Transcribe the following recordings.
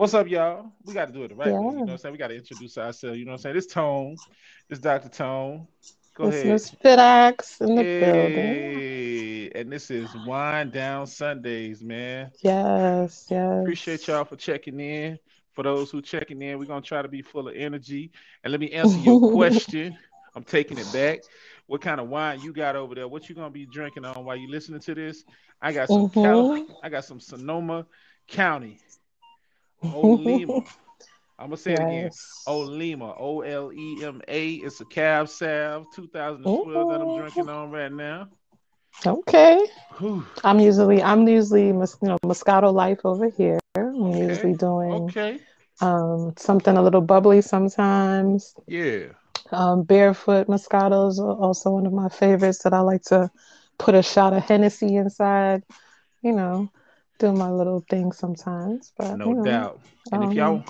What's up, y'all? We got to do it the right yeah. way. You know what I'm saying? We got to introduce ourselves. You know what I'm saying? This Tone. This Dr. Tone. Go this ahead. Miss Fidoxx in the hey. building. And this is Wine Down Sundays, man. Yes, yes. Appreciate y'all for checking in. For those who checking in, we're gonna try to be full of energy. And let me answer your question. I'm taking it back. What kind of wine you got over there? What you gonna be drinking on while you listening to this? I got some mm-hmm. Cal- I got some Sonoma County Olema. I'm gonna say yes. it again. Olema, O L E M A. It's a cab sav 2012 Ooh. that I'm drinking on right now. Okay. Whew. I'm usually I'm usually you know Moscato Life over here. I'm okay. usually doing okay. Um, something a little bubbly sometimes. Yeah. Um, barefoot Moscato is also one of my favorites that I like to put a shot of Hennessy inside. You know, do my little thing sometimes. But no you know, doubt. And um, if y'all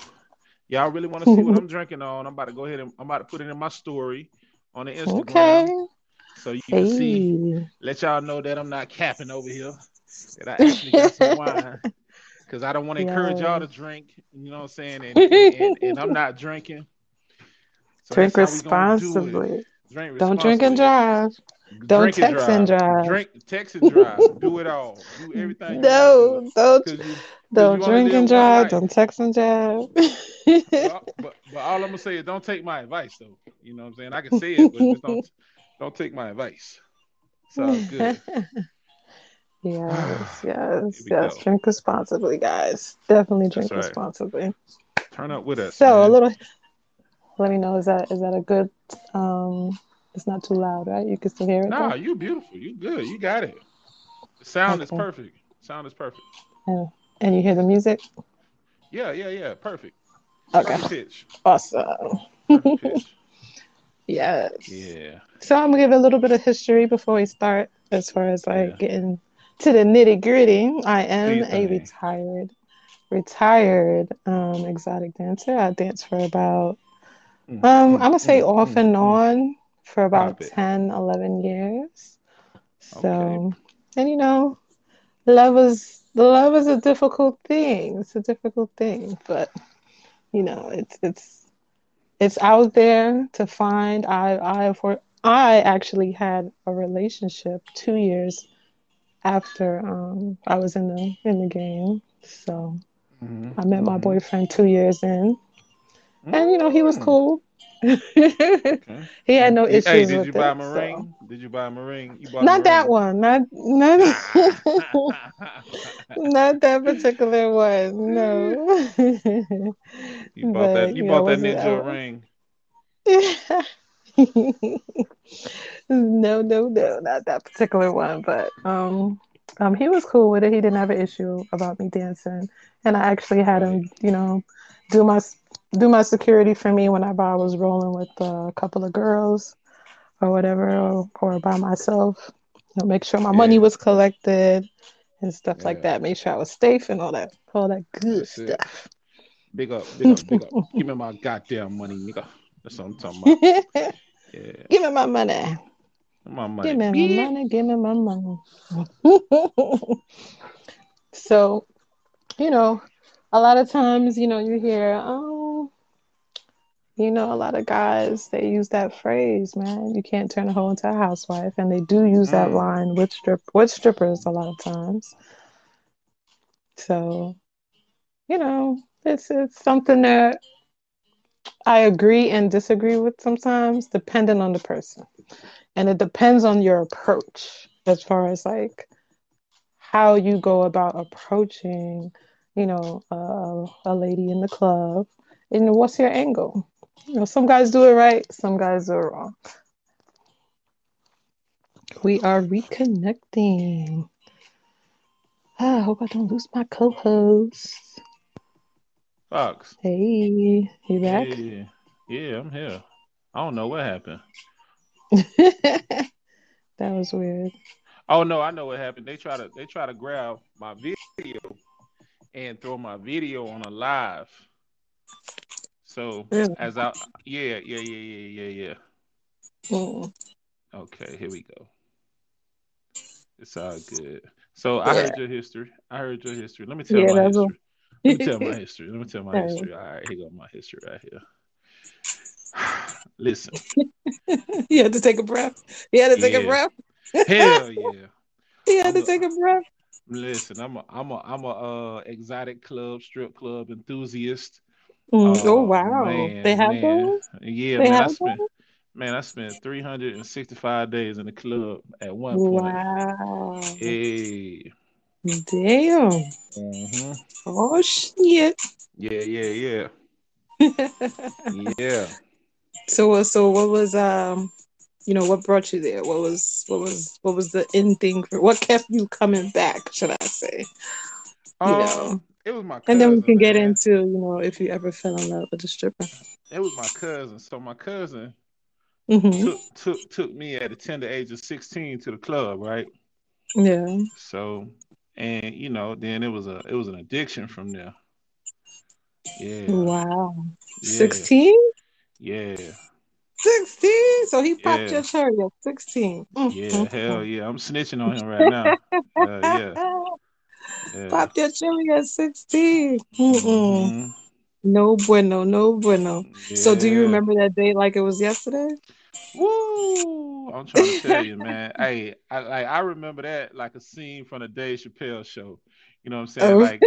y'all really want to see what I'm drinking on, I'm about to go ahead and I'm about to put it in my story on the Instagram. Okay. So you can hey. see, let y'all know that I'm not capping over here. That I actually got some wine. Cause I don't want to yeah. encourage y'all to drink, you know what I'm saying? And, and, and, and I'm not drinking. So drink responsibly. Do drink responsibly. Don't drink and drive. Don't drink text and drive. and drive. Drink, text and drive. do it all. Do everything. No, do. don't. You, don't drink and drive. Don't text and drive. but, but, but, all I'm gonna say is don't take my advice though. You know what I'm saying? I can say it, but just don't don't take my advice. So good. yes, yes, yes. Go. Drink responsibly, guys. Definitely drink right. responsibly. Turn up with us. So man. a little. Let me know. Is that is that a good? um It's not too loud, right? You can still hear it. Nah, though? you beautiful. You good. You got it. The sound okay. is perfect. Sound is perfect. Yeah. And you hear the music? Yeah, yeah, yeah. Perfect. Okay. Perfect pitch. Awesome. Perfect pitch. yes. Yeah. So I'm gonna give a little bit of history before we start, as far as like yeah. getting to the nitty gritty. I am a retired, retired um, exotic dancer. I dance for about, mm, um, mm, I'm gonna say mm, off and on for about 10, 11 years. So, okay. and you know, love is the love is a difficult thing. It's a difficult thing, but you know, it's it's it's out there to find. I I for I actually had a relationship two years after um, I was in the in the game. So mm-hmm. I met my mm-hmm. boyfriend two years in, and you know he was mm. cool okay. He had no issues. With that. Hey, did you buy him a ring? So. Did you buy him a ring? You bought not that ring? one. Not not not that particular one. No. you bought but, that. You, you bought know, that ninja ring. no, no, no, not that particular one. But um, um, he was cool with it. He didn't have an issue about me dancing, and I actually had him, you know, do my do my security for me whenever I was rolling with a couple of girls or whatever, or, or by myself. You know, make sure my yeah. money was collected and stuff yeah. like that. Make sure I was safe and all that, all that good That's stuff. It. Big up, big up, big up. Give me my goddamn money, nigga. That's what I'm talking about. Yeah. Give me my money. My money. Give me my money. Give me my money. so, you know, a lot of times, you know, you hear, oh, you know, a lot of guys they use that phrase, man. You can't turn a hoe into a housewife, and they do use mm. that line with strip with strippers a lot of times. So, you know, it's it's something that I agree and disagree with sometimes, depending on the person, and it depends on your approach as far as like how you go about approaching, you know, uh, a lady in the club, and what's your angle you know, some guys do it right, some guys do it wrong. We are reconnecting. Ah, I hope I don't lose my co-host. Fox. Hey, you back? Hey. Yeah, I'm here. I don't know what happened. that was weird. Oh no, I know what happened. They try to they try to grab my video and throw my video on a live. So really? as I yeah, yeah, yeah, yeah, yeah, yeah. Mm. Okay, here we go. It's all good. So yeah. I heard your history. I heard your history. Let me tell yeah, my history. Let me tell my history. Let me tell my history. All right, here go my history right here. Listen. you had to take a breath. You had to take yeah. a breath. Hell yeah. He had I'm to a, take a breath. Listen, I'm a I'm a I'm a uh, exotic club, strip club enthusiast. Mm, uh, oh wow. Man, they have man. those? Yeah, they man. I spent those? man, I spent 365 days in the club at one point. Wow. Hey. Damn. Mm-hmm. Oh shit. Yeah, yeah, yeah. yeah. So so what was um you know what brought you there? What was what was what was the end thing for what kept you coming back, should I say? You um, know. It was my cousin, And then we can get man. into, you know, if you ever fell in love with a stripper. It was my cousin. So my cousin mm-hmm. took took took me at the tender age of 16 to the club, right? Yeah. So and you know, then it was a it was an addiction from there. Yeah. Wow. Sixteen. Yeah. 16. So he popped yeah. your cherry at 16. Mm, yeah, hell yeah. I'm snitching on him right now. uh, yeah. yeah. Popped your cherry at 16. Mm-hmm. No bueno, no bueno. Yeah. So do you remember that day like it was yesterday? Woo! I'm trying to tell you, man. hey, I like I remember that like a scene from the Dave Chappelle show. You know what I'm saying? Oh. Like,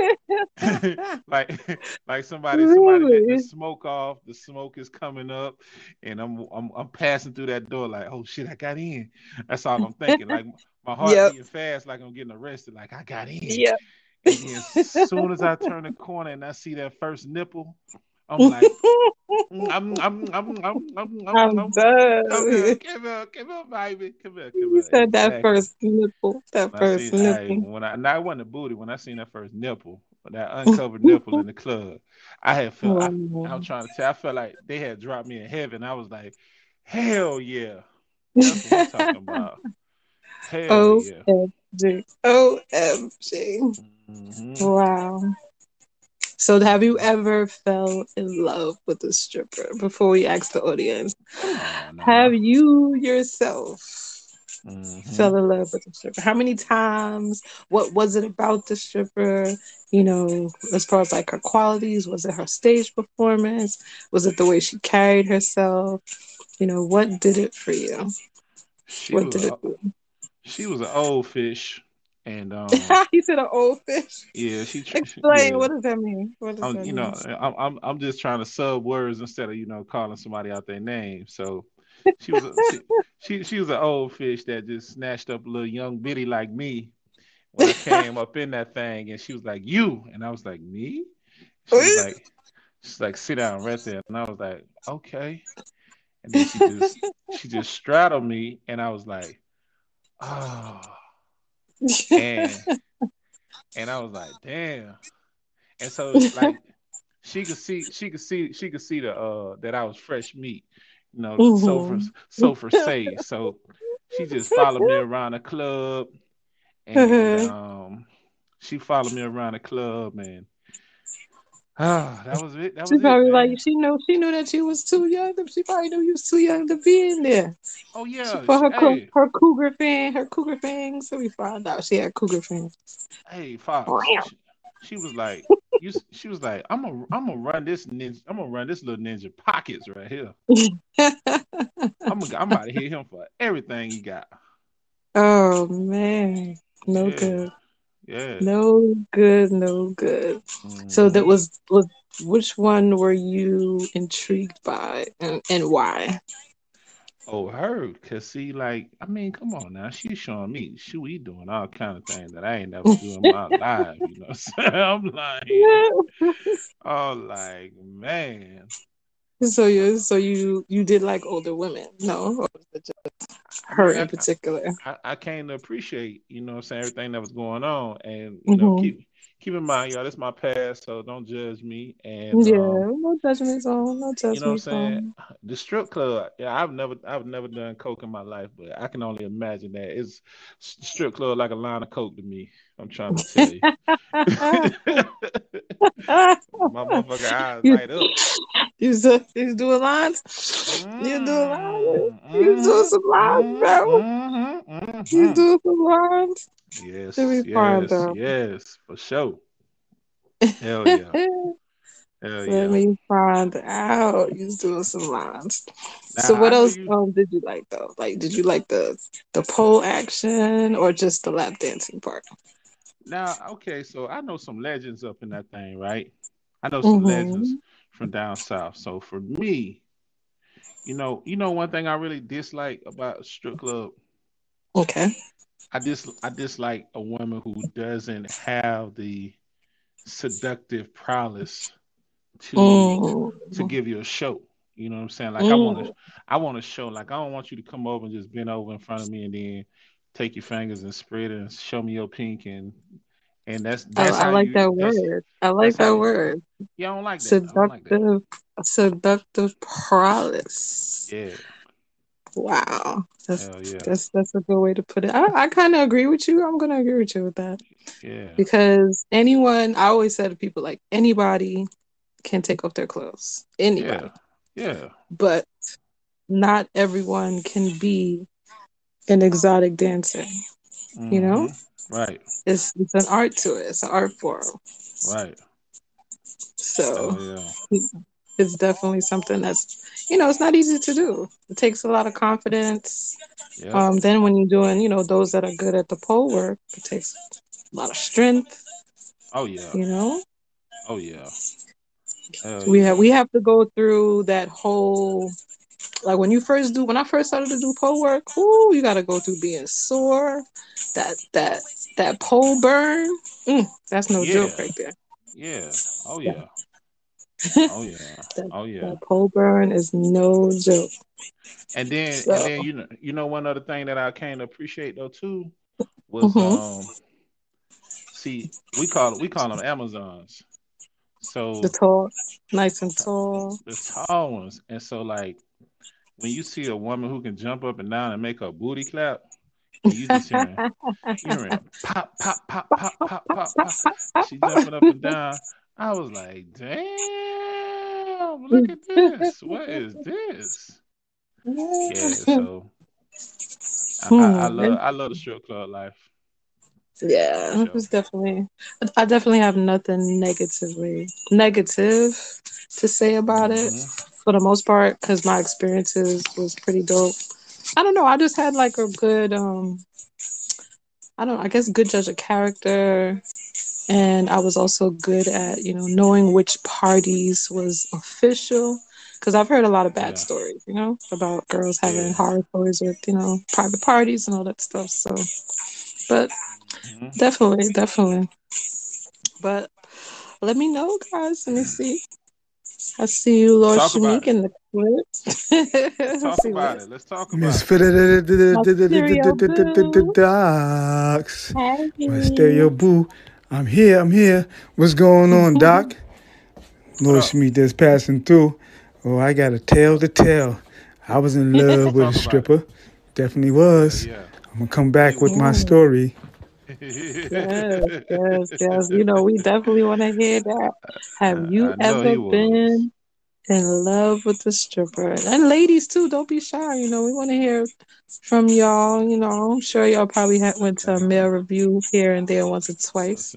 like, like somebody, somebody let the smoke off. The smoke is coming up, and I'm, I'm, I'm passing through that door. Like, oh shit, I got in. That's all I'm thinking. Like, my heart yep. beating fast, like I'm getting arrested. Like, I got in. Yeah. as soon as I turn the corner and I see that first nipple, I'm like, mm, I'm, I'm, I'm, I'm, I'm, I'm, I'm, I'm done. Come here, come here, come here, baby, come here, come here. You said that exactly. first nipple, that when first seen, nipple. I, when I, now it wasn't a booty. When I seen that first nipple, that uncovered nipple in the club, I had felt. I, I'm trying to tell. I felt like they had dropped me in heaven. I was like, hell yeah. That's what I'm talking about. Hell O-M-G. yeah. OMG. Mm-hmm. Wow. So, have you ever fell in love with a stripper? Before we ask the audience, oh, no. have you yourself mm-hmm. fell in love with a stripper? How many times? What was it about the stripper? You know, as far as like her qualities, was it her stage performance? Was it the way she carried herself? You know, what did it for you? She what did it do? She was an old fish. And um, you said an old fish. Yeah, she. Explain yeah. what does that mean? What does that you mean? know, I'm, I'm I'm just trying to sub words instead of you know calling somebody out their name. So she was a, she, she, she was an old fish that just snatched up a little young bitty like me when I came up in that thing, and she was like, "You," and I was like, "Me." She was like, "She's like, sit down right there," and I was like, "Okay." And then she just she just straddled me, and I was like, "Oh." and and I was like, damn. And so like she could see she could see she could see the uh that I was fresh meat, you know, mm-hmm. so for so for say. So she just followed me around the club and mm-hmm. um she followed me around the club and Ah, that was it. That she was probably it, like she know she knew that she was too young. She probably knew you was too young to be in there. Oh yeah, for her hey. her cougar fan, her cougar fangs. So we found out she had cougar fangs. Hey, Fox. She, she, was like, you. She was like, I'm gonna I'm gonna run this ninja. I'm gonna run this little ninja pockets right here. I'm gonna, I'm about to hit him for everything he got. Oh man, no yeah. good. Yeah. No good, no good. Mm-hmm. So that was, was which one were you intrigued by and, and why? Oh, her, cause see, like, I mean, come on now, she's showing me she we doing all kind of things that I ain't never do in my life, you know. So I'm like, oh, like, man. So you, so you, you did like older women, no? just her in particular. I, I, came to appreciate, you know, I'm saying everything that was going on, and you know, mm-hmm. keep keep in mind, y'all, this is my past, so don't judge me. And yeah, um, no judgment zone, no judgment. You know what I'm saying? The strip club, yeah, I've never, I've never done coke in my life, but I can only imagine that it's strip club like a line of coke to me. I'm trying to tell you. my motherfucker eyes light up. He's, uh, he's doing lines. Mm-hmm. He's doing lines. He's doing some lines, bro. Mm-hmm. Mm-hmm. He's doing some lines. Yes, yes, yes, for sure. Hell yeah. Hell yeah. Let me find out. You was doing some lines. Now, so what else you... um, did you like though? Like did you like the the pole action or just the lap dancing part? Now, okay, so I know some legends up in that thing, right? I know some mm-hmm. legends from down south. So for me, you know, you know one thing I really dislike about strip club. Okay. I just I dislike a woman who doesn't have the seductive prowess to to give you a show. You know what I'm saying? Like. I want to I want to show like I don't want you to come over and just bend over in front of me and then take your fingers and spread it and show me your pink and and that's oh, that's I, I like you, that word. I like that word. Yeah, I don't like that. Seductive, like that. seductive prowess. Yeah. Wow, that's yeah. that's that's a good way to put it. I, I kind of agree with you. I'm gonna agree with you with that. Yeah. Because anyone, I always say to people like anybody can take off their clothes. Anybody. Yeah. yeah. But not everyone can be an exotic dancer. Mm-hmm. You know. Mm-hmm. Right. It's it's an art to it. It's an art form. Right. So oh, yeah. it's definitely something that's you know it's not easy to do. It takes a lot of confidence. Yep. Um, then when you're doing you know those that are good at the pole work, it takes a lot of strength. Oh yeah. You know. Oh yeah. Hell we yeah. have we have to go through that whole like when you first do when I first started to do pole work, ooh, you gotta go through being sore, that that that pole burn. Mm, that's no yeah. joke right there. Yeah. Oh yeah. Oh yeah. that, oh yeah. That pole burn is no joke. And then so. and then you know you know one other thing that I came to appreciate though too was mm-hmm. um see we call it we call them Amazons. So the tall, nice and tall. The tall ones. And so like when you see a woman who can jump up and down and make her booty clap, you just hearing, hearing pop, pop, pop, pop, pop, pop, pop. She jumping up and down. I was like, damn, look at this. What is this? Yeah, so I, I, I love I love the strip club life. Yeah, it was definitely. I definitely have nothing negatively negative to say about mm-hmm. it for the most part because my experiences was pretty dope. I don't know. I just had like a good, um, I don't. I guess good judge of character, and I was also good at you know knowing which parties was official because I've heard a lot of bad yeah. stories, you know, about girls having yeah. horror stories with you know private parties and all that stuff. So, but mm-hmm. definitely, definitely. But let me know, guys. Let me see. I see you, Lord Shanique, in the clip. Let's talk about it. Let's talk about it. Docs. My stereo boo. I'm here. I'm here. What's going on, Doc? Lord Shanique just passing through. Oh, I got a tale to tell. I was in love with a stripper. Definitely was. I'm gonna come back with my story yes, yes, yes. You know, we definitely want to hear that. Have you ever been in love with the stripper? And ladies too, don't be shy. You know, we want to hear from y'all. You know, I'm sure y'all probably had went to a male review here and there once or twice.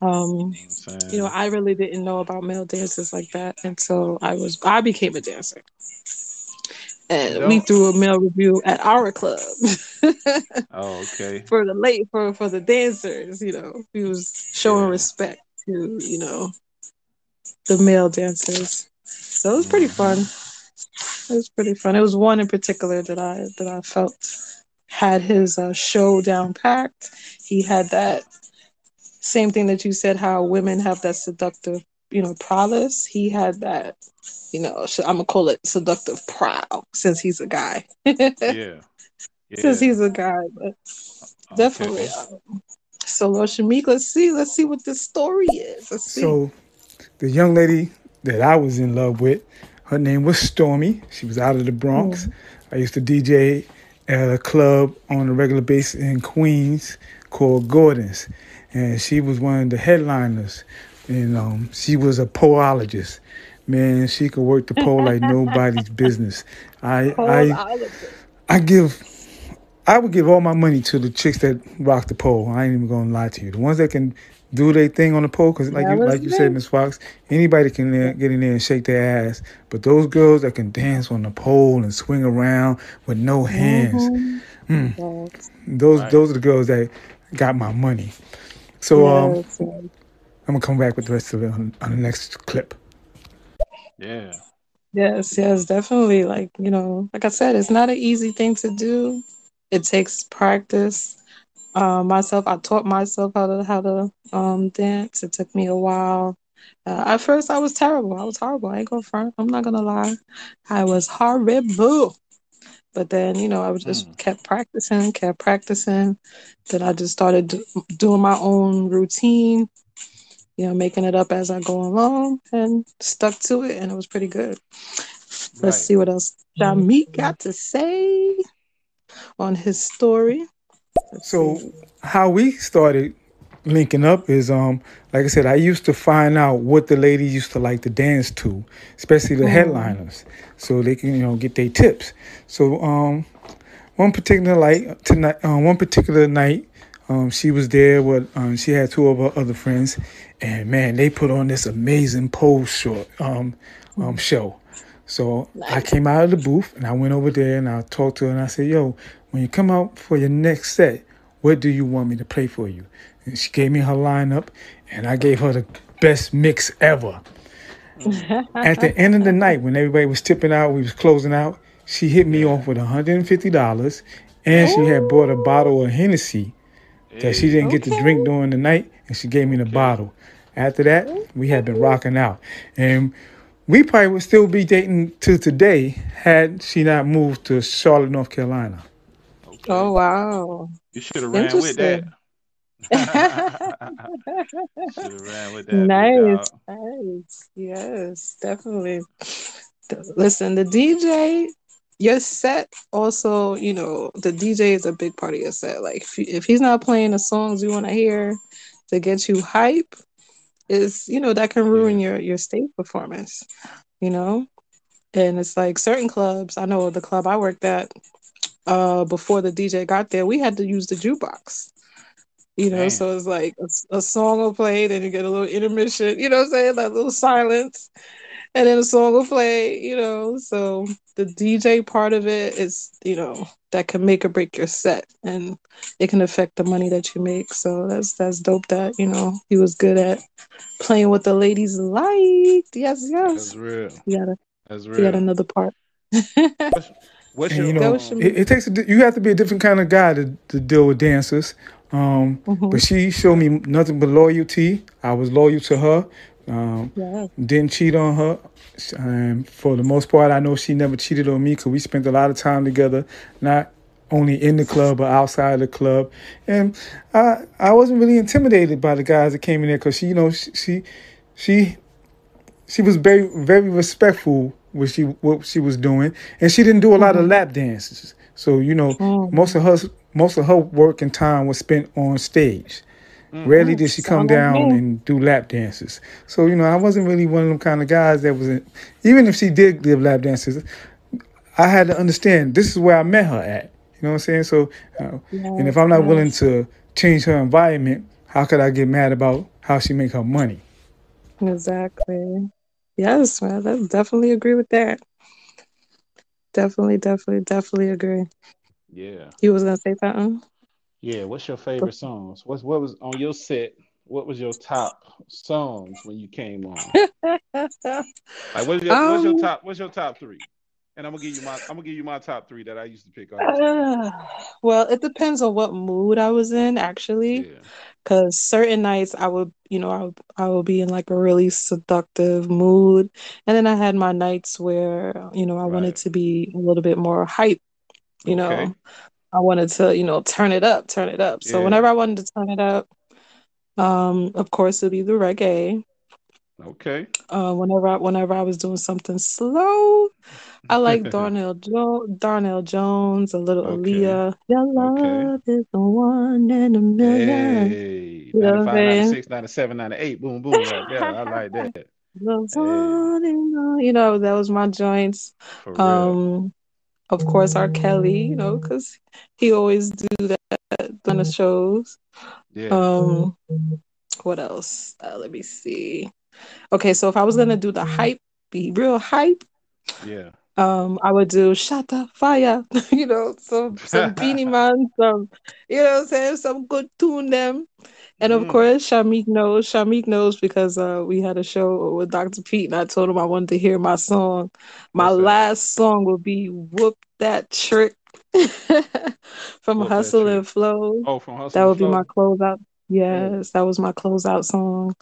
Um, you know, I really didn't know about male dancers like that until I was I became a dancer and we threw a male review at our club. oh, okay. For the late for for the dancers, you know, he was showing yeah. respect to you know the male dancers. So it was pretty fun. It was pretty fun. It was one in particular that I that I felt had his uh, show down packed. He had that same thing that you said how women have that seductive, you know, prowess. He had that you know, I'm gonna call it seductive proud since he's a guy. yeah. yeah. Since he's a guy, but okay. definitely. Um, so, Lord Shamik, let's see, let's see what this story is. Let's see. So, the young lady that I was in love with, her name was Stormy. She was out of the Bronx. Mm. I used to DJ at a club on a regular basis in Queens called Gordon's, and she was one of the headliners. And um, she was a poolologist man, she could work the pole like nobody's business. I I I give I would give all my money to the chicks that rock the pole. I ain't even gonna lie to you. The ones that can do their thing on the pole because, like you like you said, Miss Fox, anybody can get in there and shake their ass. But those girls that can dance on the pole and swing around with no hands, mm-hmm. mm, those right. those are the girls that got my money. So um, yes. I'm gonna come back with the rest of it on, on the next clip. Yeah. Yes, yes, definitely. Like, you know, like I said, it's not an easy thing to do. It takes practice. Uh, myself, I taught myself how to how to um, dance. It took me a while. Uh, at first, I was terrible. I was horrible. I ain't gonna front. I'm not gonna lie. I was horrible. But then, you know, I was just mm. kept practicing, kept practicing. Then I just started do- doing my own routine you know, making it up as I go along and stuck to it, and it was pretty good. Let's right. see what else Jamik got to say on his story. So, how we started linking up is um like I said, I used to find out what the ladies used to like to dance to, especially the mm. headliners, so they can you know get their tips. So um one particular night tonight, uh, one particular night, um, she was there with um, she had two of her other friends, and man, they put on this amazing pole short um, um show. So nice. I came out of the booth and I went over there and I talked to her and I said, "Yo, when you come out for your next set, what do you want me to play for you?" And she gave me her lineup, and I gave her the best mix ever. At the end of the night, when everybody was tipping out, we was closing out. She hit me off with $150, and she had bought a bottle of Hennessy that she didn't get to drink during the night, and she gave me the bottle. After that, we had been rocking out, and we probably would still be dating to today had she not moved to Charlotte, North Carolina. Oh wow! You should have ran with that. with that. Nice, nice. Yes, definitely. Listen, the DJ your set also, you know, the DJ is a big part of your set. Like if, if he's not playing the songs you want to hear to get you hype, is you know that can ruin your your stage performance. You know, and it's like certain clubs. I know the club I worked at uh, before the DJ got there, we had to use the jukebox. You know, Damn. so it's like a, a, song will play, then you get a little intermission. You know what I'm saying? That little silence, and then a song will play, you know. So the DJ part of it is, you know, that can make or break your set and it can affect the money that you make. So that's that's dope that, you know, he was good at playing what the ladies liked. Yes, yes. That's real. You gotta that's real. Got another part. what's, what's your, you know, it, it, takes a, you have to be a different kind of guy to, to deal with dancers. Um, mm-hmm. but she showed me nothing but loyalty. I was loyal to her. Um, yeah. Didn't cheat on her. Um, for the most part, I know she never cheated on me because we spent a lot of time together, not only in the club but outside the club. And I I wasn't really intimidated by the guys that came in there because she, you know, she, she she she was very very respectful what she what she was doing, and she didn't do a lot mm-hmm. of lap dances. So you know, mm-hmm. most of her most of her work and time was spent on stage. Mm-hmm. Rarely did she come down and do lap dances. So, you know, I wasn't really one of them kind of guys that was, in, even if she did give lap dances, I had to understand this is where I met her at. You know what I'm saying? So, uh, yes, and if I'm not yes. willing to change her environment, how could I get mad about how she make her money? Exactly. Yes, man. I definitely agree with that. Definitely, definitely, definitely agree. Yeah. You was gonna say something? Yeah, what's your favorite songs? What's what was on your set? What was your top songs when you came on? like what's your, um, what's your um, top what's your top three? And I'm gonna give you my I'm gonna give you my top three that I used to pick on. Uh, well, it depends on what mood I was in actually. Yeah. Cause certain nights I would, you know, I would, I would be in like a really seductive mood, and then I had my nights where, you know, I right. wanted to be a little bit more hype, you okay. know. I wanted to, you know, turn it up, turn it up. So yeah. whenever I wanted to turn it up, um, of course it'd be the reggae. Okay. Uh, whenever I, whenever I was doing something slow, I like Donell jo- Donell Jones, a little okay. Aaliyah. Your love okay. is the one in a million. Hey, 95, 96, 97, 98. Boom, boom, right there. I like that. The hey. You know, that was my joints. Um, of course, R. Kelly, you know, because he always do that on the shows. Yeah. Um, what else? Uh, let me see. Okay, so if I was gonna do the hype, be real hype. Yeah. Um, I would do Shatta Fire, you know, some some Beenie Man, some you know what I'm saying, some good tune them. And of mm. course, Shamik knows. Shamik knows because uh, we had a show with Dr. Pete, and I told him I wanted to hear my song. My What's last that? song will be "Whoop That Trick" from Whoop Hustle and Flow. Oh, from Hustle. That would be my closeout. Yes, that was my closeout song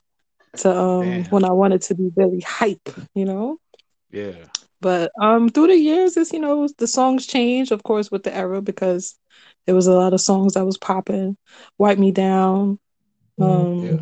to um, when I wanted to be really hype, you know. Yeah. But um, through the years, it's you know the songs changed, of course, with the era because there was a lot of songs that was popping. "Wipe Me Down," um, yeah.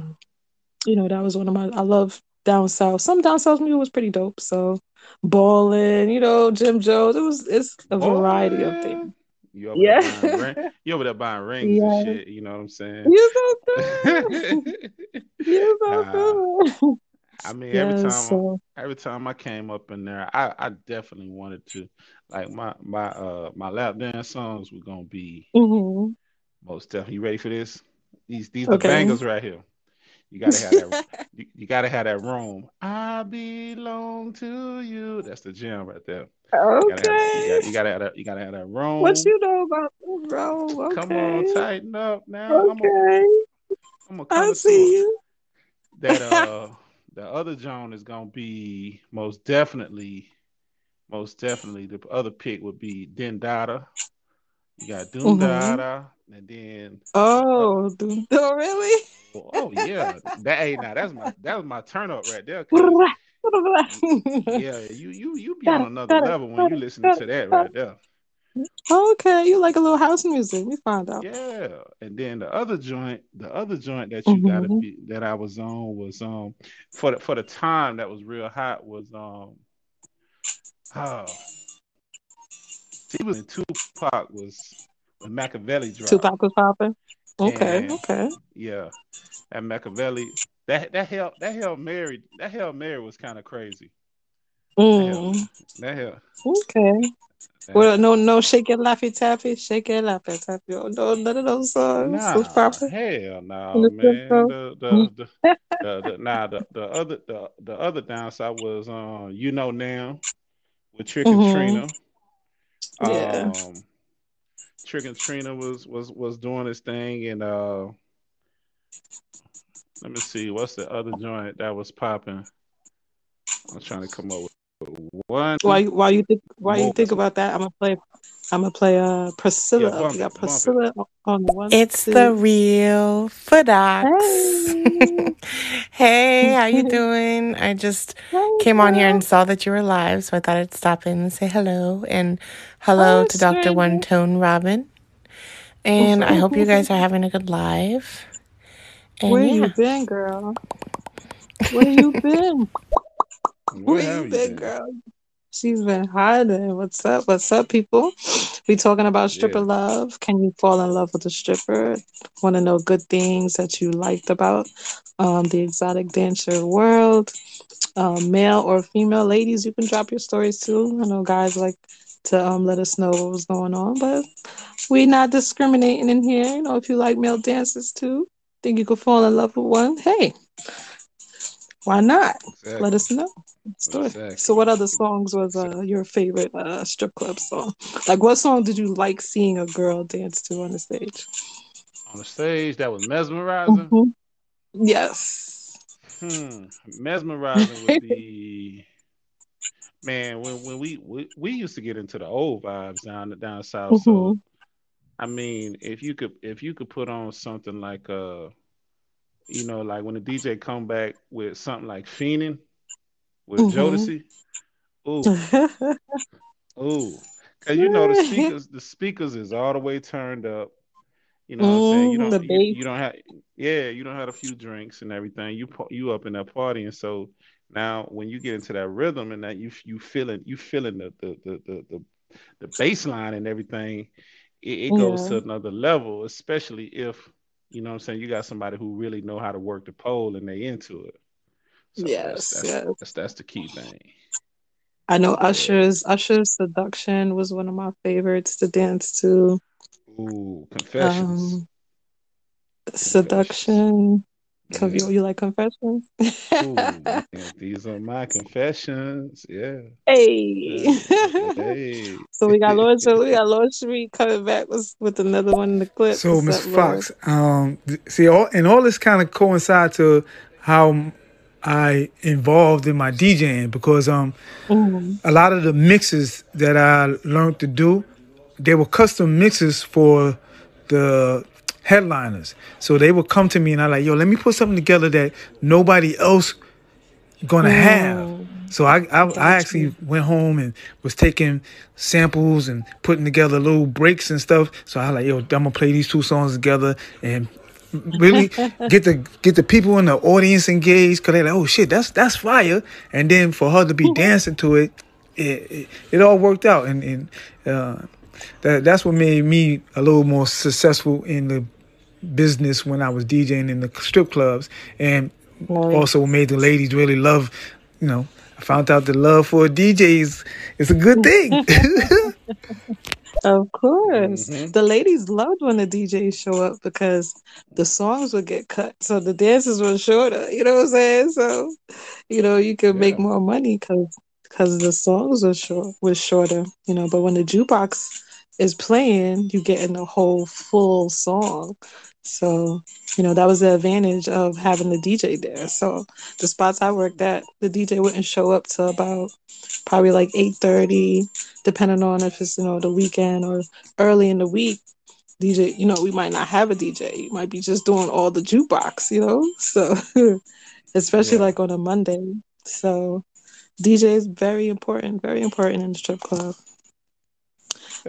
you know that was one of my. I love down south. Some down south music was pretty dope. So, Ballin', you know, Jim Jones. It was it's a variety of things. You over yeah. there buying ring, you over there buying rings yeah. and shit. You know what I'm saying? You so good. you so uh, good. I mean, every time so... every time I came up in there, I, I definitely wanted to like my my uh my lap dance songs were gonna be mm-hmm. most definitely. You ready for this? These these okay. the bangers right here. You gotta have that. you, you, gotta have that room. I belong to you. That's the gem right there. Okay. You gotta, have, you gotta have that. You gotta have that room. What you know about the room? Okay. Come on, tighten up now. Okay. I'm gonna, I'm I see you. That uh, the other Joan is gonna be most definitely, most definitely. The other pick would be Dendada. You got Doom mm-hmm. and then oh, uh, Doom, oh really? Oh, yeah, that ain't now. That's my that was my turn up right there. yeah, you you you be on another level when you listen to that right there. Okay, you like a little house music. We found out. Yeah, and then the other joint, the other joint that you mm-hmm. gotta be that I was on was um for the for the time that was real hot was um oh he was in Tupac was when Makaveli dropped. Tupac was popping. Okay, and, okay. Yeah, that Makaveli that that hell that Hail Mary that Hail Mary was kind of crazy. Mm. That hell. Okay. Well, no, no, shake it, laffy taffy, shake it, laffy taffy. Oh, no, none of those songs. Nah, proper. hell no, nah, man. The, the, the, the, the, nah, the, the other the, the other downside was um, you know now with Trick and mm-hmm. Trina. Yeah. Um, Trick and Trina was was was doing his thing, and uh, let me see, what's the other joint that was popping? I'm trying to come up with one. While you, while you think while you think about that, I'm gonna play. I'm gonna play uh Priscilla. Yeah, we got Priscilla on one. It's two. the real Fidoxx. Hey. hey, how you doing? I just hey, came on here and saw that you were live, so I thought I'd stop in and say hello and hello oh, to Dr. One Tone Robin. And I hope you guys are having a good live. And Where yeah. you been, girl? Where you been? Where you been, girl? She's been hiding. What's up? What's up, people? We talking about stripper yeah. love. Can you fall in love with a stripper? Want to know good things that you liked about um, the exotic dancer world? Um, male or female ladies, you can drop your stories too. I know guys like to um, let us know what was going on, but we not discriminating in here. You know, if you like male dancers too, think you could fall in love with one. Hey, why not? Exactly. Let us know. Exactly. So, what other songs was uh, your favorite uh, strip club song? Like, what song did you like seeing a girl dance to on the stage? On the stage, that was mesmerizing. Mm-hmm. Yes. Hmm. Mesmerizing would be. Man, when, when we, we we used to get into the old vibes down down south, mm-hmm. so I mean, if you could if you could put on something like uh you know, like when the DJ come back with something like Fiending with mm-hmm. Jodeci. Ooh. Ooh. Cause you know the speakers the speakers is all the way turned up. You know what I'm saying? You don't you, you, don't have yeah, you don't have a few drinks and everything. You you up in that party and so now when you get into that rhythm and that you you feeling you feeling the the the the, the, the bass line and everything, it, it goes yeah. to another level, especially if you know what I'm saying? You got somebody who really know how to work the pole and they into it. So yes, that's, that's, yes. That's, that's the key thing. I know Usher's Usher's seduction was one of my favorites to dance to. Ooh, confessions. Um, seduction. So you, you like confessions? Ooh, man, these are my confessions. Yeah. Hey. Uh, hey. so we got Lord so we got Lord Sharif coming back with, with another one in the clip. So Miss Fox, um see all and all this kind of coincide to how I involved in my DJing because um mm-hmm. a lot of the mixes that I learned to do, they were custom mixes for the headliners. So they would come to me and I like, yo, let me put something together that nobody else gonna have. So I I, I, actually went home and was taking samples and putting together little breaks and stuff. So I like, yo, I'm gonna play these two songs together and really get the get the people in the audience engaged because they're like, oh shit, that's that's fire. And then for her to be dancing to it, it it, it all worked out and and uh, that that's what made me a little more successful in the business when I was DJing in the strip clubs, and also made the ladies really love. You know, I found out the love for DJs DJ is, is a good thing. of course, mm-hmm. the ladies loved when the DJs show up because the songs would get cut, so the dances were shorter. You know what I'm saying? So, you know, you could yeah. make more money because because the songs were short was shorter. You know, but when the jukebox is playing, you get in the whole full song. So, you know, that was the advantage of having the DJ there. So the spots I worked at, the DJ wouldn't show up till about probably like 8.30, depending on if it's, you know, the weekend or early in the week. DJ, you know, we might not have a DJ. You might be just doing all the jukebox, you know? So especially yeah. like on a Monday. So DJ is very important, very important in the strip club.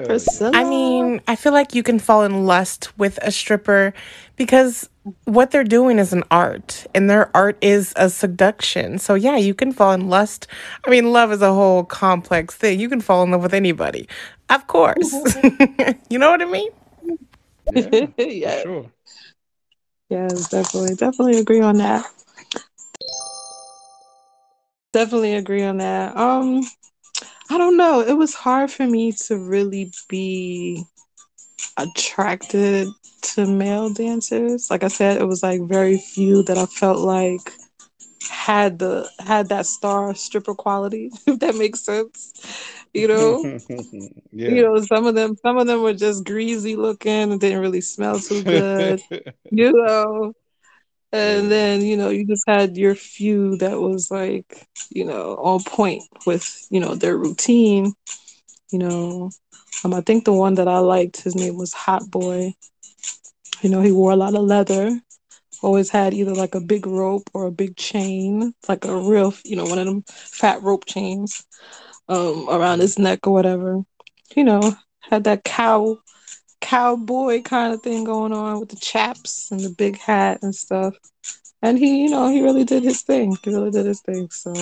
Priscilla. I mean, I feel like you can fall in lust with a stripper because what they're doing is an art and their art is a seduction. So, yeah, you can fall in lust. I mean, love is a whole complex thing. You can fall in love with anybody, of course. you know what I mean? Yeah, yeah. sure. Yes, definitely. Definitely agree on that. Definitely agree on that. Um, I don't know. It was hard for me to really be attracted to male dancers. Like I said, it was like very few that I felt like had the had that star stripper quality, if that makes sense. You know? yeah. You know, some of them some of them were just greasy looking and didn't really smell too good. you know and then you know you just had your few that was like you know on point with you know their routine. You know um i think the one that i liked his name was hot boy. You know he wore a lot of leather. Always had either like a big rope or a big chain like a real you know one of them fat rope chains um around his neck or whatever. You know had that cow cowboy kind of thing going on with the chaps and the big hat and stuff. And he, you know, he really did his thing. He really did his thing. So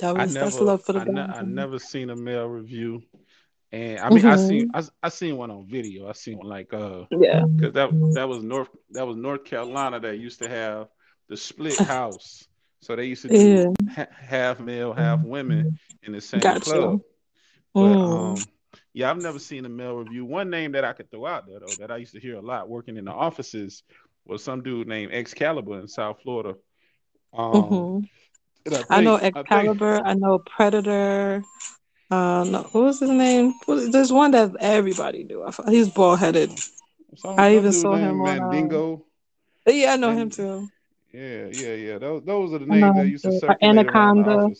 that was never, that's love for the I, ne- I never seen a male review. And I mean, mm-hmm. I seen I, I seen one on video. I seen one like uh yeah, because that that was North that was North Carolina that used to have the split house. So they used to do yeah. ha- half male, half women in the same gotcha. club. But mm. um, yeah, I've never seen a male review. One name that I could throw out there though that I used to hear a lot working in the offices was some dude named Excalibur in South Florida. Um, mm-hmm. I, I, know Excalibur. I, think, I know Predator. Uh, no, what was his name? There's one that everybody knew. He's bald headed. I even saw him on uh, Mandingo. Uh, yeah, I know and, him too. Yeah, yeah, yeah. Those, those are the names that used to circulate Anaconda.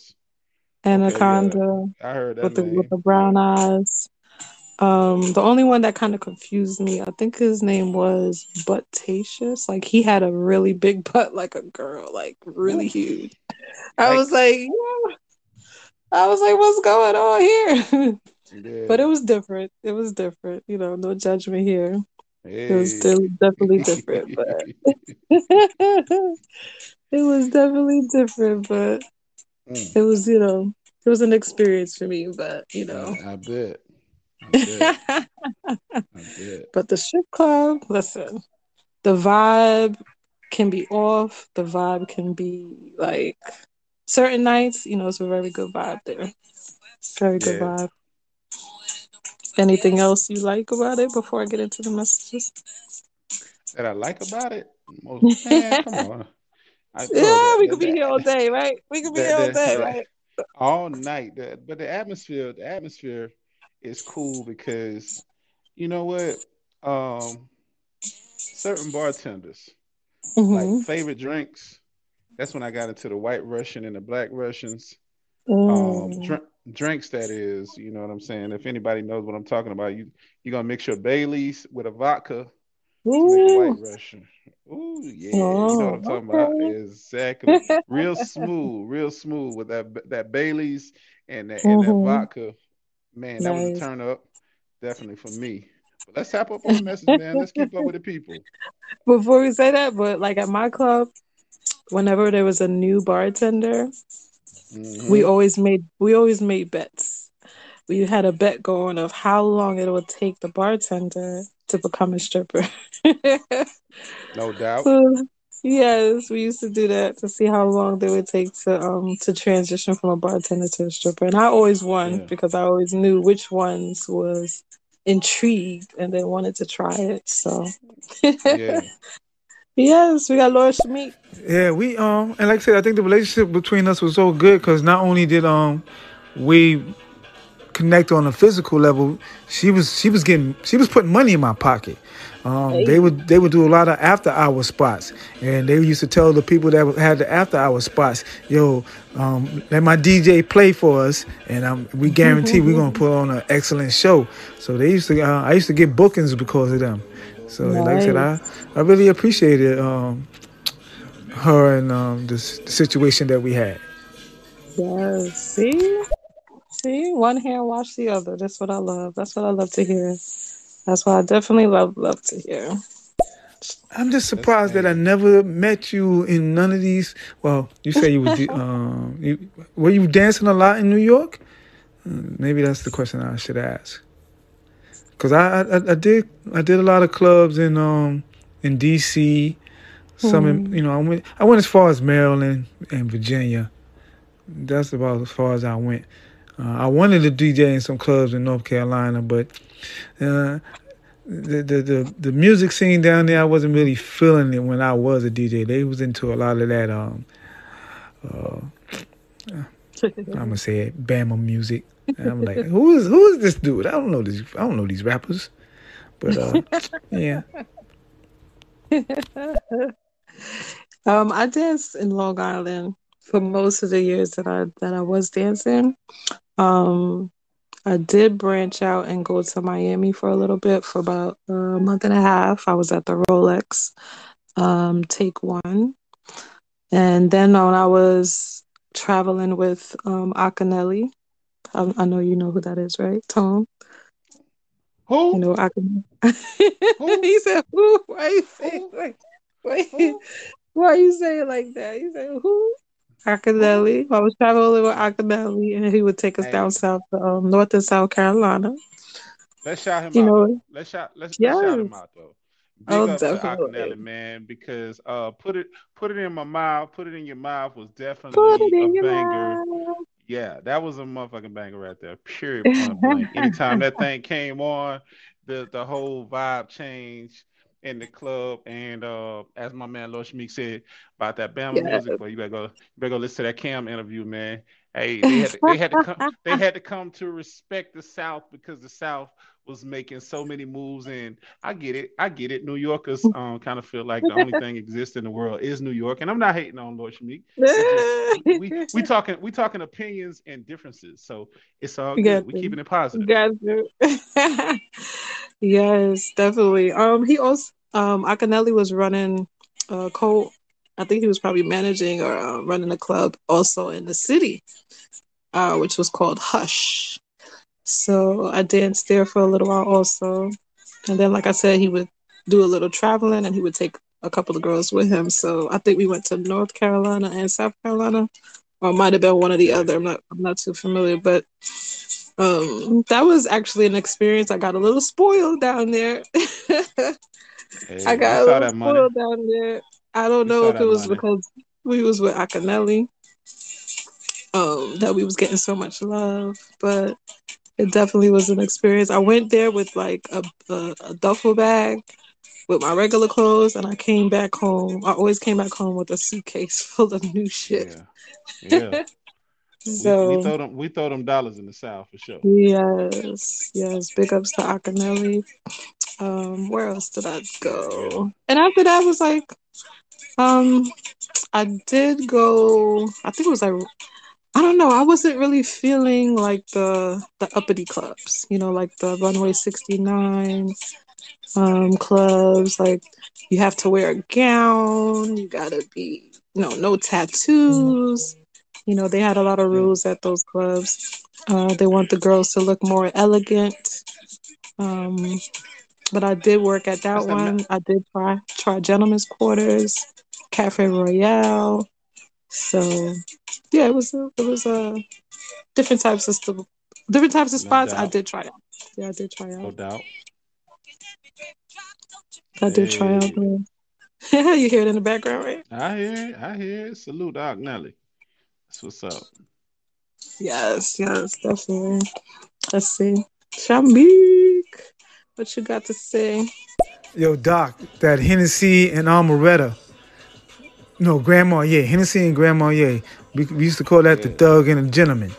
Anaconda. Okay, yeah. I heard that with the with the brown eyes. Um, the only one that kind of confused me, I think his name was Buttatious. Like he had a really big butt, like a girl, like really huge. I was like, yeah. I was like, what's going on here? Yeah. But it was different. It was different. You know, no judgment here. Hey. It was still definitely different, but it was definitely different. But mm. it was, you know, it was an experience for me. But you know, I bet. But the strip club, listen, the vibe can be off. The vibe can be like certain nights, you know, it's a very good vibe there. Very good yeah. vibe. Anything else you like about it before I get into the messages? That I like about it? Most, man, come on. I, yeah, that, we could be here all day, right? We could be here all day, right? All night. but the atmosphere, the atmosphere is cool because you know what? Um, certain bartenders mm-hmm. like favorite drinks. That's when I got into the white Russian and the black Russians. Um, mm. Um, dr- drinks that is, you know what I'm saying. If anybody knows what I'm talking about, you you're gonna mix your Bailey's with a vodka, white Russian. Ooh, yeah, oh, you know what I'm talking okay. about. Exactly, real smooth, real smooth with that that Bailey's and that, mm-hmm. and that mm-hmm. vodka. Man, that nice. was a turn up, definitely for me. But let's tap up on the message, man. Let's keep up with the people. Before we say that, but like at my club, whenever there was a new bartender, mm-hmm. we always made we always made bets. We had a bet going of how long it would take the bartender to become a stripper. no doubt. So, yes, we used to do that to see how long they would take to um to transition from a bartender to a stripper. And I always won yeah. because I always knew which ones was intrigued and they wanted to try it. So yeah. yes, we got Lord Shamik. Yeah, we um and like I said, I think the relationship between us was so good because not only did um we connect on a physical level, she was she was getting she was putting money in my pocket. Um. They would they would do a lot of after hour spots, and they used to tell the people that had the after hour spots, "Yo, um, let my DJ play for us, and um, we guarantee we're gonna put on an excellent show." So they used to uh, I used to get bookings because of them. So nice. like I said, I I really appreciated um, her and um, this the situation that we had. Yes, see, see, one hand wash the other. That's what I love. That's what I love to hear. That's what I definitely love love to hear. I'm just surprised that I never met you in none of these. Well, you say you was um, you, were you dancing a lot in New York? Uh, maybe that's the question I should ask. Cause I, I, I did I did a lot of clubs in um in D.C. Some in, hmm. you know I went I went as far as Maryland and Virginia. That's about as far as I went. Uh, I wanted to DJ in some clubs in North Carolina, but uh, the, the the the music scene down there, I wasn't really feeling it when I was a DJ. They was into a lot of that. Um, uh, I'm gonna say it, Bama music. And I'm like, who is who is this dude? I don't know this. I don't know these rappers, but uh, yeah. um, I danced in Long Island for most of the years that I that I was dancing. Um, I did branch out and go to Miami for a little bit for about a month and a half. I was at the Rolex um, Take One. And then when I was traveling with um, Akinyele, I, I, know you know who that is, right, Tom? Who? You know Akinyele. he said, who? Why you saying like, wait, why you saying like that? He said, who? Akinyele. I was traveling with Akinyele, and he would take us hey. down south to um, North and South Carolina. Let's shout him you out. Know, let's shout. Let's, yes. let's shout him out though. Big oh, up definitely. to Akinyele, man, because uh, put it put it in my mouth, put it in your mouth was definitely a banger. Mouth. Yeah, that was a motherfucking banger right there. Period. Anytime that thing came on, the the whole vibe changed in the club. And uh, as my man Lord Meek said about that Bama yeah. music, but you better go, you better go listen to that Cam interview, man. Hey, they had to, they had to come they had to come to respect the South because the South was making so many moves and I get it. I get it. New Yorkers um kind of feel like the only thing exists in the world is New York. And I'm not hating on Lord Shamik. we, we talking we talking opinions and differences. So it's all good. We keeping it positive. Yes, definitely. Um he also um Akinyele was running uh co I think he was probably managing or uh, running a club also in the city, uh, which was called Hush. So I danced there for a little while also. And then, like I said, he would do a little traveling and he would take a couple of girls with him. So I think we went to North Carolina and South Carolina, or might have been one or the other. I'm not I'm not too familiar, but um, that was actually an experience. I got a little spoiled down there. hey, I got a little spoiled down there. I don't know if it was money. because we was with Akinyele, um, that we was getting so much love, but it definitely was an experience. I went there with like a, a, a duffel bag with my regular clothes, and I came back home. I always came back home with a suitcase full of new shit. Yeah. yeah. So we, we, throw them we throw them dollars in the south for sure. Yes, yes. Big ups to Akinyele. Um, where else did I go? And after that was like, um, I did go. I think it was like I don't know. I wasn't really feeling like the the uppity clubs, you know, like the Runway 69 um, clubs. Like you have to wear a gown. You gotta be, you know, no tattoos. You know, they had a lot of rules at those clubs. Uh, they want the girls to look more elegant. Um, but I did work at that one. I did try try Gentlemen's Quarters, Cafe Royale. So yeah, it was a, it was a different types of st- different types of spots. I did try out. Yeah, I did try out. No doubt. I did hey. try out. Yeah, you hear it in the background, right? I hear it. I hear it. Salute Doc Nelly. That's what's up. Yes, yes, definitely. Let's see. Shamik, what you got to say? Yo, Doc, that Hennessy and Amaretto no, Grandma, yeah. Hennessy and Grandma, yeah. We, we used to call that yeah. the thug and the gentleman.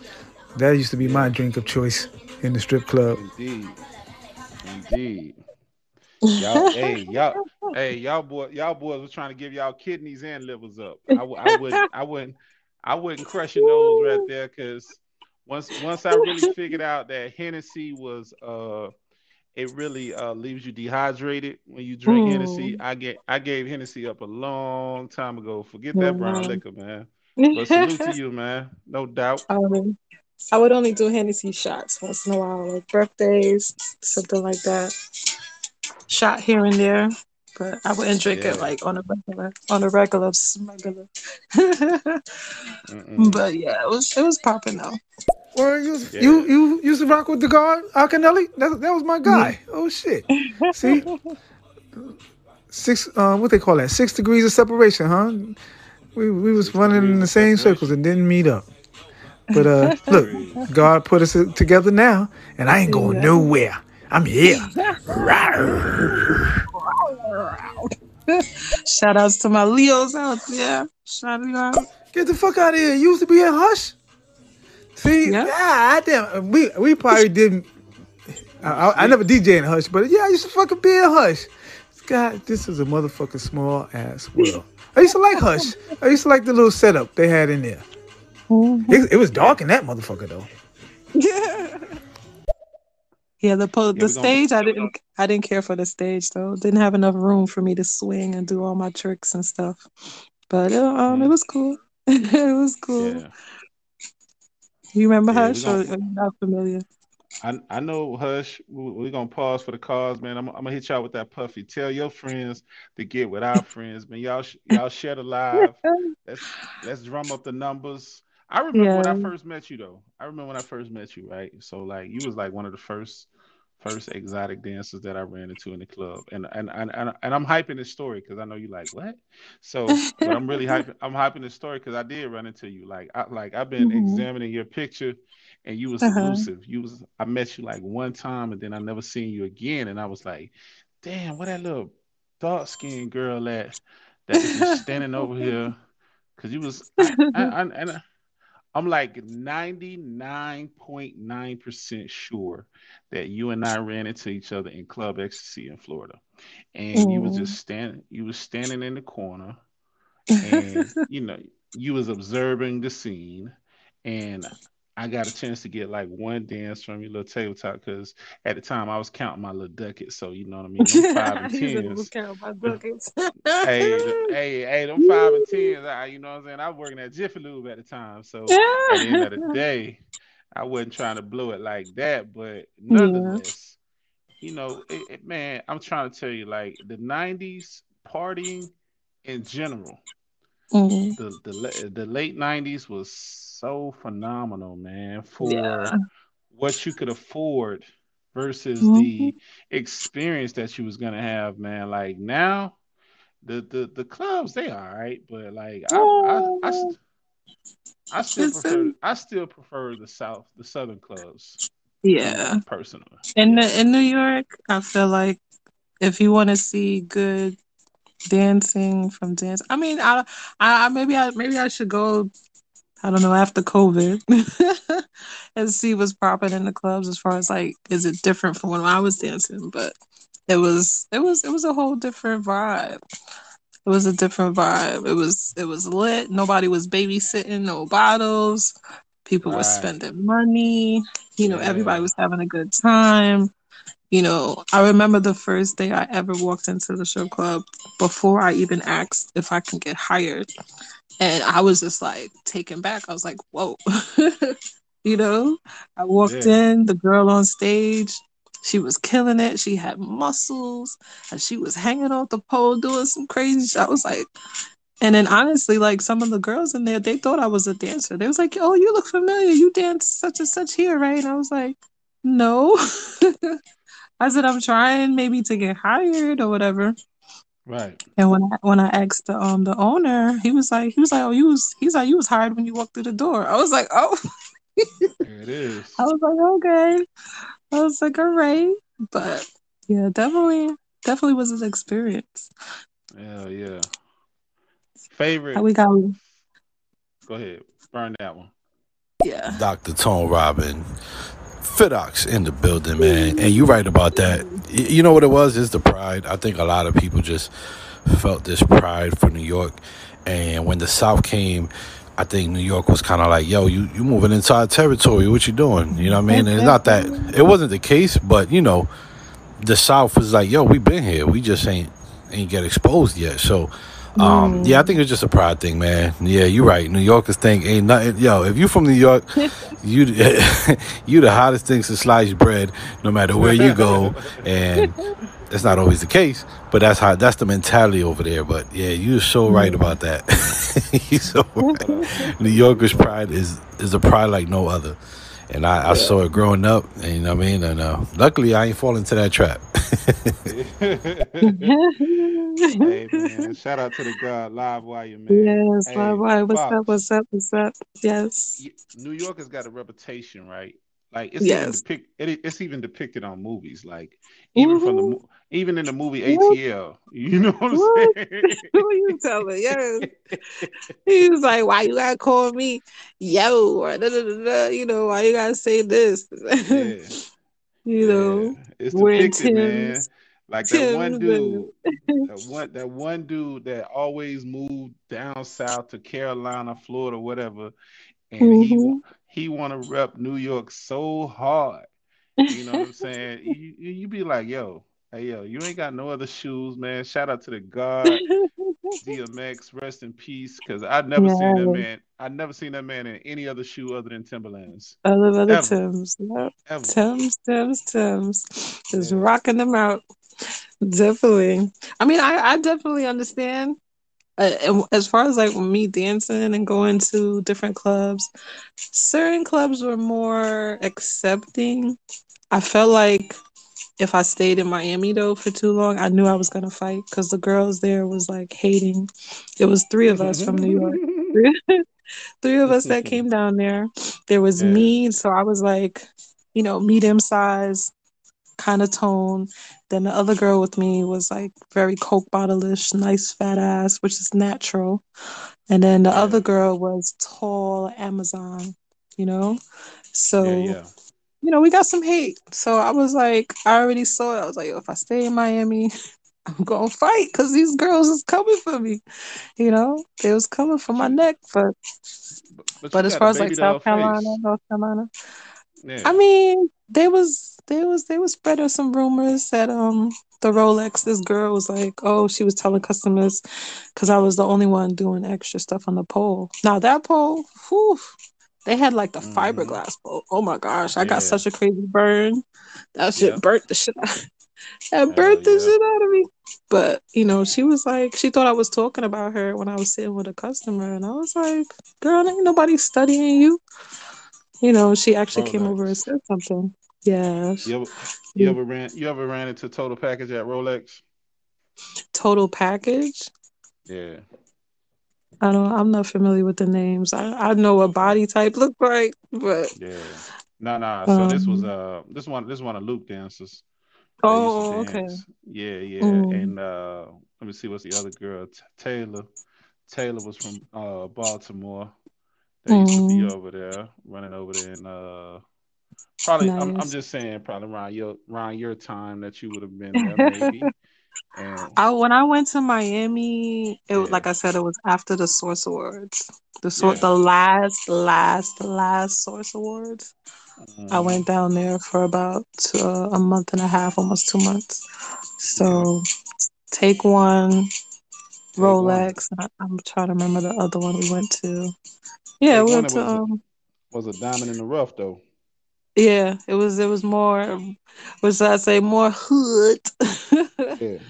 That used to be yeah. my drink of choice in the strip club. Indeed, indeed. Y'all, hey, y'all, hey, y'all boy, y'all boys was trying to give y'all kidneys and livers up. I, I wouldn't, I wouldn't, I wouldn't crush your nose right there because once, once I really figured out that Hennessy was, uh, it really uh, leaves you dehydrated when you drink mm. Hennessy. I get I gave Hennessy up a long time ago. Forget that mm-hmm. brown liquor, man. But salute to you, man. No doubt. Um, I would only do Hennessy shots once in a while, like birthdays, something like that. Shot here and there, but I wouldn't drink yeah. it like on a regular, on a regular, regular. but yeah, it was it was popping though. Well, you yeah. you you used to rock with the guard Akinyele. That that was my guy. Oh shit! See, six uh, what they call that? Six degrees of separation, huh? We we was six running in the same circles and didn't meet up. But uh, look, God put us together now, and I ain't going nowhere. I'm here. Shout outs to my Leos out there. Shout it out. Get the fuck out of here. You used to be in Hush. See, yeah, I damn, we we probably didn't. I, I, I never DJ in Hush, but yeah, I used to fucking be in Hush. God, this is a motherfucking small ass world. I used to like Hush. I used to like the little setup they had in there. Mm-hmm. It, it, was dark in that motherfucker though. Yeah. Yeah, the po- the stage I didn't I didn't care for the stage though. Didn't have enough room for me to swing and do all my tricks and stuff. But uh, um, it was cool. it was cool. Yeah. You remember yeah, Hush, gonna, or not familiar? I I know Hush. We're gonna pause for the cause, man. I'm, I'm gonna hit y'all with that puffy. Tell your friends to get with our friends, man. Y'all y'all share the live. Let's let's drum up the numbers. I remember yeah. when I first met you though. I remember when I first met you, right? So like you was like one of the first first exotic dancers that I ran into in the club, and and and and, and I'm hyping this story because I know you like what. So I'm really hyping. I'm hyping this story because I did run into you. Like I like I've been mm-hmm. examining your picture, and you was uh-huh. elusive. You was I met you like one time, and then I never seen you again, and I was like, damn, what that little dark skinned girl at that is standing over here? Because you was I, I, I, and. I'm like 99.9% sure that you and I ran into each other in Club Ecstasy in Florida. And mm. you was just standing you was standing in the corner and you know, you was observing the scene and I got a chance to get like one dance from your little tabletop because at the time I was counting my little ducats. So you know what I mean? Them five and tens. hey, hey, hey, them five and tens. I, you know what I'm saying? I was working at Jiffy Lube at the time. So at the end of the day, I wasn't trying to blow it like that. But nonetheless, yeah. you know, it, it, man, I'm trying to tell you, like the '90s partying in general. Mm-hmm. The, the the late '90s was so phenomenal, man, for yeah. what you could afford versus mm-hmm. the experience that you was gonna have, man. Like now, the the the clubs they are all right, but like I I, I, I still prefer I still prefer the south the southern clubs. Yeah, personally. In the, in New York, I feel like if you want to see good dancing from dance, I mean, I, I maybe I maybe I should go. I don't know after COVID and see what's popping in the clubs as far as like is it different from when I was dancing, but it was it was it was a whole different vibe. It was a different vibe. It was it was lit. Nobody was babysitting, no bottles. People right. were spending money. You know, yeah. everybody was having a good time. You know, I remember the first day I ever walked into the show club before I even asked if I can get hired. And I was just like taken back. I was like, whoa. you know, I walked yeah. in, the girl on stage, she was killing it. She had muscles and she was hanging off the pole doing some crazy shit. I was like, and then honestly, like some of the girls in there, they thought I was a dancer. They was like, "Oh, you look familiar. You dance such and such here, right?" And I was like, "No." I said, "I'm trying maybe to get hired or whatever." Right. And when I, when I asked the um the owner, he was like, he was like, "Oh, you was he's like, you was hired when you walked through the door." I was like, "Oh." it is. I was like, "Okay." I was like, "All right," but yeah, definitely, definitely was an experience. Yeah, yeah. Favorite. we got. Go ahead, burn that one. Yeah. Dr. Tone Robin. Fidoxx in the building, man. And you're right about that. You know what it was? Is the pride. I think a lot of people just felt this pride for New York. And when the South came, I think New York was kind of like, yo, you, you moving inside territory. What you doing? You know what I mean? And it's not that, it wasn't the case, but, you know, the South was like, yo, we been here. We just ain't ain't get exposed yet. So um, mm. Yeah, I think it's just a pride thing, man. Yeah, you're right. New Yorkers think ain't nothing. Yo, if you from New York, you you the hottest thing to slice bread, no matter where you go, and that's not always the case. But that's how that's the mentality over there. But yeah, you're so right mm. about that. you so right. New Yorkers' pride is is a pride like no other and I, yeah. I, saw it growing up, and you know what I mean. And uh, luckily, I ain't falling into that trap. hey man, shout out to the God Live Wire man. Yes, hey, Live Wire. What's up? What's up? What's up? Yes. New York has got a reputation, right? Like it's yes. even depict, it, it's even depicted on movies. Like even mm-hmm. from the mm-hmm. Even in the movie ATL, you know what I'm saying? Who you telling? Yes. he was like, "Why you gotta call me yo?" Or da, da, da, da, you know, why you gotta say this? Yeah. you know, yeah. it's depicted, man. Like that one dude, that one that one dude that always moved down south to Carolina, Florida, whatever, and mm-hmm. he he want to rep New York so hard. You know what I'm saying? you you be like, yo, hey yo, you ain't got no other shoes, man. Shout out to the God, DMX, rest in peace. Cause I've never yeah. seen that man. I've never seen that man in any other shoe other than Timberlands. Other other Tims, yep. Tims, Tims, Tims, just yeah. rocking them out. Definitely. I mean, I I definitely understand uh, as far as like me dancing and going to different clubs, certain clubs were more accepting. I felt like if I stayed in Miami though for too long, I knew I was gonna fight because the girls there was like hating. It was three of us from New York, three of us that came down there. There was yeah. me, so I was like, you know, medium size kind of tone. Then the other girl with me was like very coke bottle-ish, nice fat ass, which is natural. And then the yeah. other girl was tall Amazon, you know? So yeah, yeah. You know, we got some hate. So I was like, I already saw it. I was like, if I stay in Miami, I'm gonna fight because these girls is coming for me. You know, they was coming for my neck, but but, but as far as like South Carolina, face. North Carolina, yeah. I mean, they was they was they was spreading some rumors that um the Rolex this girl was like oh she was telling customers because I was the only one doing extra stuff on the pole. Now that pole, whew, they had like the mm. fiberglass pole. Oh my gosh, I yeah. got such a crazy burn. That shit yeah. burnt the shit out. that burnt the shit out of me. But you know, she was like, she thought I was talking about her when I was sitting with a customer, and I was like, "Girl, ain't nobody studying you." You know, she actually came over and said something. Yeah. You ever, you ever ran you ever ran into total package at Rolex? Total package? Yeah. I don't I'm not familiar with the names. I, I know what body type look like, but Yeah. No, no. So um, this was um, uh this one this one of Loop dancers. Oh, okay. Yeah, yeah. Mm. And uh, let me see what's the other girl? T- Taylor. Taylor was from uh, Baltimore. They mm. used to be mm. over there, running over there, and uh, probably nice. I'm, I'm, just saying, probably around your around your time that you would have been there, maybe. And, I when I went to Miami, it yeah. like I said, it was after the Source Awards, the sort yeah. the last, last, last Source Awards. Mm. I went down there for about uh, a month and a half, almost two months. So, take one, Rolex. I, am trying to remember the other one we went to. Yeah, we went to. Was, um, a, was a diamond in the rough though. Yeah, it was. It was more. Was I say more hood? yeah.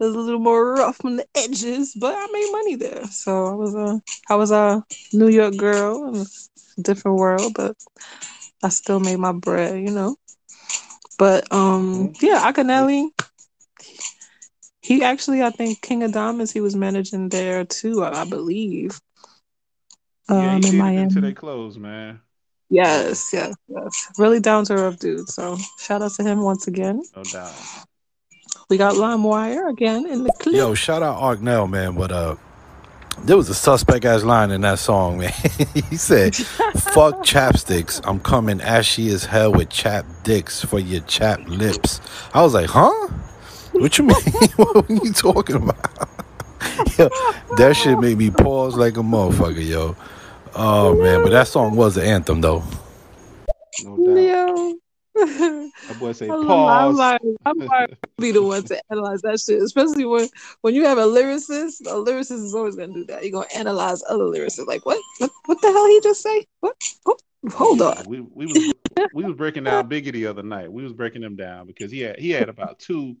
It was a little more rough on the edges, but I made money there. So I was a I was a New York girl, in a different world, but I still made my bread, you know. But um, mm-hmm. yeah, Akinyele, he actually, I think King of Diamonds, he was managing there too, I, believe. Yeah, um, in Miami. Until they close, man. Yes, yes, yes. Really down to earth dude. So shout out to him once again. No doubt. We got Live Wire again in the clip. Yo, shout out Akinyele, man. But uh there was a suspect ass line in that song, man. he said, Fuck chapsticks. I'm coming ashy as hell with chapped dicks for your chapped lips. I was like, huh? What you mean? what are you talking about? yo, that shit made me pause like a motherfucker, yo. Oh man, but that song was an anthem though. No doubt. That boy say pause. I'm like, I'm be the one to analyze that shit, especially when when you have a lyricist. A lyricist is always gonna do that. You're gonna analyze other lyricists. Like what? What, what the hell he just say? What? Oh, hold on. We we was we was breaking down Biggie the other night. We was breaking him down because he had he had about two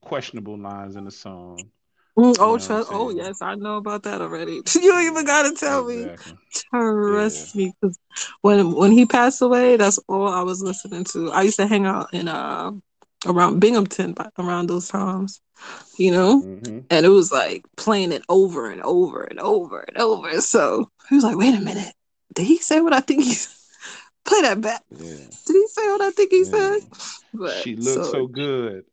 questionable lines in the song. Mm, oh, trust, oh yes, I know about that already. you don't even gotta tell exactly. me. Trust yeah. me, because when when he passed away, that's all I was listening to. I used to hang out in uh around Binghamton around those times, you know, mm-hmm. and it was like playing it over and over and over and over. So he was like, "Wait a minute, did he say what I think he?" Play that back. Yeah. Did he say what I think he yeah. said? But, she looks so, so good.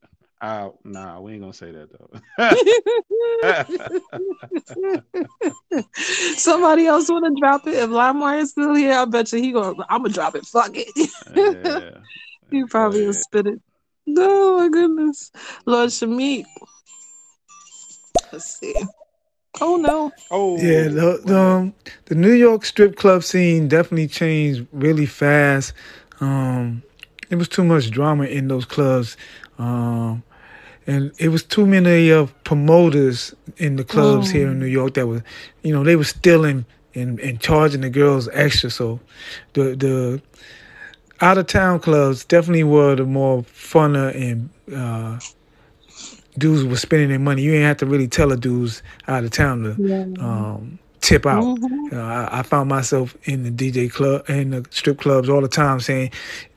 Oh, nah, we ain't gonna say that though. Somebody else wanna drop it. If Live Wire is still here, I bet you he gonna I'm gonna drop it. Fuck it. yeah. he probably will spit it. No, my goodness. Lord Shamik. Let's see. Oh no. Oh yeah, the, the, um, the New York strip club scene definitely changed really fast. Um, there was too much drama in those clubs. Um, and it was too many of promoters in the clubs oh. here in New York that was, you know, they were stealing and, and charging the girls extra. So the the out of town clubs definitely were the more funner and uh, dudes were spending their money. You ain't have to really tell a dudes out of town to yeah. um, tip out. Mm-hmm. Uh, I, I, found myself in the DJ club and the strip clubs all the time saying,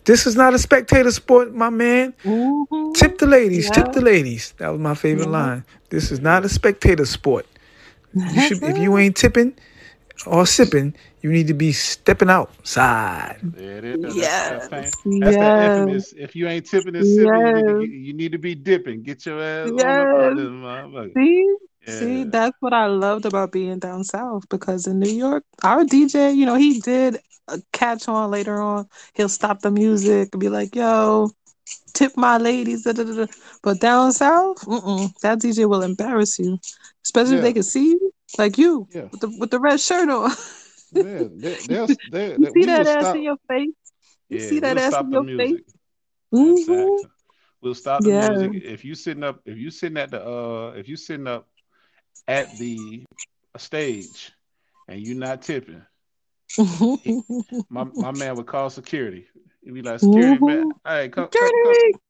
"This is not a spectator sport, my man. Mm-hmm. Tip the ladies, yeah. tip the ladies." That was my favorite yeah. line. This is not a spectator sport. You should, if you ain't tipping or sipping, you need to be stepping outside. Yeah, that's, yes. that's, yes. that infamous. If you ain't tipping and sipping, yes. you, need to, you, need to, be dipping. Get your ass yes. on See? Yeah. See, See, that's what I loved about being down south because in New York, our DJ, you know, he did a catch on later on. He'll stop the music and be like, yo, tip my ladies. Da, da, da. But down south, that DJ will embarrass you, especially yeah. if they can see you, like you, yeah. with, the, with the red shirt on. yeah, they, they'll, they, you see that ass stop. in your face? You yeah, see that we'll ass in your music. face? Mm-hmm. We'll stop the yeah. music if you sitting up. If you sitting at the uh, if you sitting up at the stage and you're not tipping, he, my my man would call security. He'd be like, "Security man, hey, come, come, come,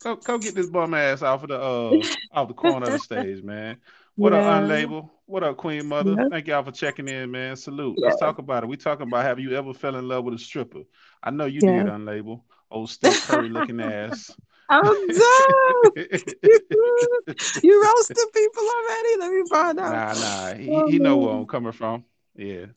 come, come, get this bum ass off of the uh off the corner of the stage, man." What yeah. up, unlabel? What up, Queen Mother? Yeah. Thank y'all for checking in, man. Salute. Yeah. Let's talk about it. We talking about have you ever fell in love with a stripper? I know you did, unlabel. Old Steph Curry looking ass. I'm done. you roasted people already. Let me find out. Nah, nah. He, oh, he know where I'm coming from. Yeah.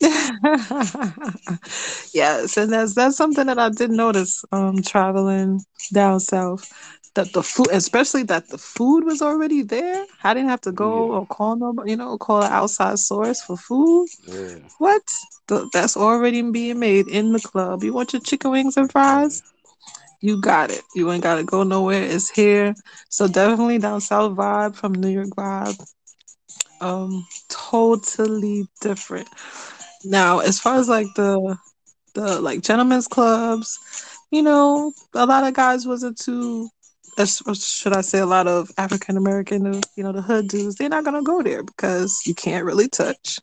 yes, and that's that's something that I did notice um traveling down south. that the food, especially that the food was already there. I didn't have to go yeah. or call nobody, you know, call an outside source for food. Yeah. What? The, that's already being made in the club. You want your chicken wings and fries? You got it. You ain't got to go nowhere. It's here. So definitely down south vibe from New York vibe. Um, totally different. Now, as far as like the the like gentlemen's clubs, you know, a lot of guys wasn't too should I say, a lot of African American, you know, the hood dudes, they're not gonna go there because you can't really touch,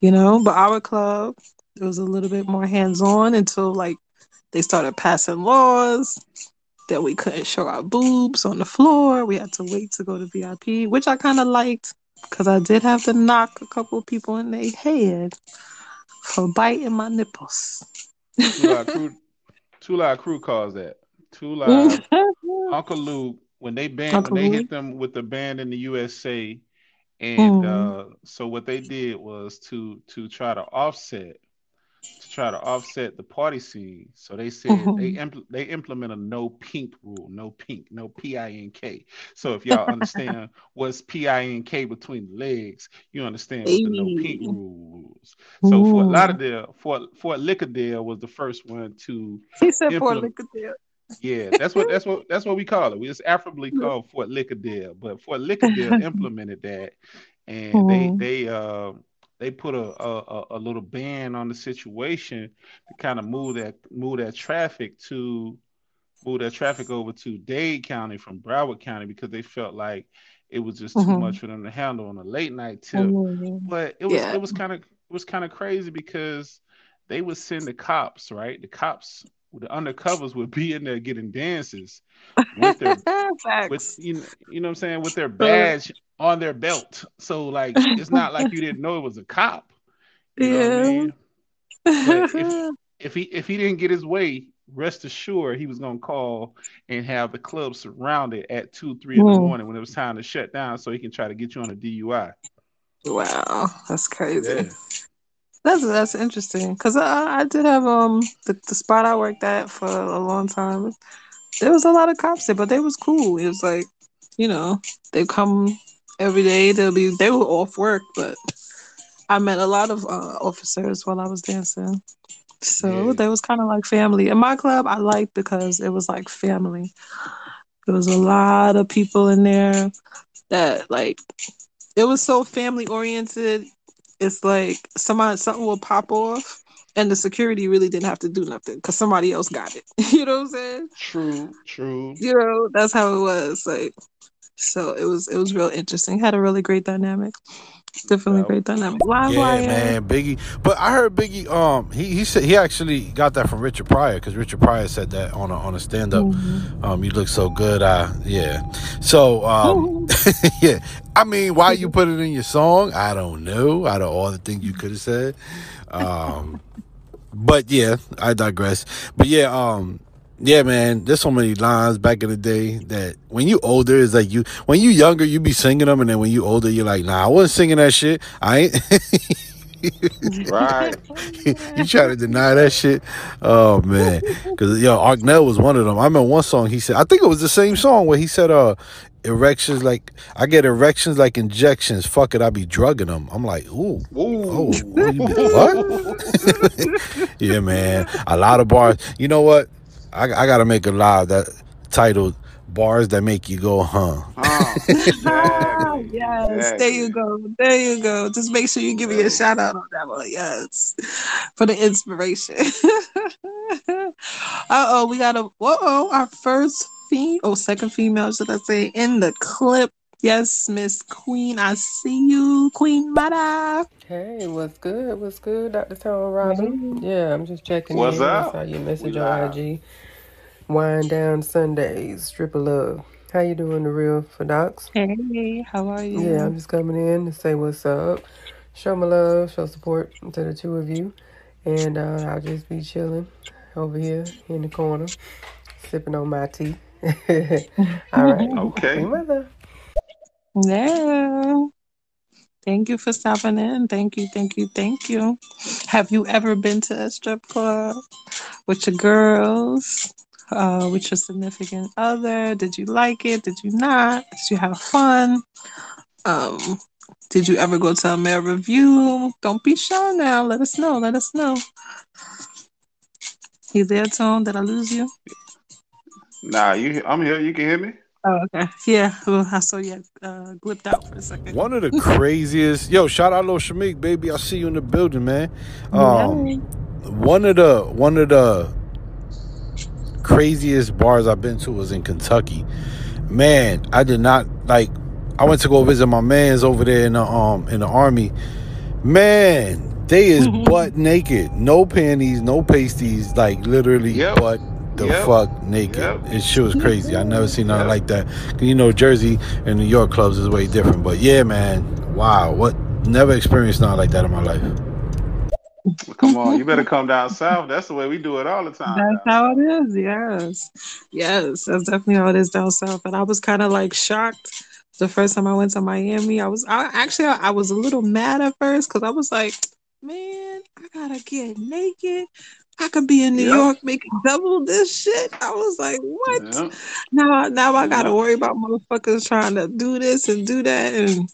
you know. But our club, it was a little bit more hands on until like they started passing laws that we couldn't show our boobs on the floor. We had to wait to go to VIP, which I kind of liked because I did have to knock a couple of people in their head for biting my nipples. Two Live Crew, Two Live Crew calls that. Two Live Uncle Luke when they banned Uncle when they hit them with the ban in the USA, and mm. uh, so what they did was to to try to offset try to offset the party scene. So they said mm-hmm. they impl- they implement a no pink rule, no pink, no P I N K. So if y'all understand what's P I N K between the legs, you understand what the no pink rules. So Ooh. Fort Lauderdale, Fort Fort Lickadale was the first one to. He said implement- Fort Lickadale. Yeah, that's what that's what that's what we call it. We just affably call Fort Lickadale, but Fort Lickadale implemented that, and mm-hmm. they they uh they put a, a a little ban on the situation to kind of move that move that traffic to move that traffic over to Dade County from Broward County because they felt like it was just mm-hmm. too much for them to handle on a late night tip. Mm-hmm. But it was yeah. it was kind of it was kind of crazy because they would send the cops, right? The cops the undercovers would be in there getting dances with their with you know, you know what I'm saying with their badge on their belt. So like it's not like you didn't know it was a cop. yeah. I mean? if, if he if he didn't get his way, rest assured he was gonna call and have the club surrounded at two, three in the hmm. morning when it was time to shut down so he can try to get you on a DUI. Wow, that's crazy. Yeah. That's that's interesting because I, I did have um the, the spot I worked at for a long time. There was a lot of cops there, but they was cool. It was like, you know, they come every day. They'll be they were off work, but I met a lot of uh, officers while I was dancing. So yeah. they was kind of like family. In my club, I liked because it was like family. There was a lot of people in there that like it was so family oriented it's like somebody something will pop off and the security really didn't have to do nothing because somebody else got it. you know what I'm saying? True, true. You know, that's how it was. Like so it was it was real interesting. Had a really great dynamic. Definitely great dynamic. Why, yeah, man, Biggie. But I heard Biggie. Um, he he said he actually got that from Richard Pryor because Richard Pryor said that on a on a stand up. Mm-hmm. Um, you look so good. Uh, yeah. So um, yeah. I mean, why you put it in your song? I don't know. Out of all the things you could have said. Um, but yeah, I digress. But yeah, um, yeah, man, there's so many lines back in the day that when you older, it's like you when you younger, you be singing them, and then when you older, you're like, nah, I wasn't singing that shit. I ain't. right. you try to deny that shit. Oh man, because yo, Akinyele was one of them. I remember one song he said. I think it was the same song where he said, "Uh, erections like I get erections like injections. Fuck it, I be drugging them." I'm like, ooh, ooh. oh, what? yeah, man, a lot of bars. You know what? I, I got to make a live that titled "Bars That Make You Go Huh." Oh, exactly. yes, exactly. there you go, there you go. Just make sure you give me a shout out on that one. Yes, for the inspiration. uh oh, we got a. oh, our first female, oh, second female, should I say, in the clip. Yes, Miss Queen, I see you, Queen Mada. Hey, what's good? What's good, Dr. Tyrone Robin? Yeah, I'm just checking what's in. Up? I saw your message on live. IG. Wine Down Sundays, strip of love. How you doing, the real Fidoxx? Hey, how are you? Yeah, I'm just coming in to say what's up, show my love, show support to the two of you, and uh, I'll just be chilling over here in the corner, sipping on my tea. All right. Okay. Mother. Yeah. Thank you for stopping in. Thank you, thank you, thank you. Have you ever been to a strip club with your girls? Uh, with your significant other? Did you like it? Did you not? Did you have fun? Um, did you ever go to a male review? Don't be shy now. Let us know. Let us know. You there, Tone? Did I lose you? Nah, you. I'm here. You can hear me. Oh, okay. Yeah. Well, I saw you uh, glipped out for a second. One of the craziest. Yo, shout out Lil Shamik, baby. I see you in the building, man. Um, Yeah. one of the one of the craziest bars I've been to was in Kentucky. Man, I did not like. I went to go visit my man's over there in the um in the army. Man, they is butt naked, no panties, no pasties, like literally Yep. butt the Yep. fuck naked. Yep. It shit was crazy. I never seen nothing Yep. like that. You know, Jersey and New York clubs is way different. But yeah, man, wow, what? Never experienced nothing like that in my life. Come on, you better come down south. That's the way we do it all the time. That's how it is. Yes. Yes. That's definitely how it is down south. And I was kind of like shocked the first time I went to Miami. I was I, actually I was a little mad at first because I was like, man, I gotta get naked. I could be in New Yep. York making double this shit. I was like, what? Yep. Now, now I gotta worry about motherfuckers trying to do this and do that and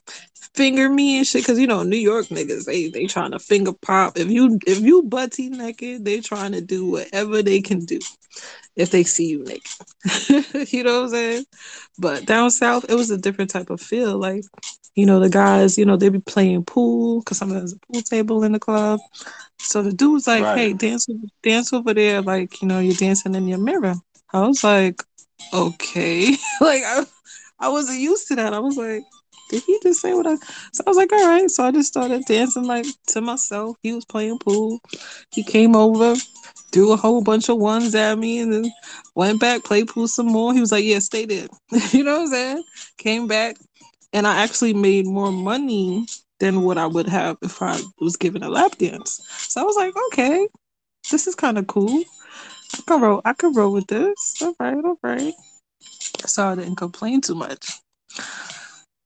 finger me and shit. Cause you know, New York niggas, they they trying to finger pop. If you if you butty naked, they trying to do whatever they can do if they see you naked. you know what I'm saying? But down south, it was a different type of feel. Like, you know, the guys, you know, they be playing pool because sometimes there's a pool table in the club. So the dude was like, Right. "Hey, dance, dance over there, like you know, you're dancing in your mirror." I was like, "Okay," like I, I wasn't used to that. I was like, "Did he just say what I?" So I was like, "All right." So I just started dancing like to myself. He was playing pool. He came over, threw a whole bunch of ones at me, and then went back, played pool some more. He was like, "Yeah, stay there." you know what I'm saying? Came back, and I actually made more money than what I would have if I was given a lap dance. So I was like, okay, this is kind of cool. I can roll. I can roll with this. All right, all right. So I didn't complain too much.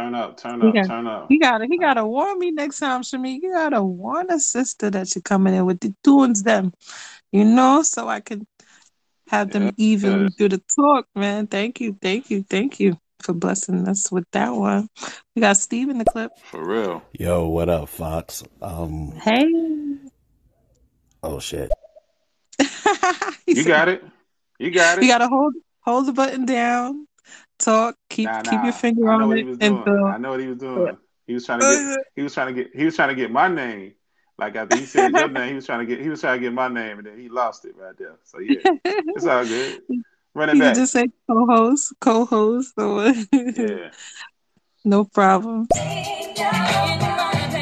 Turn up. Turn up. got, Turn up. he gotta he gotta warn me next time, Shami. You gotta warn a sister that you're coming in with the doings them. You know, so I can have them Yeah. evenly do the talk, man. Thank you, thank you, thank you for blessing us with that one. We got Steve in the clip. For real. Yo, what up, Fox? Um, Hey. oh shit. You said- got it. You got it. You gotta hold hold the button down, talk, keep Nah, keep your finger on it, and doing. I know what he was doing. He was trying to get. He was trying to get. He was trying to get my name. Like after he said your name, he was trying to get. He was trying to get my name, and then he lost it right there. So yeah, it's all good. Run it You back. just say co-host, co-host, or Yeah. no problem.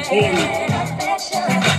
Communication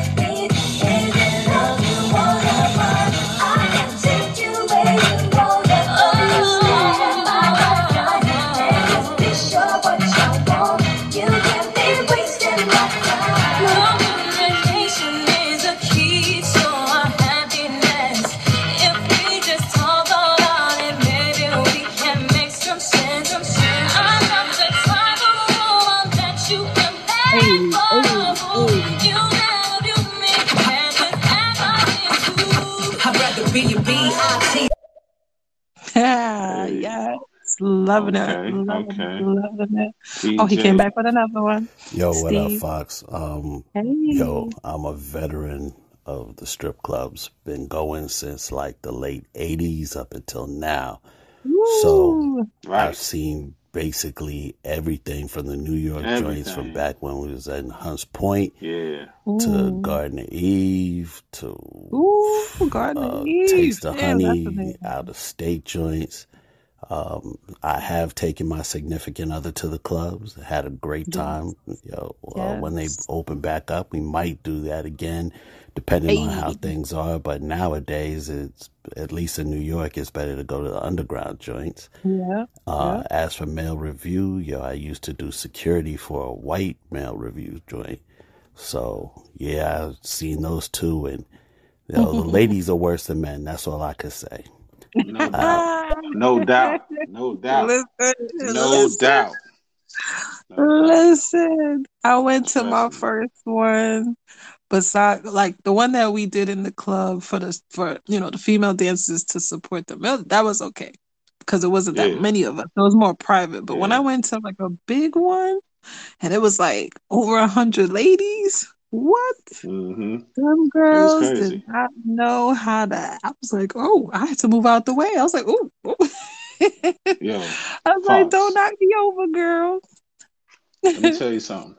Yeah, Hey. yes, loving Okay, it, loving okay. it, loving it. Oh, he came back with another one. Yo, what up, Steve. Fox? Um, Hey. yo, I'm a veteran of the strip clubs. Been going since like the late '80s up until now. So Woo. I've seen basically everything from the New York joints from back when we was in Hunts Point Yeah. to Ooh. Garden Eve to Ooh, Garden uh, Eve. Taste the Damn, Honey, amazing. out of state joints. Um, I have taken my significant other to the clubs. Had a great time. You know, uh, when they Yes. open back up, we might do that again, depending on how things are. But nowadays, it's at least in New York, it's better to go to the underground joints. Yeah. Uh, Yeah. as for male review, yo, I used to do security for a white male review joint. So yeah, I've seen those two, and you know, the ladies are worse than men. That's all I could say. No Uh, doubt. No doubt. No doubt. Listen, No listen, doubt. No doubt. I went to my first one, beside like the one that we did in the club for the for you know the female dancers to support the male. That was okay because it wasn't that Yeah. many of us. It was more private. But when I went to like a big one, and it was like over a hundred ladies. What? Mm-hmm. Them girls did not know how to. I was like, oh, I had to move out the way. I was like, oh. Yo, I was like, don't knock me over, girl. Let me tell you something.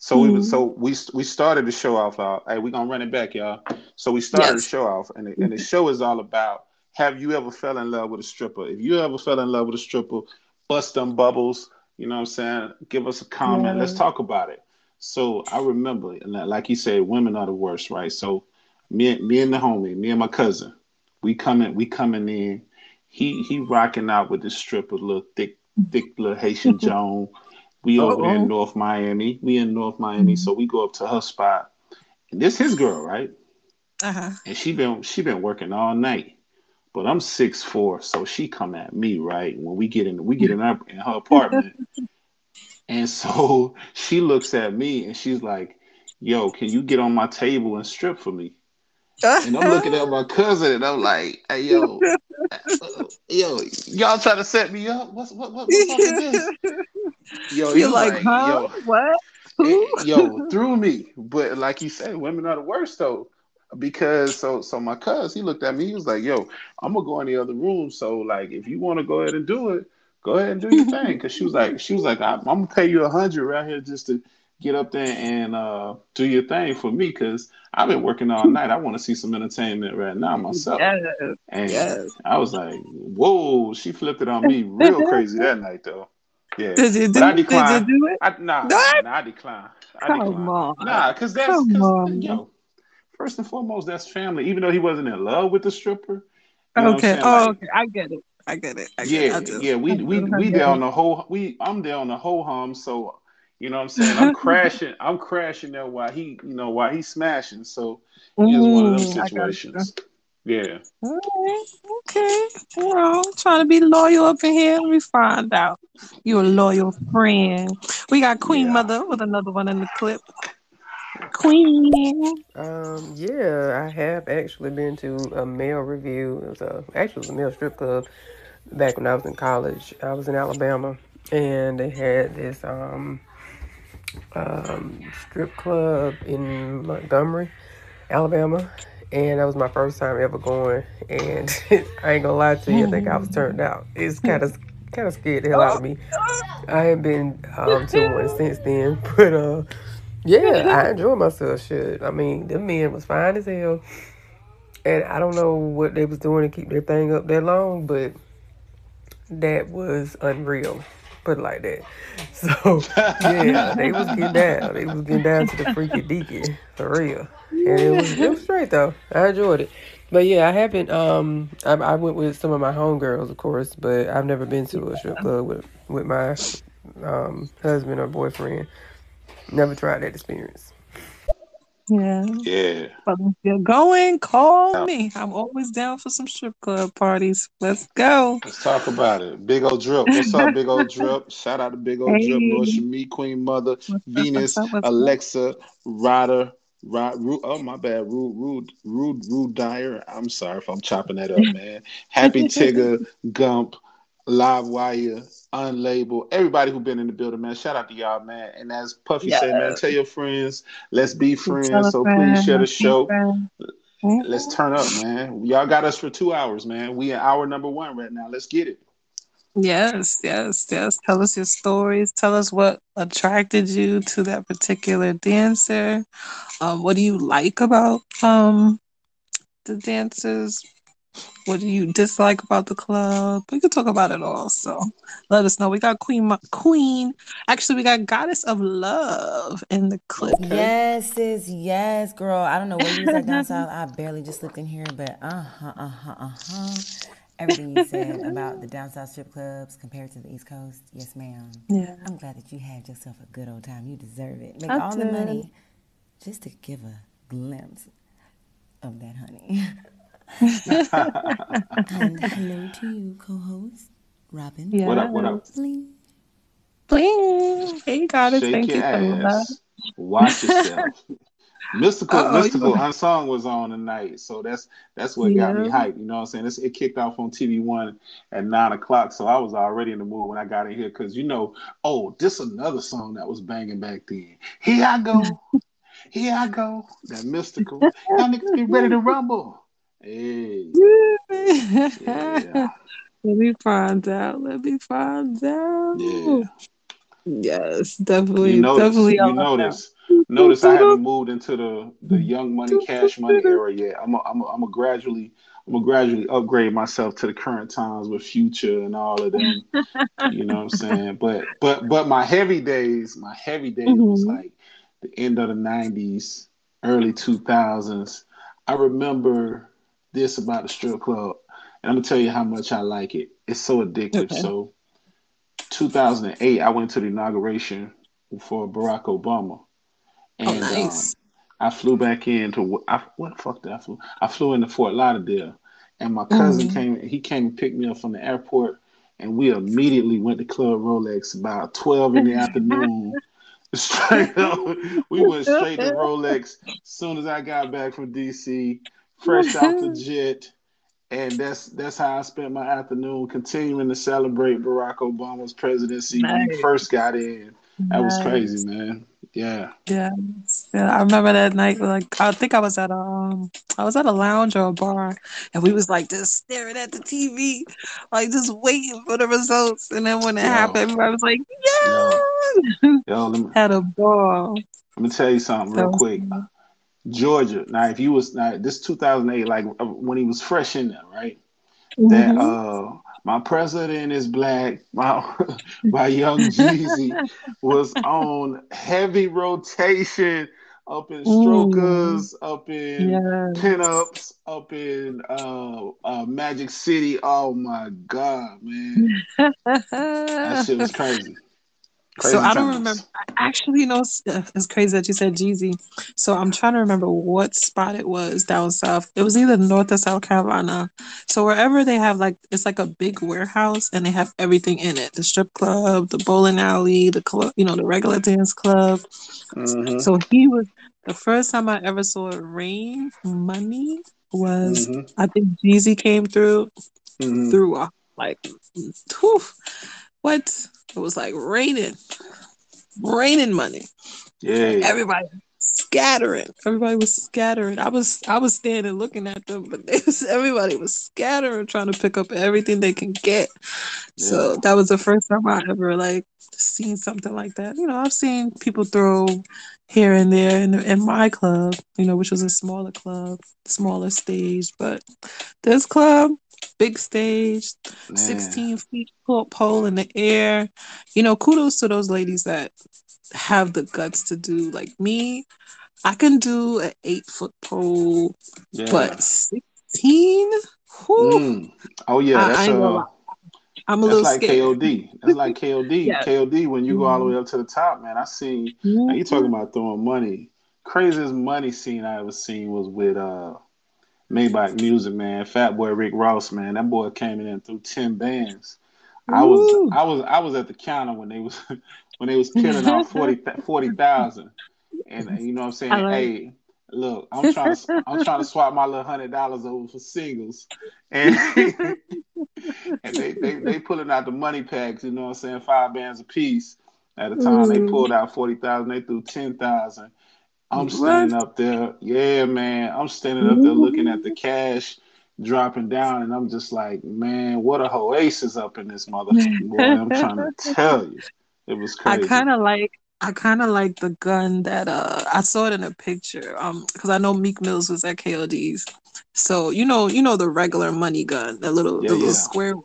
So we was Mhm. so we we started the show off. Uh, hey, we gonna run it back, y'all. So we started the show off, and the, and the show is all about: Have you ever fell in love with a stripper? If you ever fell in love with a stripper, bust them bubbles. You know what I'm saying? Give us a comment. Let's talk about it. So I remember, and like you said, women are the worst, right? So me, me and the homie, me and my cousin, we coming, we coming in. He he rocking out with this stripper, little thick, thick little Haitian Joan. We over there in North Miami. We in North Miami, so we go up to her spot. And this his girl, right? Uh-huh. And she been she been working all night. But I'm six four, so she come at me, right? When we get in we get in her in her apartment. And so she looks at me and she's like, Yo, can you get on my table and strip for me? And I'm looking at my cousin and I'm like, hey yo, uh, yo, y'all trying to set me up? What's what, what what's up with this? Yo, he You're like, like, huh? yo, What? Eh, Who? yo, through me. But like you said, women are the worst though. Because so so my cuz he looked at me, he was like, Yo, I'm gonna go in the other room. So like if you wanna go ahead and do it, go ahead and do your thing. Cause she was like, she was like, I'm, I'm gonna pay you a hundred right here just to get up there and uh do your thing for me because I've been working all night. I want to see some entertainment right now myself. Yes. And Yes. I was like, whoa, she flipped it on me real crazy that night though. Yeah. Did you But do I Did you do it? I nah, What? nah, I decline. I Come decline. on. Nah, cause that's Come cause on. yo, first and foremost, that's family. Even though he wasn't in love with the stripper, you know Okay. Oh, Like, okay. I get it. I get it. I get it. I yeah, just yeah, we we we there on it. the whole we I'm there on the whole hum, so you know what I'm saying? I'm crashing, I'm crashing there while he, you know, while he's smashing. So it's one of those Mm, I situations. Yeah. All right. Okay. Well, trying to be loyal up in here. Let me find out. You're a loyal friend. We got Queen Yeah. Mother with another one in the clip. Queen. Um, yeah, I have actually been to a male review. It was a actually it was a male strip club back when I was in college. I was in Alabama, and they had this um, um, strip club in Montgomery, Alabama, and that was my first time ever going. And I ain't gonna lie to you, I think I was turned out. It's kind of kind of scared the hell out of me. I ain't been um, to one since then, but uh, yeah, I enjoyed myself. Shit, I mean, them men was fine as hell, and I don't know what they was doing to keep their thing up that long, but that was unreal. Put it like that. So yeah, they was getting down. They was getting down to the freaky deaky for real, and it was it was straight though. I enjoyed it. But yeah, I haven't. Um, I, I went with some of my homegirls, of course, but I've never been to a strip club with with my um husband or boyfriend. Never tried that experience. Yeah. Yeah. But if you're going, call me. I'm always down for some strip club parties. Let's go. Let's talk about it. Big old drip. What's up, big old drip? Shout out to big old drip, Lord Hey. Shamik, Queen Mother, What's up? Venus, What's up? What's up? Alexa, Ryder, Rod, Rude, oh my bad, Rude, Rude, Rude, Rude Dyer. I'm sorry if I'm chopping that up, man. Happy Tigger, Gump, Live Wire, Unlabeled, everybody who been in the building, man. Shout out to y'all, man. And as Puffy Yeah. said, man, tell your friends, let's be friends. So friend. please share the Tell a show. Let's turn up, man. Y'all got us for two hours, man. We in hour number one right now. Let's get it. Yes, yes, yes. Tell us your stories. Tell us what attracted you to that particular dancer. Um, what do you like about um the dancers? What do you dislike about the club? We could talk about it all. So let us know. We got Queen Ma- Queen. Actually, we got Goddess of Love in the clip. Yes, sis, yes, girl. I don't know where you was at down south. I barely just slipped in here, but uh huh, uh huh, uh huh. Everything you said about the down south strip clubs compared to the East Coast, yes, ma'am. Yeah. I'm glad that you had yourself a good old time. You deserve it. Make I all the money just to give a glimpse of that honey. and hello to you, co-host Robin. Yeah. What up? What up? Bling. Bling. Hey, Goddess. Shake Thank your you for the love. ass. Watch yourself. Mystikal, Uh-oh, Mystikal know. unsung was on tonight, so that's that's what got me hyped. You know what I'm saying? It's, it kicked off on TV One at nine o'clock, so I was already in the mood when I got in here because you know, oh, this another song that was banging back then. Here I go, here I go. That Mystikal. Y'all niggas get ready to rumble. Hey, yeah, Let me find out. Let me find out. yeah. Yes, definitely, You notice, definitely. I you that. notice, notice I haven't moved into the the young money, cash money era yet. I'm a, I'm a, I'm a gradually, I'm gonna gradually upgrade myself to the current times with Future and all of them. You know what I'm saying? But but but my heavy days, my heavy days was Mhm. like the end of the '90s, early 2000s. I remember this about the strip club, and I'm gonna tell you how much I like it. It's so addictive. Okay. So 2008, I went to the inauguration for Barack Obama, Oh, and nice. um, I flew back into I, what the fuck did I flew? I flew into Fort Lauderdale, and my cousin Mhm. came. He came and picked me up from the airport, and we immediately went to Club Rolex about 12 in the afternoon. Straight up, we went straight to Rolex. As soon as I got back from DC, fresh off the jet, and that's that's how I spent my afternoon, continuing to celebrate Barack Obama's presidency when he first got in. That was crazy, man. Yeah. Yeah, yeah. I remember that night. Like, I think I was at a, um, I was at a lounge or a bar, and we was like just staring at the TV, like just waiting for the results. And then when it Yo, happened, everybody was like, "Yeah!" yo. Let me, Had a ball. let me tell you something That real quick. Georgia. Now, if you was now this 2008, like uh, when he was fresh in there, right? That Mhm. uh, my president is black. My my young Jeezy was on heavy rotation up in strokers, up in Yes. pinups, up in uh, uh, Magic City. Oh my god, man, that shit was crazy. Crazy So I don't times. remember. Actually, you know, it's, crazy that you said Jeezy. So I'm trying to remember what spot it was down south. It was either North or South Carolina. So wherever they have like, it's like a big warehouse and they have everything in it: the strip club, the bowling alley, the club, you know, the regular dance club. Mhm. So he was the first time I ever saw it rain money was Mhm. I think Jeezy came through Mhm. through a, like, whew, what? It was like raining, raining money. Yeah. Everybody scattering. Everybody was scattering. I was I was standing looking at them, but they was, everybody was scattering, trying to pick up everything they can get. So that was the first time I ever like seen something like that. You know, I've seen people throw here and there in in my club, you know, which was a smaller club, smaller stage, but this club. Big stage, Man. 16 feet pole in the air. You know, kudos to those ladies that have the guts to do like me. I can do an eight foot pole, Yeah. but 16? Mm. Oh yeah, I, I that's gonna uh lie. I'm a little like scared. KOD. That's like KOD. Yeah. KOD when you go all the way up to the top, man. I seen now you talking Mhm. about throwing money. Craziest money scene I ever seen was with uh Maybach Music, man. Fat Boy Rick Ross, man. That boy came in and threw ten bands. I was I was I was at the counter when they was when they was killing off 40 40,000. And uh, you know what I'm saying? Like Hey, look, I'm trying to I'm trying to swap my little hundred dollars over for singles. And and they, they they pulling out the money packs, you know what I'm saying? Five bands a piece. At the time they Mm. pulled out forty thousand, they threw ten thousand. I'm What? standing up there, yeah, man. I'm standing up there looking at the cash dropping down, and I'm just like, man, what a oasis up in this motherfucker. boy. I'm trying to tell you. It was crazy. I kind of like I kind of like the gun that uh I saw it in a picture. Um, because I know Meek Mills was at KOD's, so you know, you know the regular money gun, the little Yeah, the little yeah. square one.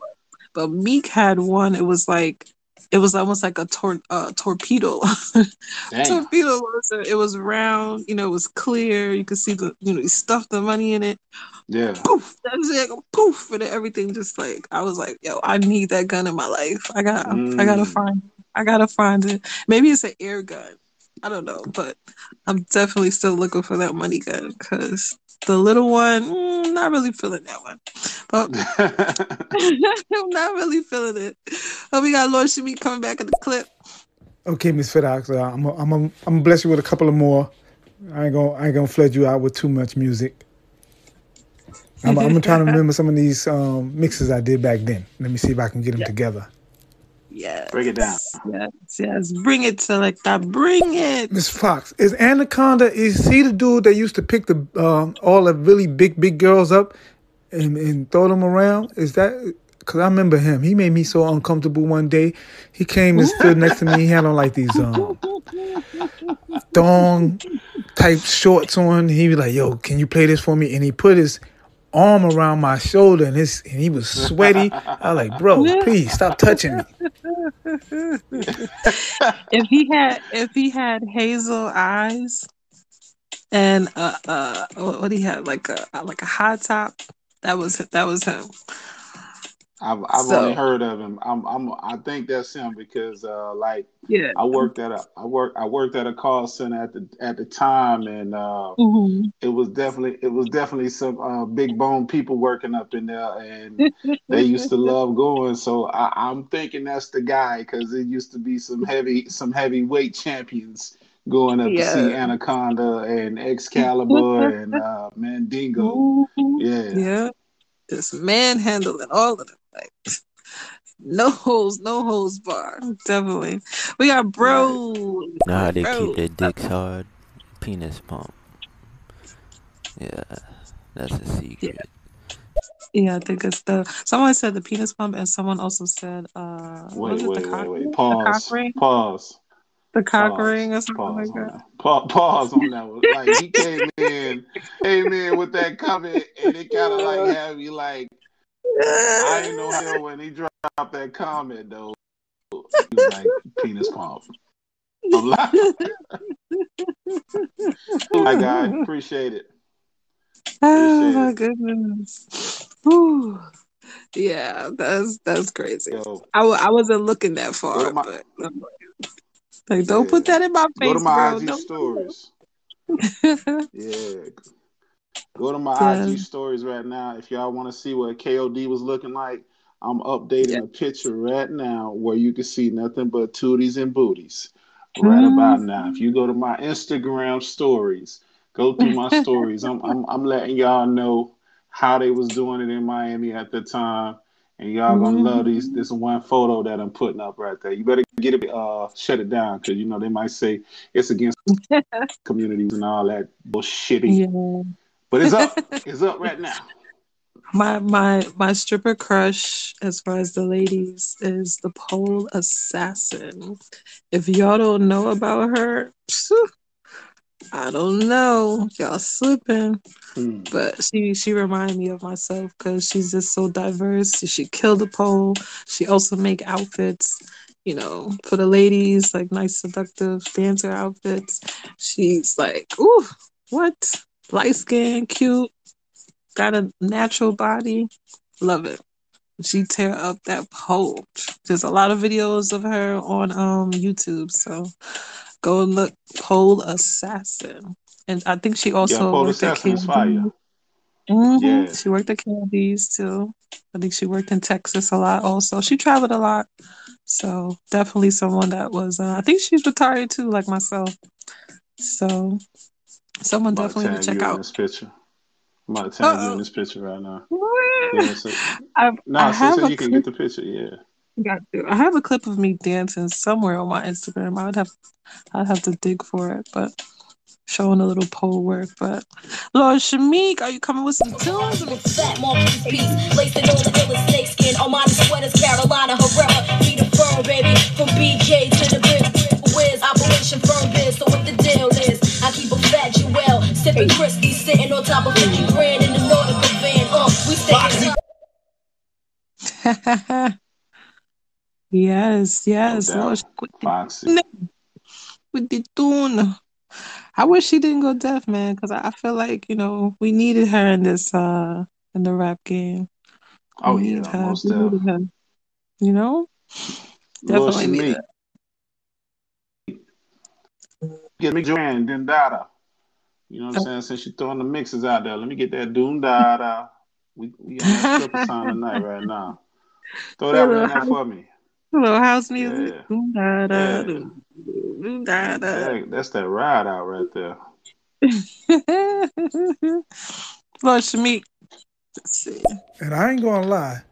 But Meek had one. It was like it was almost like a tor- uh, torpedo. Torpedo was it was round. You know, it was clear. You could see the you know he stuffed the money in it. Yeah. Poof, that's it. Poof, and everything just like I was like, yo, I need that gun in my life. I got, I gotta Mm. find, I gotta find it. Maybe it's an air gun. I don't know, but I'm definitely still looking for that money gun because the little one, mm, not really feeling that one. But I'm not really feeling it. Oh, we got Lord Shimi coming back in the clip. Okay, Miss Fidoxx, uh, I'm I'm I'm gonna bless you with a couple of more. I ain't gonna I ain't gonna flood you out with too much music. I'm, I'm trying to remember some of these um, mixes I did back then. Let me see if I can get them together. Yes. Break it down. Yes, yes. Bring it to like that. Bring it. Miss Fox, is Anaconda? Is he the dude that used to pick the um, all the really big big girls up and, and throw them around? Is that? Cause I remember him. He made me so uncomfortable one day. He came and stood next to me. He had on like these um, thong type shorts on. He was like, "Yo, can you play this for me?" And he put his arm around my shoulder, and his and he was sweaty. I was like, "Bro, please stop touching me." if he had if he had hazel eyes and uh uh what what he had like a like a high top that was that was him I've I've So- only heard of him. I'm I'm I think that's him because uh like yeah I worked at a I work I worked at a call center at the at the time and uh Mhm. it was definitely it was definitely some uh big bone people working up in there and they used to love going so I, I'm thinking that's the guy because it used to be some heavy some heavyweight champions going up to see Anaconda and Excalibur and uh Mandingo. Yeah. yeah just manhandling all of them like no holes no holes bar definitely we got bro Know how they bro keep their dicks hard? Penis pump. Yeah, that's a secret. yeah i think it's the someone said the penis pump and someone also said uh what was Wait, the wait, cock wait, ring? wait. the Pause. cock ring Pause. the cock Pause. ring or something Pause like on that that. Pa- pause on that one. Like he came in, came in with that comment, and it kind of like had me like, I ain't know hell when he dropped that comment though. He was like penis pump. I'm like, my guy, appreciate it. Oh my it. goodness. Whew. Yeah, that's that's crazy. Yo, I, w- I wasn't looking that far, my but like, like, don't put that in my face. Go to face, my bro. IG Don't stories. Yeah. Go to my yeah. IG stories right now. If y'all want to see what KOD was looking like, I'm updating Yeah. a picture right now where you can see nothing but tooties and booties right about now. If you go to my Instagram stories, go through my stories. I'm I'm I'm letting y'all know how they was doing it in Miami at the time. And y'all gonna love these this one photo that I'm putting up right there. You better get it uh shut it down because you know they might say it's against communities and all that bullshitty. Yeah. But it's up. It's up right now. My my my stripper crush, as far as the ladies, is the pole assassin. If y'all don't know about her, phew, I don't know. Y'all slipping. Hmm. But she she reminded me of myself because she's just so diverse. She killed the pole. She also make outfits, you know, for the ladies, like nice seductive dancer outfits. She's like, ooh, what? Light skin, cute, got a natural body. Love it. She tear up that pole. There's a lot of videos of her on um YouTube, so go and look pole assassin. And I think she Yeah, also Pole worked at Assassin is fire. KD. hmm Yeah. She worked at Candies too. I think she worked in Texas a lot also. She traveled a lot. So definitely someone that was uh, I think she's retired too, like myself. So someone I'm about definitely to check out. this picture. I'm about to tag you in this picture right now. Yeah, so, I no, I so, have so a you can clip get the picture. Yeah. got to. I have a clip of me dancing somewhere on my Instagram. I would have I'd have to dig for it, but showing a little pole work. But Lord Shamik, are you coming with some tunes? Fat Marquis piece, laced in all the illest snakeskin. Armani sweaters, Carolina Herrera, be the firm, baby. From BK Sipping Christie, sitting on top of 50 grand in the Nautica van. Uh, we stay yes, yes. No Lord, with the tune. I wish she didn't go deaf, man, because I I feel like you know we needed her in this uh in the rap game. We Oh yeah, her. most We her. You know, definitely need Shamik. her. Get me Joanne Dindada. You know what I'm oh. saying? Since you're throwing the mixes out there, let me get that Doom Dada. We we on that stripper song tonight right now. Throw that one little in there house, for me. little house music. Yeah. Boom, da, da, doom, boom, da, da. That's that ride out right there. Lord Shamik. Let's see. And I ain't gonna lie,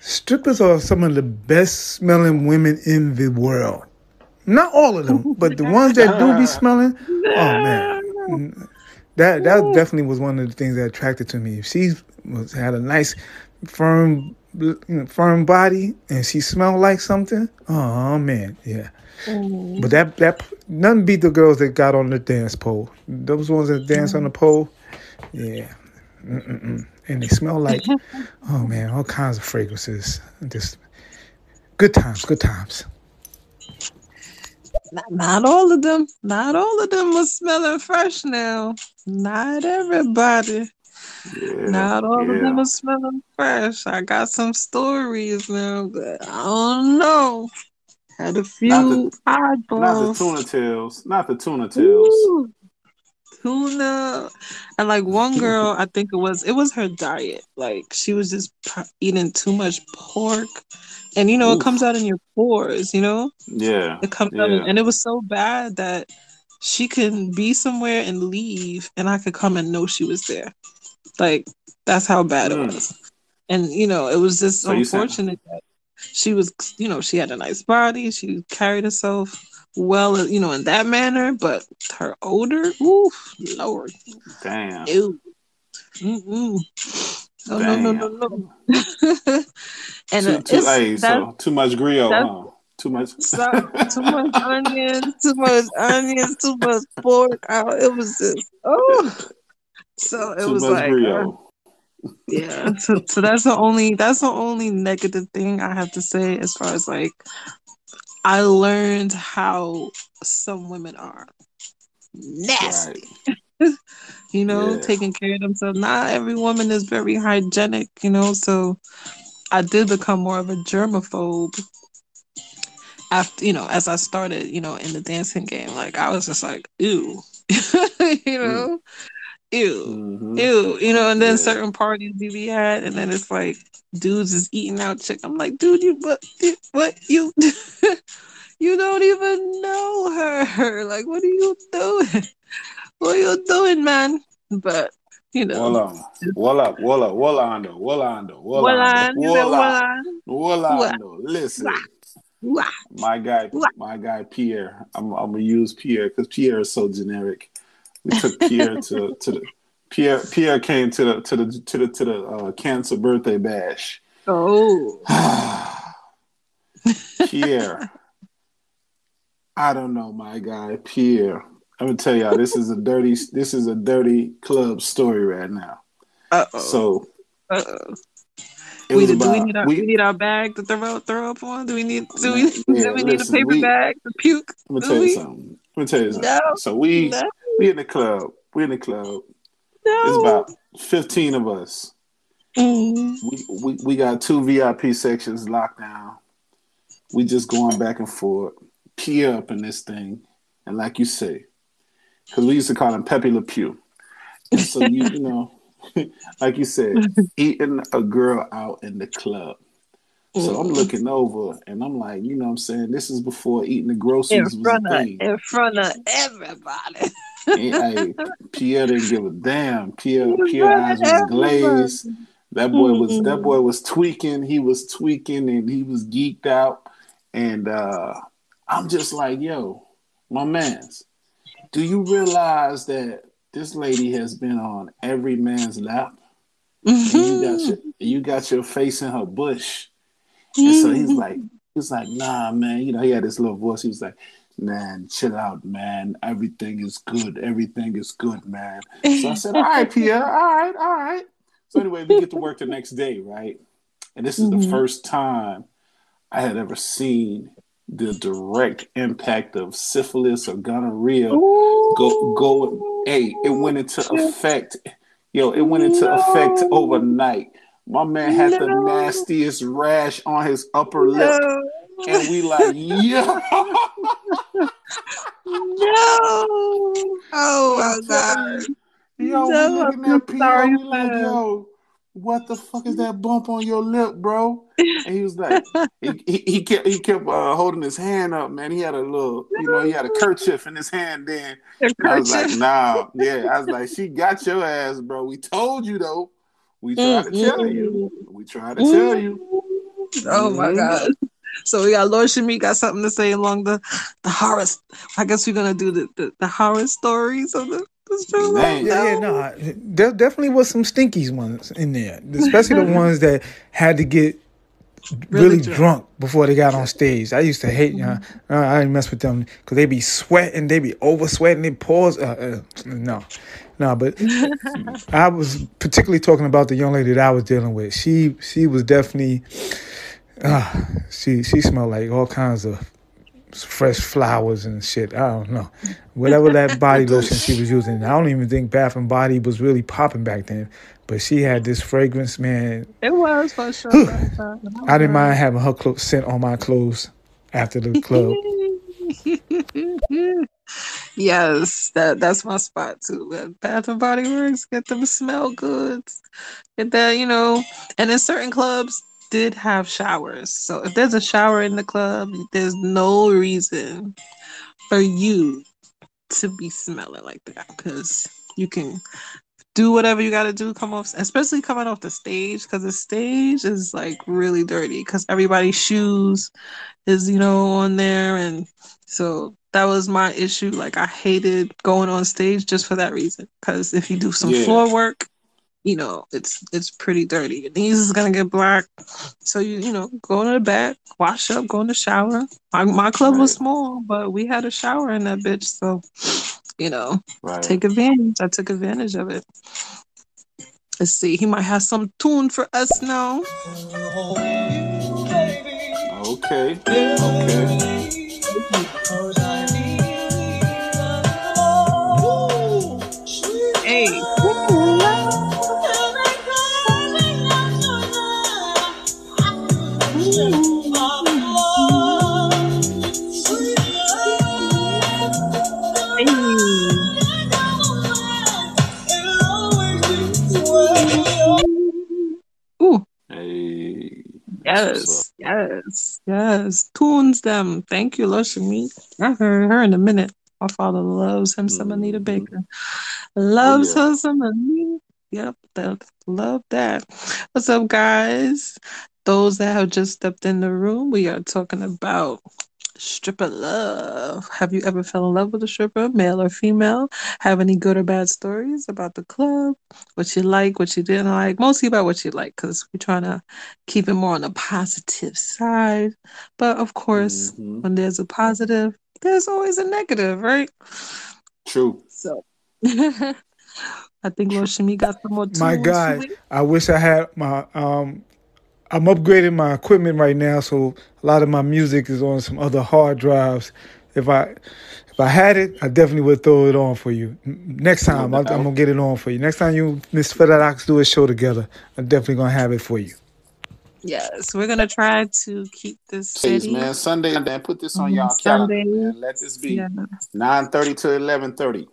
strippers are some of the best smelling women in the world. Not all of them, but the ones that do be smelling, oh man, that that definitely was one of the things that attracted to me. If she was had a nice, firm, you know, firm body and she smelled like something, oh man, yeah. Mm-hmm. But that that nothing beat the girls that got on the dance pole. Those ones that dance on the mm-hmm. pole, yeah. Mm-mm-mm. And they smell like, oh man, all kinds of fragrances. Just good times, good times. Not, not all of them. Not all of them was smelling fresh now. Not everybody. Yeah, Not all of them yeah. are smelling fresh. I got some stories now, but I don't know. Had a Not the few not the tuna tails. Not the tuna tails. Ooh, tuna. And like one girl, I think it was it was her diet. Like she was just eating too much pork, and you know it comes out in your pores. You know Yeah. it comes out, and it was so bad that she can be somewhere and leave, and I could come and know she was there. Like that's how bad it Mm. was. And you know it was just So unfortunate that she was, you know, she had a nice body, she carried herself well, you know, in that manner, but her odor, oof, Lord, damn. ew. Mm-mm. No, no, no, no, no. and Too uh, too hey, so too much griot, huh? Too much so, too much onions, too much onions, too much pork. Oh, it was just oh. So it too was like, uh, yeah. So, so that's the only that's the only negative thing I have to say as far as like I learned how some women are nasty. Right. you know, Yeah. taking care of themselves. Not every woman is very hygienic, you know, so I did become more of a germaphobe after you know, as I started, you know, in the dancing game. Like I was just like, ew. you Mm. Ew. Mm-hmm. Ew. You know, and then Yeah. certain parties we be at and then it's like dudes is eating out chick. I'm like, dude, you what what you you don't even know her. Like what are you doing? What are you doing, man? But you know, Walla, walla, walla, wallando, wallando, wallando, you said walla, Wolan. wallando. Listen, my guy, my guy Pierre. I'm, I'm gonna use Pierre because Pierre is so generic. We took Pierre to to the Pierre. Pierre came to the to the to the to the uh, cancer birthday bash. Oh. Pierre, I don't know, my guy Pierre. I'm gonna tell y'all this is a dirty this is a dirty club story right now. Uh oh. So Uh oh. We, was do we need our we, we need our bag to throw throw up on? Do we need do we yeah, do we need a paper we bag to puke? I'm gonna tell you we? something. Let me tell you something. No, So we no, we in the club. We in the club. It's about 15 of us. Mm. We we, we got two VIP sections locked down. We just going back and forth, pee up in this thing, and like you say, because we used to call him Pepe Le Pew. And so you you know, like you said, eating a girl out in the club. So I'm looking over and I'm like, you know what I'm saying? This is before eating the In groceries was a front of thing. in front of everybody. And, hey, Pierre didn't give a damn. Pierre Pierre eyes was glazed. That boy was that Mm. boy was tweaking. He was tweaking and he was geeked out. And uh I'm just like, yo, my man's, do you realize that this lady has been on every man's lap? And you got Mhm. your you got your face in her bush. And so he's Mhm. like, he's like, nah, man. You know, he had this little voice. He was like, man, chill out, man. Everything is good. Everything is good, man. So I said, all right, Pierre, all right, all right. So anyway, we get to work the next day, right? And this is the Mhm. first time I had ever seen the direct impact of syphilis or gonorrhea go go. Hey, it went into effect. Yo, it went into effect overnight. My man had the nastiest rash on his upper lip, and we like, yo. No. Oh my god. Yo, No, we looking at P.O. We like, yo, what the fuck is that bump on your lip, bro? And he was like, he, he, he kept he kept uh, holding his hand up, man. He had a little, you know, he had a kerchief in his hand. Then I was like, nah, yeah. I was like, she got your ass, bro. We told you though. We tried to tell you. We try to tell you. Oh my Mhm. god. So we got Lord Shamik got something to say along the the horror. I guess we're gonna do the the, the horror stories of the, the show. Man. Yeah, yeah, no. There definitely was some stinkies ones in there, especially the ones that had to get really, Really drunk. drunk. before they got on stage. I used to hate, you know, uh, I didn't mess with them because they be sweating, they be over sweating, they pause. Uh, uh, no, no, but I was particularly talking about the young lady that I was dealing with. She, she was definitely, uh, she, she smelled like all kinds of fresh flowers and shit. I don't know. Whatever that body lotion she was using. I don't even think Bath and Body was really popping back then. But she had this fragrance, man. It was for sure. I didn't mind having her clo- scent on my clothes after the club. yes, that that's my spot too. Bath and Body Works, get them smell good. Get that, you know. And in certain clubs did have showers. So if there's a shower in the club, there's no reason for you to be smelling like that because you can do whatever you got to do come off especially coming off the stage because the stage is like really dirty because everybody's shoes is you know on there and so that was my issue. Like i hated going on stage just for that reason. Because if you do some Yeah. floor work you know it's it's pretty dirty. Your knees is gonna get black so you you know go in the back wash up go in the shower. My, my club was small but we had a shower in that bitch so you know Right. take advantage. I took advantage of it. Let's see. He might have some tune for us now. Okay. Okay. hey Hey. Yes, yes, yes. Tunes them. Thank you, Lushmi. I heard her in a minute. My father loves him some Anita Baker. Loves yeah. her some Anita. Yep, that, love that. What's up, guys? Those that have just stepped in the room, we are talking about stripper love. Have you ever fell in love with a stripper, male or female? Have any good or bad stories about the club? What you like, what you didn't like? Mostly about what you like, because we're trying to keep it more on the positive side. But of course, Mm-hmm. when there's a positive, there's always a negative, right? True. So I think Lord Shimi got some more tools. My for God, me. I wish I had my um I'm upgrading my equipment right now, so a lot of my music is on some other hard drives. If I if I had it, I definitely would throw it on for you. Next time, I'm, I'm gonna get it on for you. Next time you Miss Fidoxx do a show together, I'm definitely gonna have it for you. Yes, we're gonna try to keep this Please, steady. man. Sunday, man. Put this on Mhm, y'all calendar, Sunday. man. Let this be Yeah. nine thirty to eleven thirty.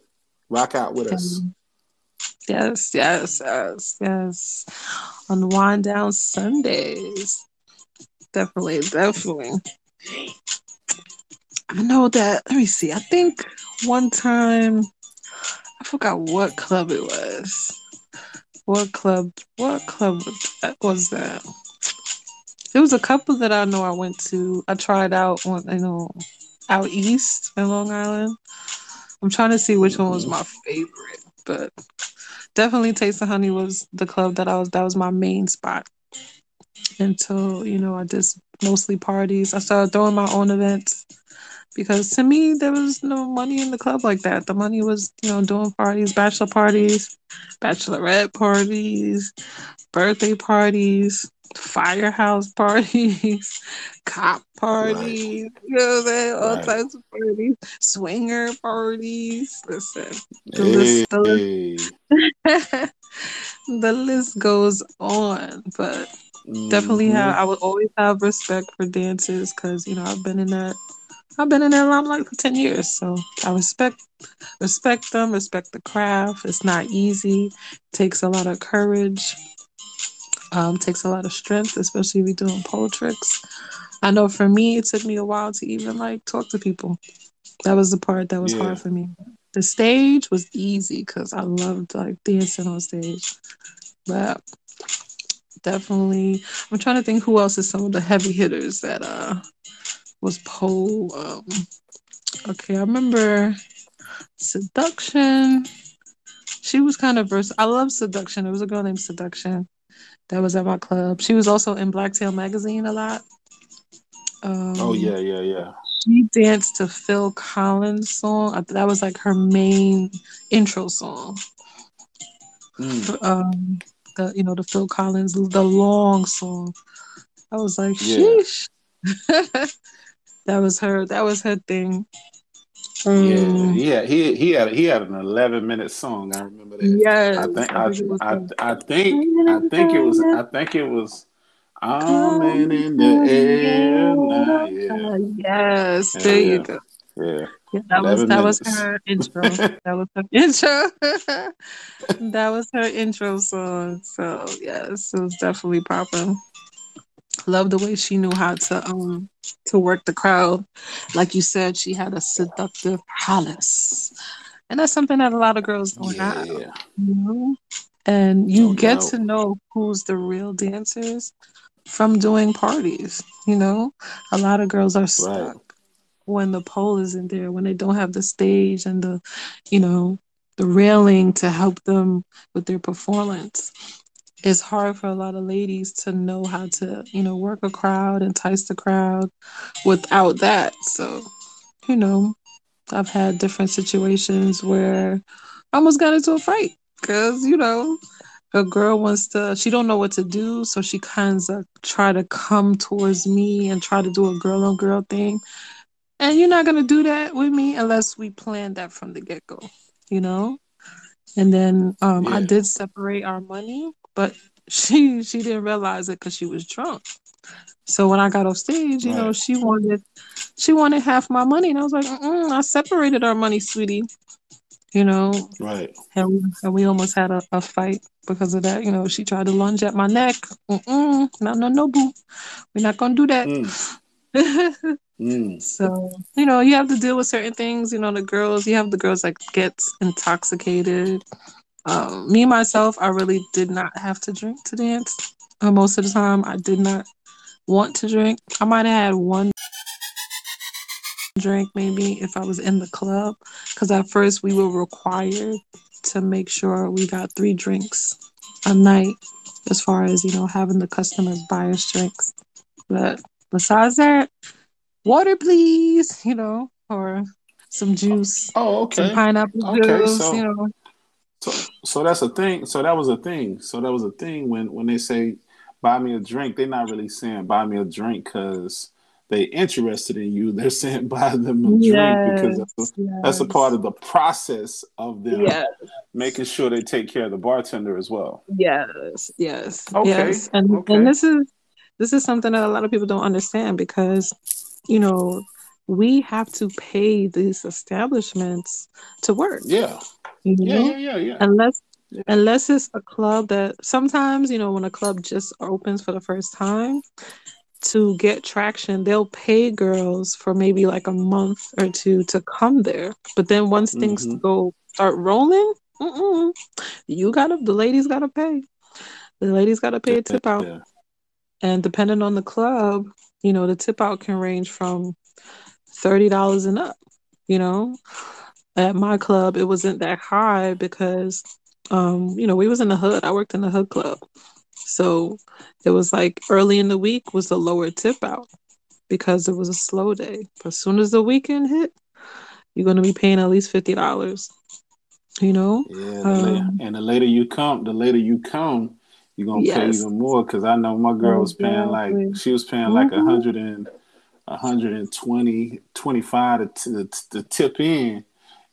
Rock out with us. Yes, yes, yes, yes. On Wine Down Sundays. Definitely, definitely. I know that. Let me see. I think one time, I forgot what club it was. What club? What club was that? There was a couple that I know I went to. I tried out on, you know, out east in Long Island. I'm trying to see which one was my favorite, but definitely Taste of Honey was the club that I was. That was my main spot until you know I just mostly parties. I started throwing my own events, because to me there was no money in the club like that. The money was, you know, doing parties, bachelor parties, bachelorette parties, birthday parties, firehouse parties, cop parties, you know what I'm saying? All Right. types of parties, swinger parties. Listen, the list, the list, Hey. the list goes on, but definitely mm-hmm. have I would always have respect for dances because you know I've been in that I've been in that limelight for ten years, so I respect respect them, respect the craft. It's not easy, it takes a lot of courage, um, takes a lot of strength, especially if you're doing pole tricks. I know for me, it took me a while to even like talk to people. That was the part that was Yeah. hard for me. The stage was easy because I loved like dancing on stage, but definitely I'm trying to think who else is some of the heavy hitters that uh was pole. Um, okay, I remember Seduction. She was kind of versatile. I love Seduction. There was a girl named Seduction that was at my club. She was also in Blacktail magazine a lot. Um, Oh yeah, yeah, yeah. she danced to Phil Collins song. That was like her main intro song. Mm. Um, the you know the Phil Collins, the long song. I was like, Yeah. sheesh. that was her. That was her thing. Yeah, Um, he had he he had he had an eleven minute song. I remember that. yes, I think I I think I. I think I think it was I think it was I'm in the air now. Yeah, Yes, yeah, there you go. yeah. Yeah, that was that was her intro. That was her intro. that was her intro song. So yes, it was definitely popping. Love the way she knew how to um to work the crowd. Like you said, she had a seductive palace. And that's something that a lot of girls don't have. You know? And you no get doubt. to know who's the real dancers from doing parties. You know, a lot of girls are Right. stuck when the pole isn't there, when they don't have the stage and the, you know, the railing to help them with their performance. It's hard for a lot of ladies to know how to, you know, work a crowd, entice the crowd without that. So, you know, I've had different situations where I almost got into a fight because, you know, a girl wants to she don't know what to do so she kind of try to come towards me and try to do a girl on girl thing. And you're not going to do that with me unless we plan that from the get-go you know? And then um i did separate our money but she she didn't realize it because she was drunk so when i got off stage you know she wanted she wanted half my money and i was like Mm-mm, i separated our money sweetie you know right. and we, and we almost had a, a fight because of that. You know, she tried to lunge at my neck. Mm-mm, no, no, no, boo. We're not gonna do that. Mm, mm. so you know, you have to deal with certain things. You know, the girls. You have the girls that gets intoxicated. Um, me myself, I really did not have to drink to dance. Uh, most of the time, I did not want to drink. I might have had one drink maybe if I was in the club because at first we were required to make sure we got three drinks a night as far as you know having the customers buy us drinks but besides that water please you know or some juice Oh, some okay, pineapple okay. juice you know so so that's a thing. So that was a thing. So that was a thing when when they say buy me a drink, they're not really saying buy me a drink because they interested in you. They're saying buy them a drink because that's yes a, that's a part of the process of them yes making sure they take care of the bartender as well. yes yes Okay, yes and and this is this is something that a lot of people don't understand because you know we have to pay these establishments to work Yeah, you yeah, know? yeah, yeah, yeah. unless yeah. unless it's a club that sometimes you know when a club just opens for the first time to get traction they'll pay girls for maybe like a month or two to come there. But then once things hmm go start rolling mm-mm, you gotta the ladies gotta pay. The ladies gotta pay a tip out. Yeah, and depending on the club you know the tip out can range from $30 and up you know at my club it wasn't that high because um you know we was in the hood i worked in the hood club so it was like early in the week was the lower tip out because it was a slow day. But as soon as the weekend hit, you're gonna be paying at least fifty dollars. You know? Yeah, the later, Um, and the later you come, the later you come, you're gonna pay even more. Cause I know my girl was paying like she was paying like a Mhm. hundred and a hundred and twenty, twenty-five to, to, to tip in.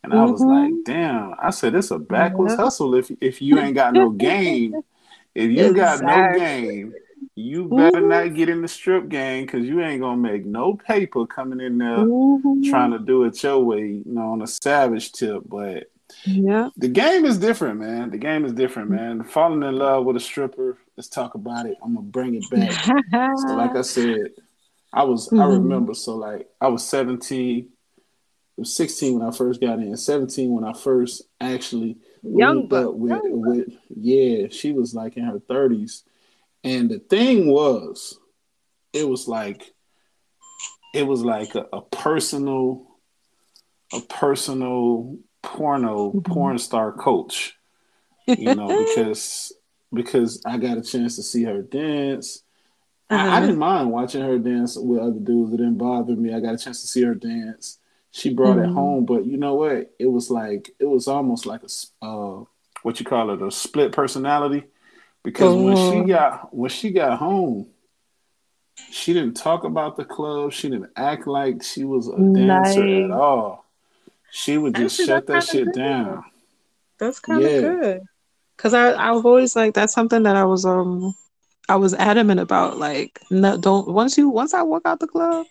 And I was like, Mhm. damn. I said it's a backwards Yep. hustle if if you ain't got no game. If you got no game, you better Mhm. not get in the strip game because you ain't gonna make no paper coming in there Mhm. trying to do it your way, you know, on a savage tip. But Yeah. the game is different, man. The game is different, man. Falling in love with a stripper. Let's talk about it. I'm gonna bring it back. So, like I said, I was I Mhm. remember. So, like I was 17. Was 16 when I first got in. 17 when I first actually Young up with Young with yeah. She was like in her 30s, and the thing was, it was like it was like a, a personal a personal porno Mm-hmm. porn star coach you know because because i got a chance to see her dance I, I Uh-huh. didn't mind watching her dance with other dudes it didn't bother me i got a chance to see her dance she brought it Mhm. home but you know what it was like it was almost like a uh what you call it a split personality because when she Oh. got when she got home she didn't talk about the club. She didn't act like she was a dancer at all. She would just Actually, shut that shit good. down. That's kind of Yeah. good. Cause I I've always like that's something that I was um I was adamant about. Like no, don't once you once I walk out the club,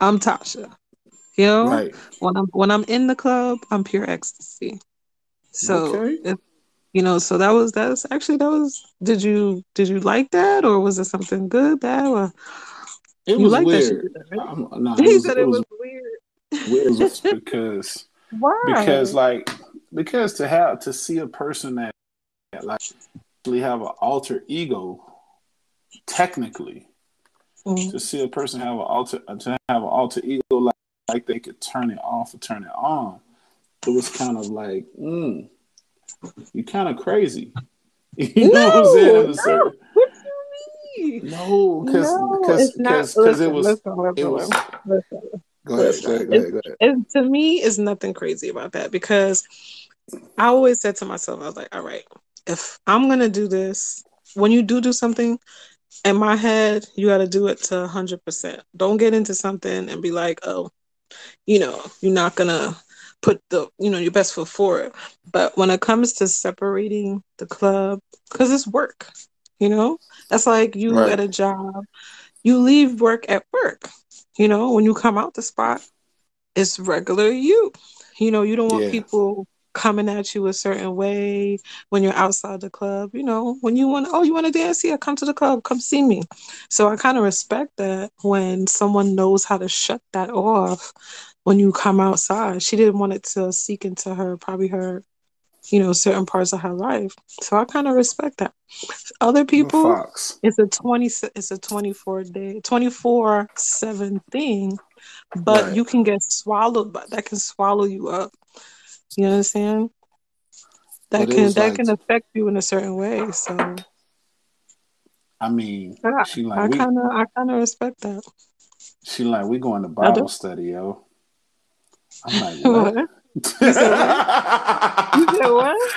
I'm Tasha. You know, Right. when I'm when I'm in the club, I'm pure ecstasy. So Okay. if you know, so that was that's actually that was. Did you did you like that or was it something good, bad, or It was like that she weird. that, right? Nah, it he was- said it it was was weird. weird because Why? because like because to have to see a person that, that like actually have an alter ego technically Mm. to see a person have an alter to have an alter ego like, like they could turn it off or turn it on it was kind of like mm, you kind of crazy you know what i'm saying No, certain- What do you mean? no because No, because it's because because it was listen, listen, it was listen. go ahead go ahead go ahead, go ahead. It, to me, it's nothing crazy about that because I always said to myself, I was like, all right, if I'm gonna do this, when you do do something, in my head, you got to do it to 100%. Don't get into something and be like, oh, you know, you're not gonna put the, you know, your best foot forward. But when it comes to separating the club, because it's work, you know, that's like you Right. at a job, you leave work at work. You know, when you come out the spot, it's regular you. You know, you don't want Yeah. people coming at you a certain way when you're outside the club. You know, when you want, oh, you want to dance here? Come to the club. Come see me. So I kind of respect that when someone knows how to shut that off when you come outside. She didn't want it to seek into her, probably her, you know, certain parts of her life. So I kind of respect that. Other people, Fox. it's a 20, it's a 24 day, 24 seven thing, but Right. you can get swallowed, but that can swallow you up. You understand? That But can that like- can affect you in a certain way. So i mean I, she I like we kind of I kind of respect that. she like we going to bible study yo i'm like what What? You said what? You said what?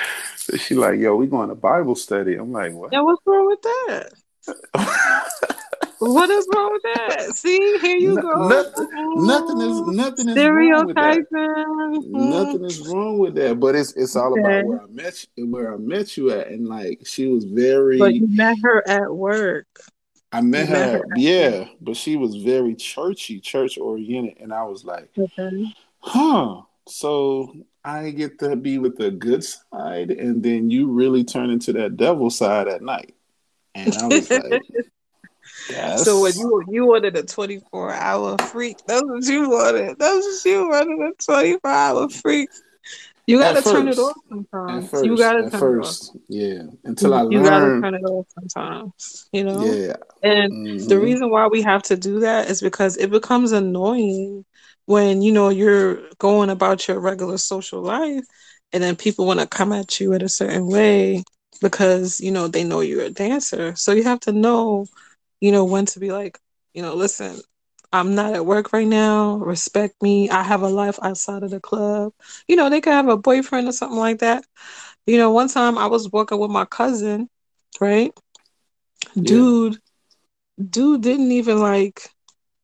she like yo we going to bible study i'm like what Yeah, what's wrong with that? What is wrong with that? See, here you No- go. nothing, nothing is uh-huh. nothing is wrong with that. Nothing is wrong with that, but it's it's all Okay. about where I met you, where I met you at, and like she was very. But you met her at work. I met her, met her at- yeah, but she was very churchy, church oriented, and I was like, Okay. huh. So I get to be with the good side, and then you really turn into that devil side at night, and I was like, yes. So when you you wanted a twenty four hour freak, that's what you wanted. That's what you wanted a twenty four hour freak. You gotta turn it off sometimes. first, you gotta turn first, yeah. Until I it off. You gotta turn it off sometimes. You know. yeah. And the Mhm. reason why we have to do that is because it becomes annoying when you know you're going about your regular social life and then people want to come at you in a certain way because you know they know you're a dancer. So you have to know, you know, when to be like, you know, listen, I'm not at work right now. Respect me. I have a life outside of the club. You know, they could have a boyfriend or something like that. You know, one time I was walking with my cousin, right? Dude, dude didn't even like,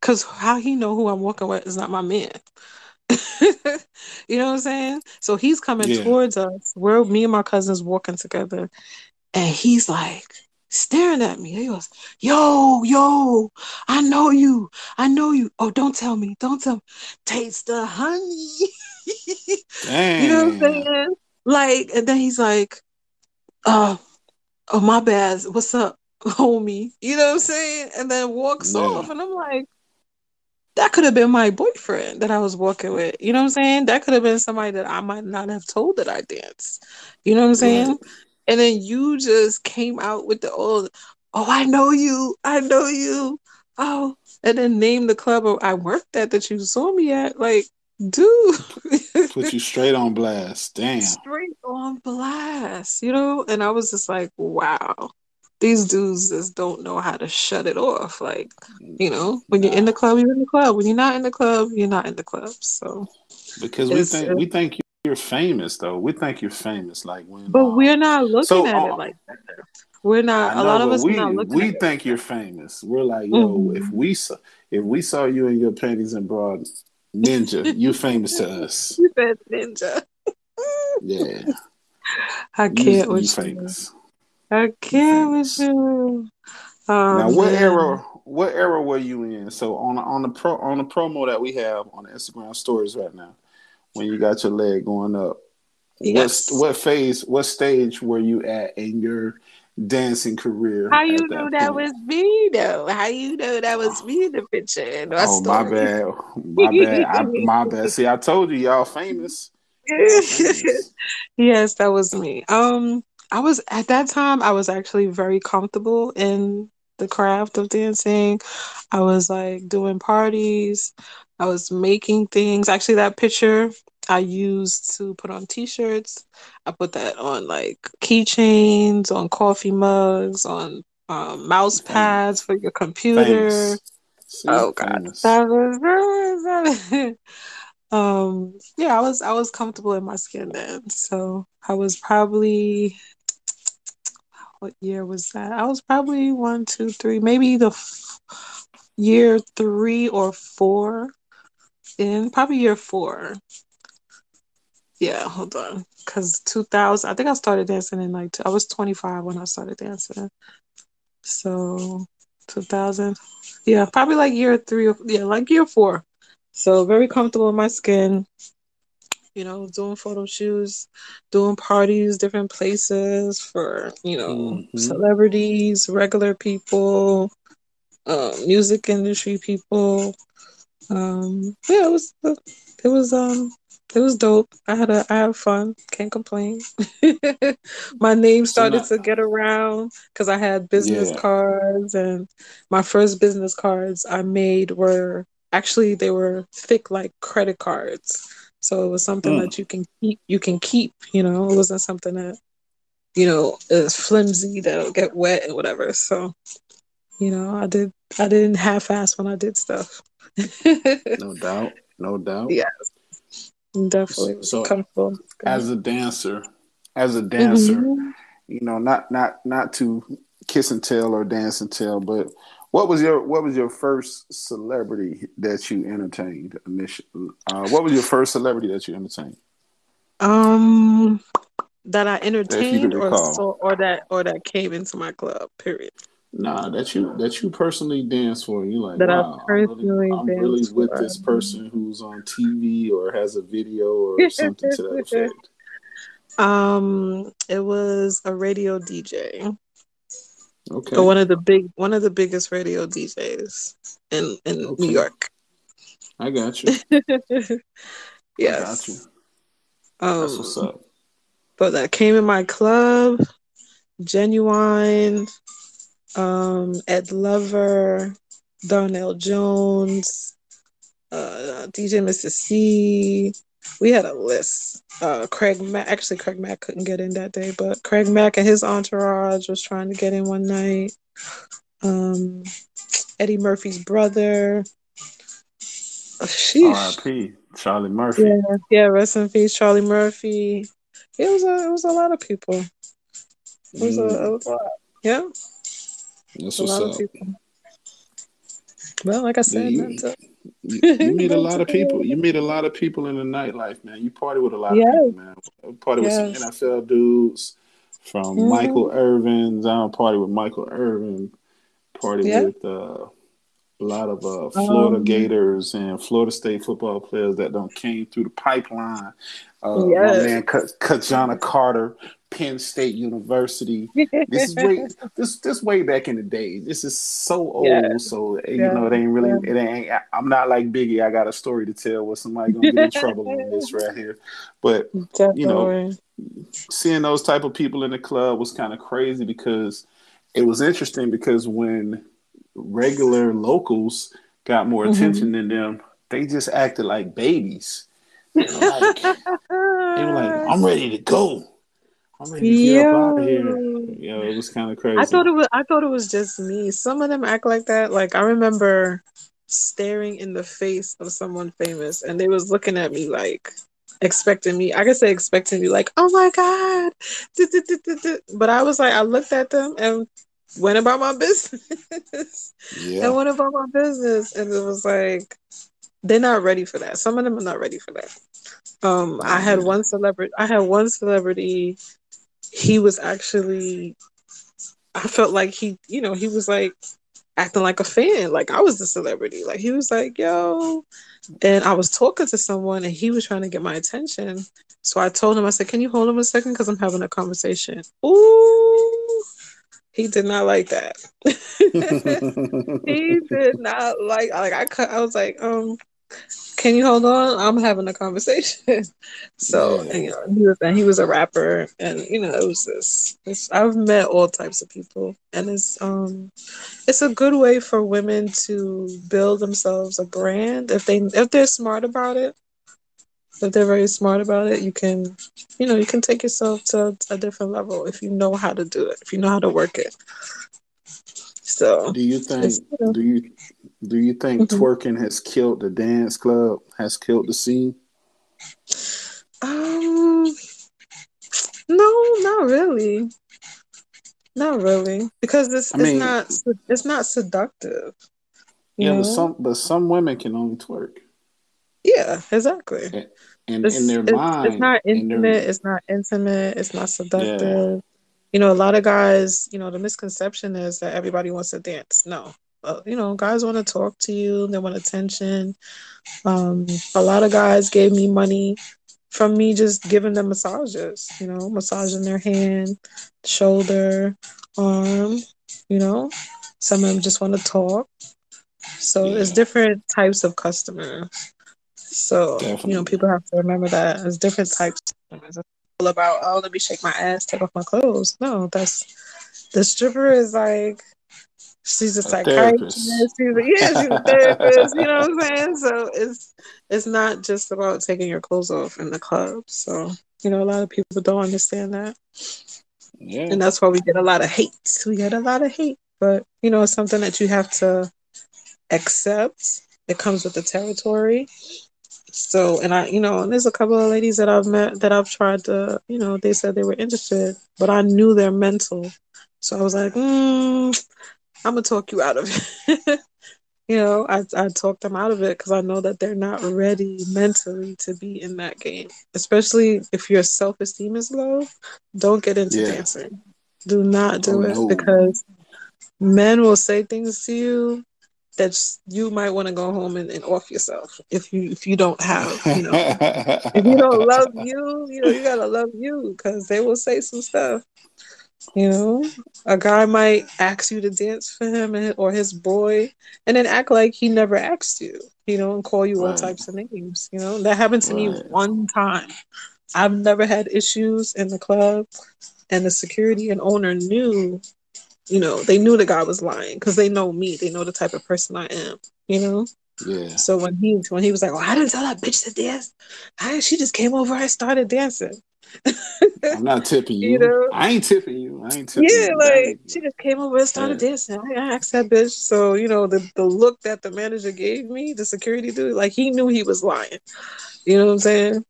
cause how he know who I'm walking with is not my man. you know what I'm saying? So he's coming Yeah. towards us. We're me and my cousins walking together, and he's like staring at me. He goes, "Yo, yo, I know you. I know you. Oh, don't tell me. Don't tell me. Taste the honey." You know what I'm saying? Like, and then he's like, "Oh, oh, my bad. What's up, homie?" You know what I'm saying? And then walks Yeah. off, and I'm like that could have been my boyfriend that I was walking with. You know what I'm saying? That could have been somebody that I might not have told that I danced. You know what I'm saying? Right. And then you just came out with the old, oh, I know you, I know you, oh, and then name the club I worked at that you saw me at. Like, dude, Put you straight on blast. Damn. straight on blast, you know? And I was just like, wow. These dudes just don't know how to shut it off. Like, you know, when you're in the club, you're in the club. When you're not in the club, you're not in the club. So, Because we think we think you're famous though. We think you're famous. Like when but we're not looking So, at uh, it like that. We're not. A lot of us we not looking we at it. think you're famous. We're like, yo, Mhm. if we saw if we saw you in your panties and broad ninja, you're famous to us. You said ninja. Yeah. I can't you with you. famous. I can't with you. Oh, now what man. era what era were you in? So on the on the pro on the promo that we have on the Instagram stories right now, when you got your leg going up, Yes. what what phase, what stage were you at in your dancing career? How you know that that was me though? How you know that was me in the picture in Oh my bad, my bad, I, my bad. See, I told you, y'all famous. Y'all famous. yes, that was me. Um, I was at that time. I was actually very comfortable in the craft of dancing. I was like doing parties. I was making things. Actually, that picture I used to put on T-shirts. I put that on like keychains, on coffee mugs, on um, mouse pads for your computer. Oh god, that was, that was um yeah, I was I was comfortable in my skin then. So I was probably what year was that? I was probably one, two, three, maybe the f- year three or four in probably year four. Yeah, hold on, because two thousand. I think I started dancing in like I was twenty five when I started dancing. So two thousand. Yeah, probably like year three or yeah, like year four. So very comfortable in my skin. You know, doing photo shoots, doing parties, different places for you know Mhm. celebrities, regular people, um, music industry people. Um, yeah, it was it was um it was dope. I had a I had fun. Can't complain. my name So started now, to get around because I had business yeah. cards, and my first business cards I made were actually they were thick like credit cards. So it was something Mm. that you can keep. You can keep. You know, it wasn't something that you know is flimsy that'll get wet and whatever. So you know, I did. I didn't half-ass when I did stuff. No doubt. No doubt. yes, definitely So comfortable. as a dancer, as a dancer, Mhm. you know, not not not to kiss and tell or dance and tell, but what was your what was your first celebrity that you entertained initially? Uh, what was your first celebrity that you entertained? Um, that I entertained, or recall. so, or that, or that came into my club. Period. Nah, that you that you personally dance for. You like, That I wow, I'm really personally I'm really with for. this person who's on TV or has a video or something to that effect. um, it was a radio DJ. Okay. So one of the big, one of the biggest radio DJs in in New York. I got you. yes. I got you. That's what's Um, up. but that came in my club. Genuine, um, Ed Lover, Darnell Jones, uh, DJ Mr. C. We had a list. Uh, Craig Mack, actually, Craig Mack couldn't get in that day, but Craig Mack and his entourage was trying to get in one night. Um, Eddie Murphy's brother. Sheesh. R.I.P. Charlie Murphy. Yeah, yeah. Rest in peace, Charlie Murphy. It was a, it was a lot of people. It was, a, Mm. it was a lot. Yeah, That's a what's up. Well, like I Yeah, said, you, not to, you, you meet a lot of people. You meet a lot of people in the nightlife, man. You party with a lot of people, man. I party with some. NFL dudes from Michael Mhm. Irvin's. I don't party with Michael Irvin. Party Yeah. with uh, a lot of uh, Florida Um, Gators and Florida State football players that don't came through the pipeline. Uh, my yes. man Ka- Ki-Jana Carter, Penn State University. This is way this this way back in the day. This is so yeah, old, so eh, you yeah, know it ain't really yeah. it ain't. I'm not like Biggie. I got a story to tell where somebody gonna get in trouble on this right here. But you know, seeing those type of people in the club was kind of crazy because it was interesting because when regular locals got more Mhm. attention than them, they just acted like babies. They were like, they were like, I'm ready to go. I'm ready to get up out of here. Yo. It was kind of crazy. I thought it was I thought it was just me. Some of them act like that. Like I remember staring in the face of someone famous and they was looking at me like expecting me. I guess they expecting me like, oh my God. But I was like, I looked at them and went about my business. Yeah. and went about my business. And it was like they're not ready for that. Some of them are not ready for that. Um I had one celebrity I had one celebrity he was actually I felt like he, you know, he was like acting like a fan. Like I was the celebrity. Like he was like, yo. And I was talking to someone and he was trying to get my attention. So I told him, I said, Can you hold him a second? Because I'm having a conversation. Ooh. He did not like that. he did not like like I cut I was like, um, can you hold on? I'm having a conversation. so Yeah. and, you know, he was and he was a rapper and you know, it was this, I've met all types of people and it's um it's a good way for women to build themselves a brand if they if they're smart about it. If they're very smart about it, you can you know, you can take yourself to a different level if you know how to do it, if you know how to work it. So Do you think you know, do you do you think mhm. twerking has killed the dance club? Has killed the scene? Um, no, not really. Not really, because it's I it's not it's not seductive. Yeah, but some but some women can only twerk, Yeah, exactly. and in It's their it's mind, it's not in their intimate. It's not intimate. It's not yeah, seductive. You know, a lot of guys. You know, the misconception is that everybody wants to dance. No, you know, guys want to talk to you. They want attention. Um, a lot of guys gave me money from me just giving them massages, you know, massaging their hand, shoulder, arm, you know. Some of them just want to talk. So it's different types of customers. So, you know, people have to remember that there's different types of customers. It's all about, oh, let me shake my ass, take off my clothes. No, that's the stripper is like she's a A psychiatrist. therapist. She's a, yeah, she's a therapist. You know what I'm saying? So it's it's not just about taking your clothes off in the club. So you know, a lot of people don't understand that, Yeah, and that's why we get a lot of hate. We get a lot of hate, but you know, it's something that you have to accept. It comes with the territory. So, and I, you know, and there's a couple of ladies that I've met that I've tried to, you know, they said they were interested, but I knew their mental. So I was like, mm, I'm gonna talk you out of it. you know, I I talked them out of it because I know that they're not ready mentally to be in that game. Especially if your self esteem is low, don't get into yeah. dancing. Do not Oh do it no. because men will say things to you that you might want to go home and, and off yourself if you if you don't have you know if you don't love you you know you gotta love you because they will say some stuff you know a guy might ask you to dance for him and, or his boy and then act like he never asked you you know and call you all types of names you know. That happened to me one time. I've never had issues in the club and the security and owner knew you know they knew the guy was lying because they know me. They know the type of person i am you know Yeah. So when he when he was like, "Oh, I didn't tell that bitch to dance," I, she just came over. I started dancing. I'm not tipping you. You know? I ain't tipping you. I ain't tipping Yeah, you. like she just came over and started Yeah. dancing. I, I asked that bitch. So you know the the look that the manager gave me, the security dude, like he knew he was lying. You know what I'm saying?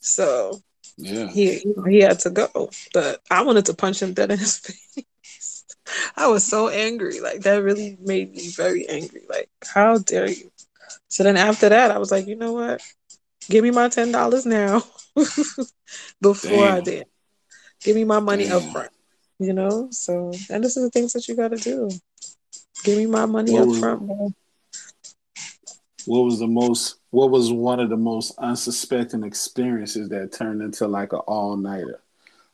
So Yeah. he you know, he had to go, but I wanted to punch him dead in his face. I was so angry. Like that really made me very angry. Like how dare you? So then after that, I was like, you know what? Give me my ten dollars now before I did. Give me my money Damn. up front. You know? So and this is the things that you gotta do. Give me my money What up front, bro. What was the most? What was one of the most unsuspecting experiences that turned into like an all nighter,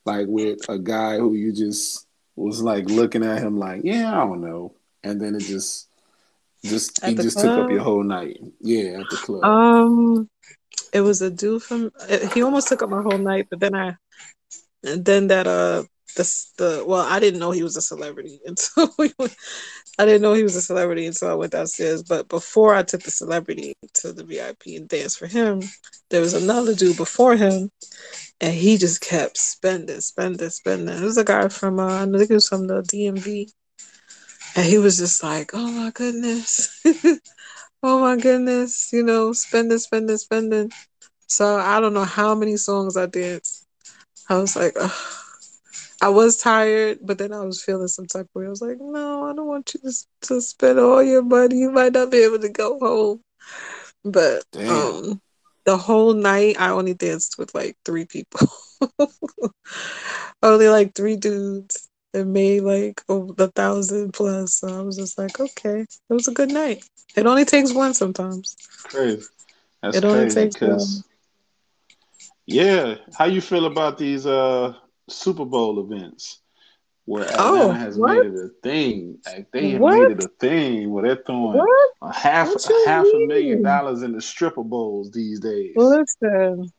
like with a guy who you just was like looking at him like, yeah, I don't know, and then it just, just At he just took up your whole night. Yeah, at the club. Um it was a dude from he almost took up my whole night, but then I and then that uh the the well I didn't know he was a celebrity until we went, I didn't know he was a celebrity until I went downstairs. But before I took the celebrity to the VIP and danced for him, there was another dude before him, and he just kept spending, spending, spending. It was a guy from uh, I think he was from the DMV, and he was just like, "Oh my goodness, oh my goodness," you know, spending, spending, spending. So I don't know how many songs I danced. I was like. I was tired, but then I was feeling some type of way. I was like, no, I don't want you to, to spend all your money. You might not be able to go home. But um, the whole night, I only danced with like three people. only like three dudes that made like the thousand plus. So I was just like, okay, it was a good night. It only takes one sometimes. Crazy. That's It only crazy takes because yeah, how you feel about these uh Super Bowl events where Atlanta Oh, has what? made it a thing? Like they have What? made it a thing where they're throwing What? a half a half a million dollars in the stripper bowls these days. Listen,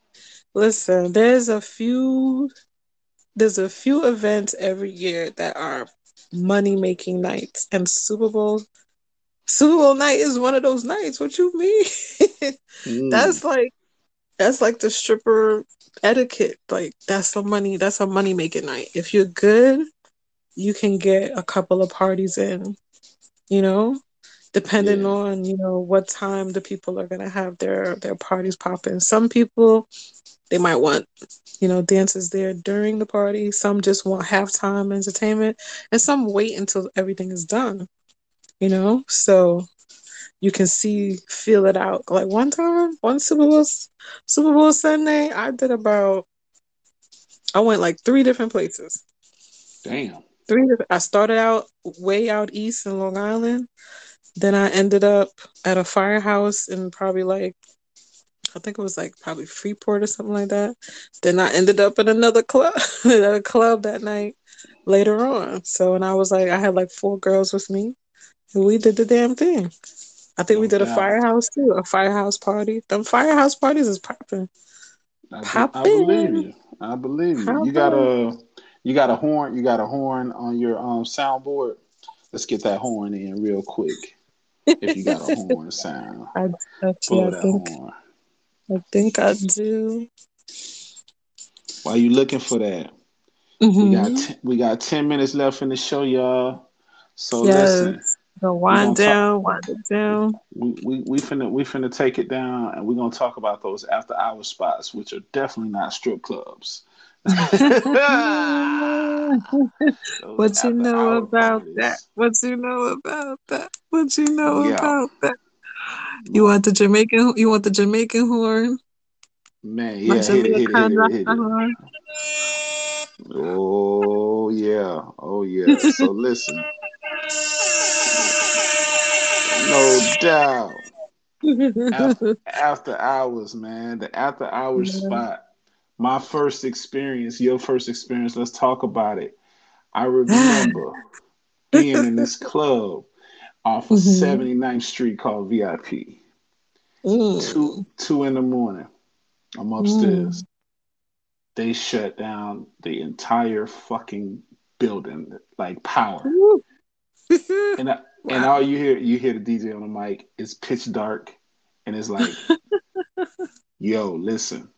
listen, there's a few there's a few events every year that are money making nights and Super Bowl Super Bowl night is one of those nights. What you mean? Mm. That's like that's like the stripper etiquette. Like that's a money that's a money making night. If you're good, you can get a couple of parties in, you know, depending Yeah. on, you know, what time the people are gonna have their their parties popping. Some people they might want, you know, dances there during the party. Some just want halftime entertainment, and some wait until everything is done. You know, so you can see, feel it out. Like one time, one Super Bowl, Super Bowl Sunday, I did about, I went like three different places. Damn. Three. different- I started out way out east in Long Island. Then I ended up at a firehouse in probably like, I think it was like probably Freeport or something like that. Then I ended up in another club, at a club that night later on. So, and I was like, I had like four girls with me, and we did the damn thing. I think we No did a firehouse too, a firehouse party. Them firehouse parties is popping. I, Pop I believe you. I believe you. Pop You got a you got a horn. You got a horn on your um soundboard. Let's get that horn in real quick. If you got a horn sound, I I that think, horn. I think I do. While you looking for that, we got Mhm. t- we got ten minutes left in the show, y'all. So Yes. listen, we wind gonna talk. down, wind down. We, we we finna we finna take it down, and we're gonna talk about those after hour spots, which are definitely not strip clubs. what you know about that? What you know about that? What you know Yeah. about that? You want the Jamaican? You want the Jamaican horn? Man, yeah, hit it, hit it, hit it, hit it. Rasta horn. Oh yeah, oh yeah. So listen, no doubt. After, after hours, man, the after hours Yeah. spot. My first experience, your first experience. Let's talk about it. I remember being in this club off of Mhm. 79th Street called VIP. Mm. Two two in the morning. I'm upstairs. They shut down the entire fucking building, like power. and I and all you hear you hear the DJ on the mic. It's pitch dark, and it's like, "Yo, listen,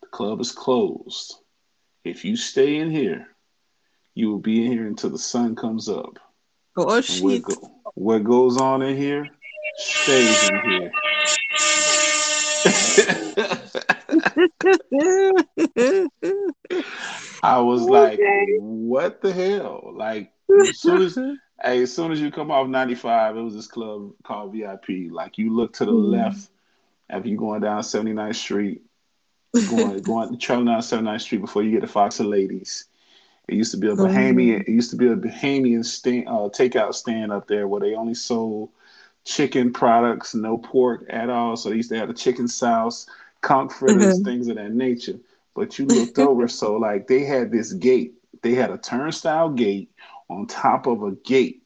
the club is closed. If you stay in here, you will be in here until the sun comes up. Oh what, go, what goes on in here stays in here." I was like, Okay. "What the hell?" Like, as soon as hey, as soon as you come off ninety five, it was this club called VIP. Like, you look to the Mm. left after you going down 79th Street, going going traveling down 79th Street before you get to Fox and Ladies. It used to be a Bahamian. It used to be a Bahamian stand, uh, takeout stand up there where they only sold chicken products, no pork at all. So they used to have the chicken sauce, conch fritters, Mhm. things of that nature. But you looked over, so like they had this gate. They had a turnstile gate on top of a gate.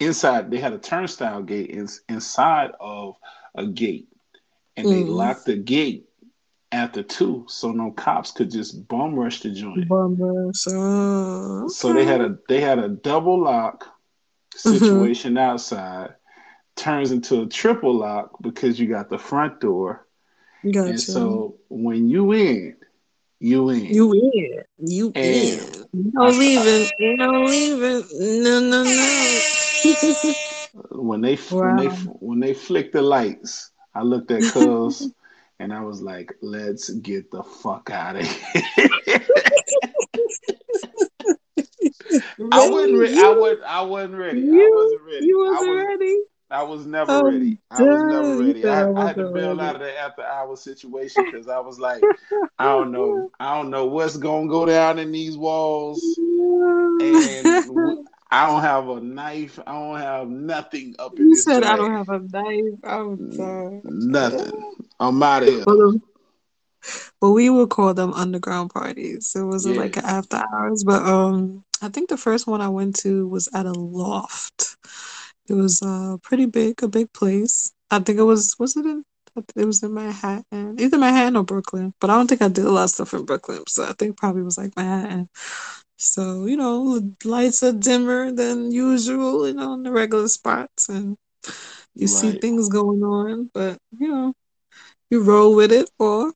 Inside, they had a turnstile gate in, inside of a gate, and they Mm. locked the gate after two, so no cops could just bum rush the joint. Bummer. So So they had a they had a double lock Mhm. situation outside, turns into a triple lock because you got the front door, Gotcha. and so when you in, you in. You in. You in. You don't leaving. You don't leaving. No, no, no. when they when they when they flicked the lights, I looked at Cuz and I was like, "Let's get the fuck out of here." I wasn't ready. I You was I wasn't ready. I wasn't ready. you I wasn't was ready? I was never Oh ready. I was never ready. I I, I had to bail out of the after hour situation because I was like, I don't know, I don't know what's gonna go down in these walls, and I don't have a knife. I don't have nothing up in You this said I don't have a knife. I'm sorry. Nothing. I'm out of here. But, but we would call them underground parties. It wasn't Yeah. like after hours, but um, I think the first one I went to was at a loft. It was uh pretty big, a big place. I think it was was it in it was in Manhattan, either Manhattan or Brooklyn. But I don't think I did a lot of stuff in Brooklyn, so I think probably was like Manhattan. So you know, lights are dimmer than usual, you know, in the regular spots, and you see things going on, but you know, you roll with it or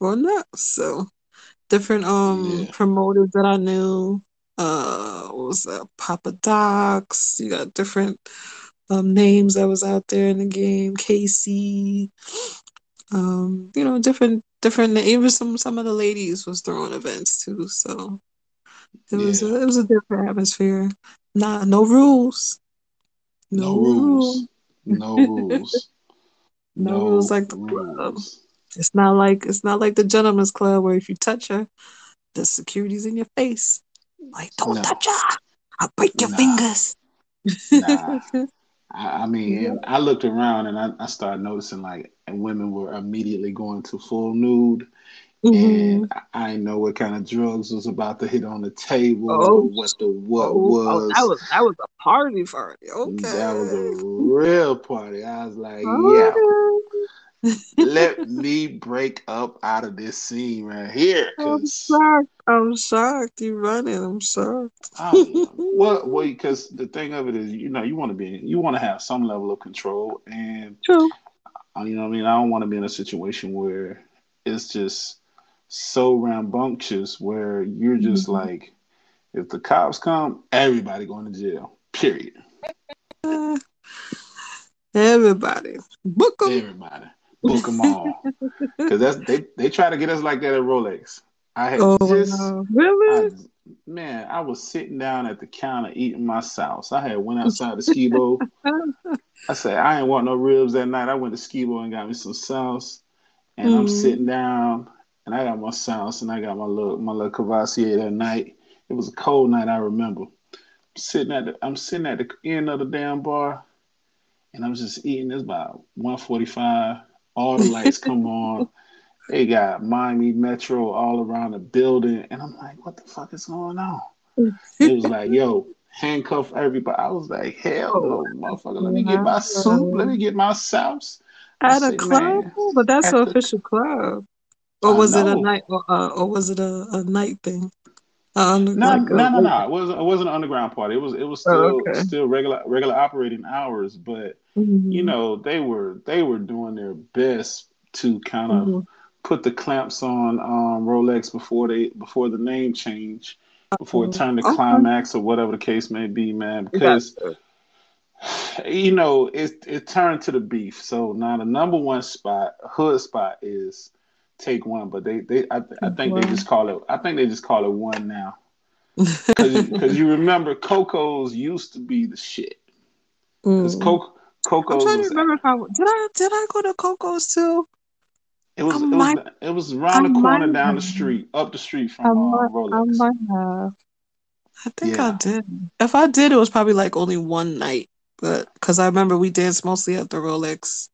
or not. So different um Yeah. promoters that I knew. Uh, what was that? Papa Docs. You got different um names that was out there in the game. Casey. Um, you know, different different. Even some some of the ladies was throwing events too. So it was Yeah. a it was a different atmosphere. Nah, no rules. No No rules. rules. No rules. No rules No like the club. It's not like it's not like the gentleman's club where if you touch her, the security's in your face. Like, don't No. touch her. I'll break your Nah. fingers. Nah. I, I mean, and I looked around and I, I started noticing like women were immediately going to full nude, hmm and I, know what kind of drugs was about to hit on the table Oh, what the what oh, oh, that was. was that was a party party. Okay. That was a real party. I was like, yeah, let me break up out of this scene right here, I'm shocked. I'm shocked. You running. I'm shocked. I well, well, because the thing of it is, you know, you want to be, you want to have some level of control, and True. you know, what I mean, I don't want to be in a situation where it's just so rambunctious where you're just Mhm. like, if the cops come, everybody going to jail. Period. Everybody, book 'em. Everybody, book them all, because that's they they try to get us like that at Rolex. I had Oh just, no, I really? man, I was sitting down at the counter eating my sauce. I had went outside the ski bowl. I said I ain't want no ribs that night. I went to ski bowl and got me some sauce, and I'm Mm. sitting down and I got my sauce and I got my little my little Courvoisier that night. It was a cold night. I remember sitting at the, I'm sitting at the end of the damn bar, and I'm just eating. This about 1:45. All the lights come on. They got Miami Metro all around the building, and I'm like, what the fuck is going on? It was like, yo, handcuff everybody. I was like, hell Oh, no, motherfucker. Let me get my soup. Let me get my sauce. At a said, club, oh, but that's at an the official club. Or was it a night? Or, uh, or was it a, a night thing? No, like no, no, no. It wasn't. It wasn't an underground party. It was. It was oh, still okay. still regular regular operating hours. But you Mhm. know, they were they were doing their best to kind of Mhm. put the clamps on um, Rolex before they before the name change, before it turned to Okay. climax or whatever the case may be, man. Because you. you know it it turned to the beef. So now the number one spot, hood spot, is Take One, but they they I, I think they just call it I think they just call it one now. Because you remember Coco's used to be the shit. Because Mm. Coco I'm Coco's trying to remember if I did I did I go to Coco's too. it was it was might it was I around the might corner down the street, up the street I from might um, I Rolex. might have. I think I did. If I did, it was probably like only one night, but because I remember we danced mostly at the Rolex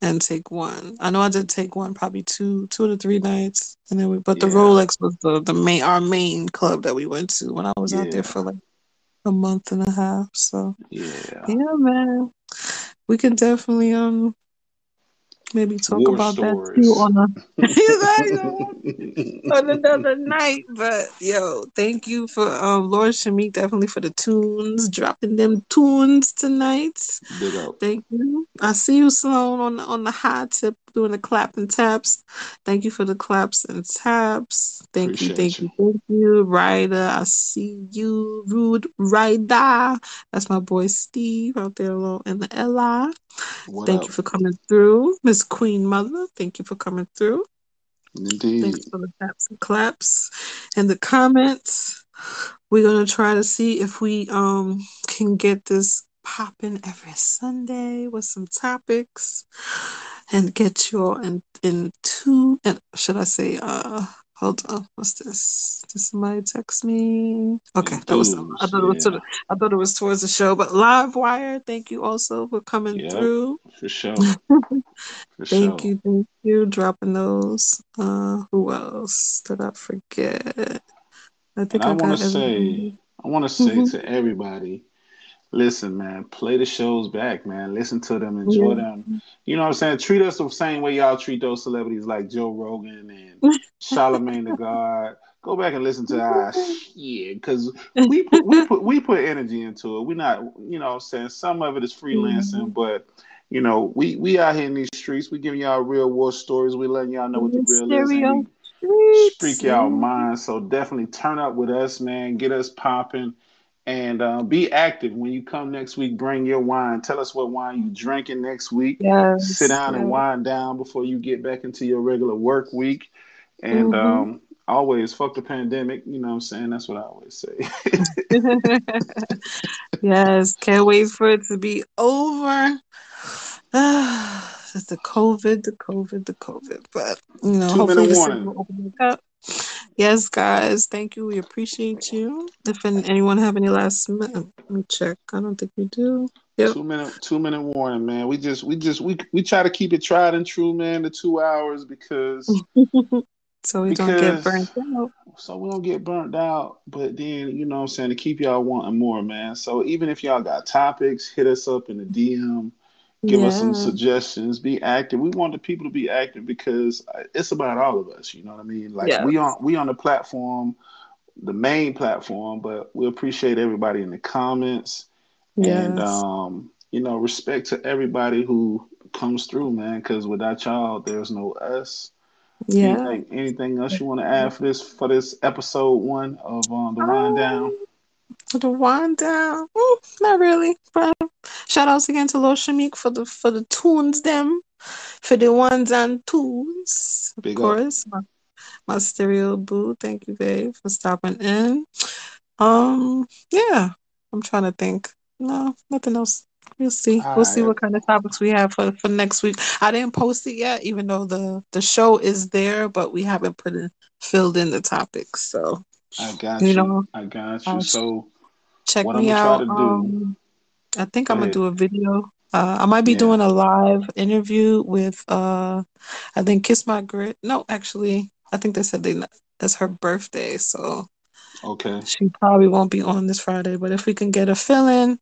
and Take One. I know I did Take One probably two, two to three nights, and then we. But the yeah, Rolex was the the main our main club that we went to when I was out there for like a month and a half. So yeah. yeah, man, we can definitely um maybe talk War about that too on a on another night. But yo, thank you for um Lord Shamik definitely for the tunes, dropping them tunes tonight. Thank you. I see you, Sloan, on on the high tip doing the clap and taps. Thank you for the claps and taps. Thank you, thank you. you, thank you. Ryder, I see you. Rude Ryder. That's my boy Steve out there alone in the LI. What Thank up? you for coming through. Miss Queen Mother, thank you for coming through. Indeed. Thanks for the taps and claps and the comments. We're gonna try to see if we um can get this popping every Sunday with some topics and get you all in into and should I say uh hold on what's this? Did somebody text me? Okay, that was I thought it was Yeah. the, I thought it was towards the show, but Live Wire, thank you also for coming Yep. through. For sure. For Thank sure. you, thank you. Dropping those. Uh, who else did I forget? I And think I I want to say. I want to say Mhm. to everybody, listen, man, play the shows back, man. Listen to them, enjoy Yeah. them. You know what I'm saying? Treat us the same way y'all treat those celebrities like Joe Rogan and Charlemagne the God. Go back and listen to our shit because we put we put we put energy into it. We're not, you know, what I'm saying some of it is freelancing, but you know, we we out here in these streets. We giving y'all real war stories. We letting y'all know what the real is, Stereo we streets. speak y'all minds. So definitely turn up with us, man. Get us popping. And uh, be active when you come next week. Bring your wine. Tell us what wine you drinking next week. Yes, Sit Yes, down and wind down before you get back into your regular work week. And hmm um, always fuck the pandemic. You know what I'm saying? That's what I always say. yes, can't wait for it to be over. It's the COVID, the COVID, the COVID. But you know, Two hopefully warning. will open up. Yes, guys, thank you. We appreciate you. If anyone have any last minute, let me check. I don't think we do. Yep. Two minute two minute warning, man. We just we just we we try to keep it tried and true, man, the two hours because so we don't get because burnt out. so we don't get burnt out. But then, you know what I'm saying, to keep y'all wanting more, man. So even if y'all got topics, hit us up in the DM. Give us some suggestions. Be active. We want the people to be active because uh, it's about all of us. You know what I mean? Like Yeah. we on we on the platform, the main platform, but we appreciate everybody in the comments and um, you know, respect to everybody who comes through, man. Because without y'all, there's no us. Yeah. Anything, anything else you want to add for this for this episode one of um, the wind down? To the wind down. Mm, not really. But shout outs again to Lil Shamik for the for the tunes them. For the ones and tunes. Of Big course. My, my stereo boo. Thank you, babe, for stopping in. Um, yeah. I'm trying to think. No, nothing else. We'll see. All We'll see what kind of topics we have for, for next week. I didn't post it yet, even though the the show is there, but we haven't put in filled in the topics. So I got you you. know, I got you. I'll So check what I'm me try out. to do? Um, I think I'm gonna do a video. Uh, I might be Yeah. doing a live interview with uh, I think Kiss My Grit. No, actually, I think they said they that's her birthday, so Okay. she probably won't be on this Friday. But if we can get a fill in,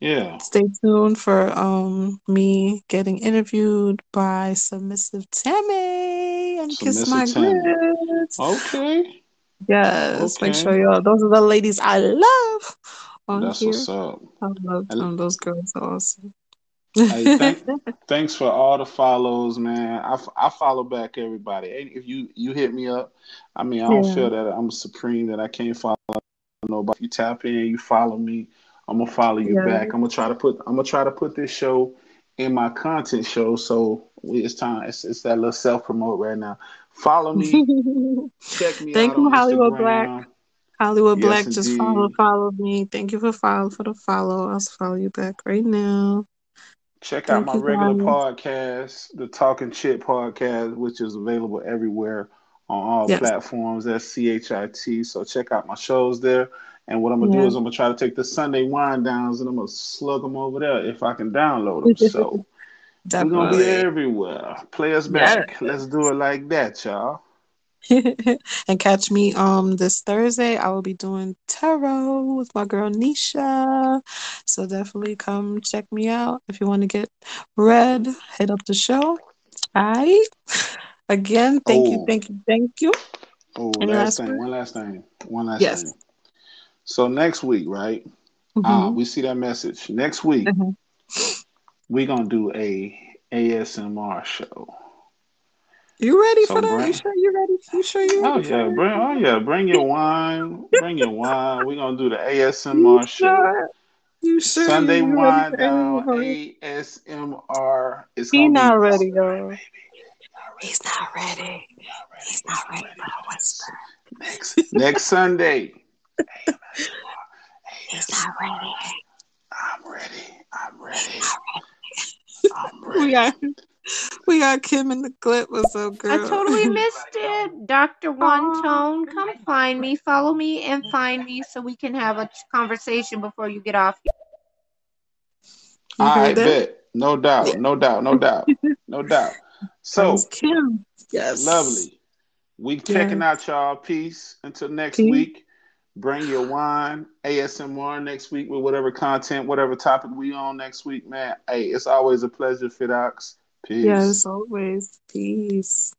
Yeah. stay tuned for um me getting interviewed by Submissive Tammy and Kiss My Tammy. Grit. Okay. Yes, make sure y'all. Those are the ladies I love on That's here. what's up. I love them. Those girls are awesome. Hey, thank, thanks for all the follows, man. I, f- I follow back everybody. If you you hit me up, I mean, I don't Yeah. feel that I'm supreme that I can't follow nobody. You tap in, you follow me. I'm gonna follow you Yeah. back. I'm gonna try to put I'm gonna try to put this show in my content show. So it's time. It's, it's that little self promote right now. Follow me. Check me Thank out you, on Hollywood Instagram. Black. Hollywood Yes, Black just follow indeed. follow me. Thank you for follow for the follow. I'll follow you back right now. Check out my regular guys. podcast, the Talking Chit podcast, which is available everywhere on all Yes. platforms. That's C H I T. So check out my shows there. And what I'm gonna do is I'm gonna try to take the Sunday wind downs and I'm gonna slug them over there if I can download them. So we're gonna be everywhere. Play us back. Let's do it like that, y'all. and catch me um this Thursday. I will be doing tarot with my girl Nisha. So definitely come check me out if you want to get read. Hit up the show. Alright. Again, thank you, Oh, thank you, thank you. oh, Any last last thing, one last thing, one last Yes. thing. So next week, right? Ah, Mhm. we see that message. Next week, Mhm. we're gonna do a ASMR show. You ready So for that? You sure you ready? You sure you oh ready for yeah, bring oh yeah, bring your wine, bring your wine. We're gonna do the You ASMR show. sure? You sure Sunday you, you ready wind for any down? ASMR. It's He gonna not ready, y'all. He's not ready. He's not ready for the whisper. next next Sunday. He's not ready. I'm ready. I'm ready. I'm ready. We ready. Got we got Kim in the clip. so good. I totally missed it. Dr. One Tone, come find me, follow me, and find me so we can have a conversation before you get off. You I heard that? bet. No doubt. No doubt. No doubt. No doubt. So Kim. Yes. lovely. We checking Yes. out y'all. Peace. Until next Peace. week. Bring your wine, ASMR next week with whatever content, whatever topic we on next week, man. Hey, it's always a pleasure, Fidoxx. Peace. Yes, always. Peace.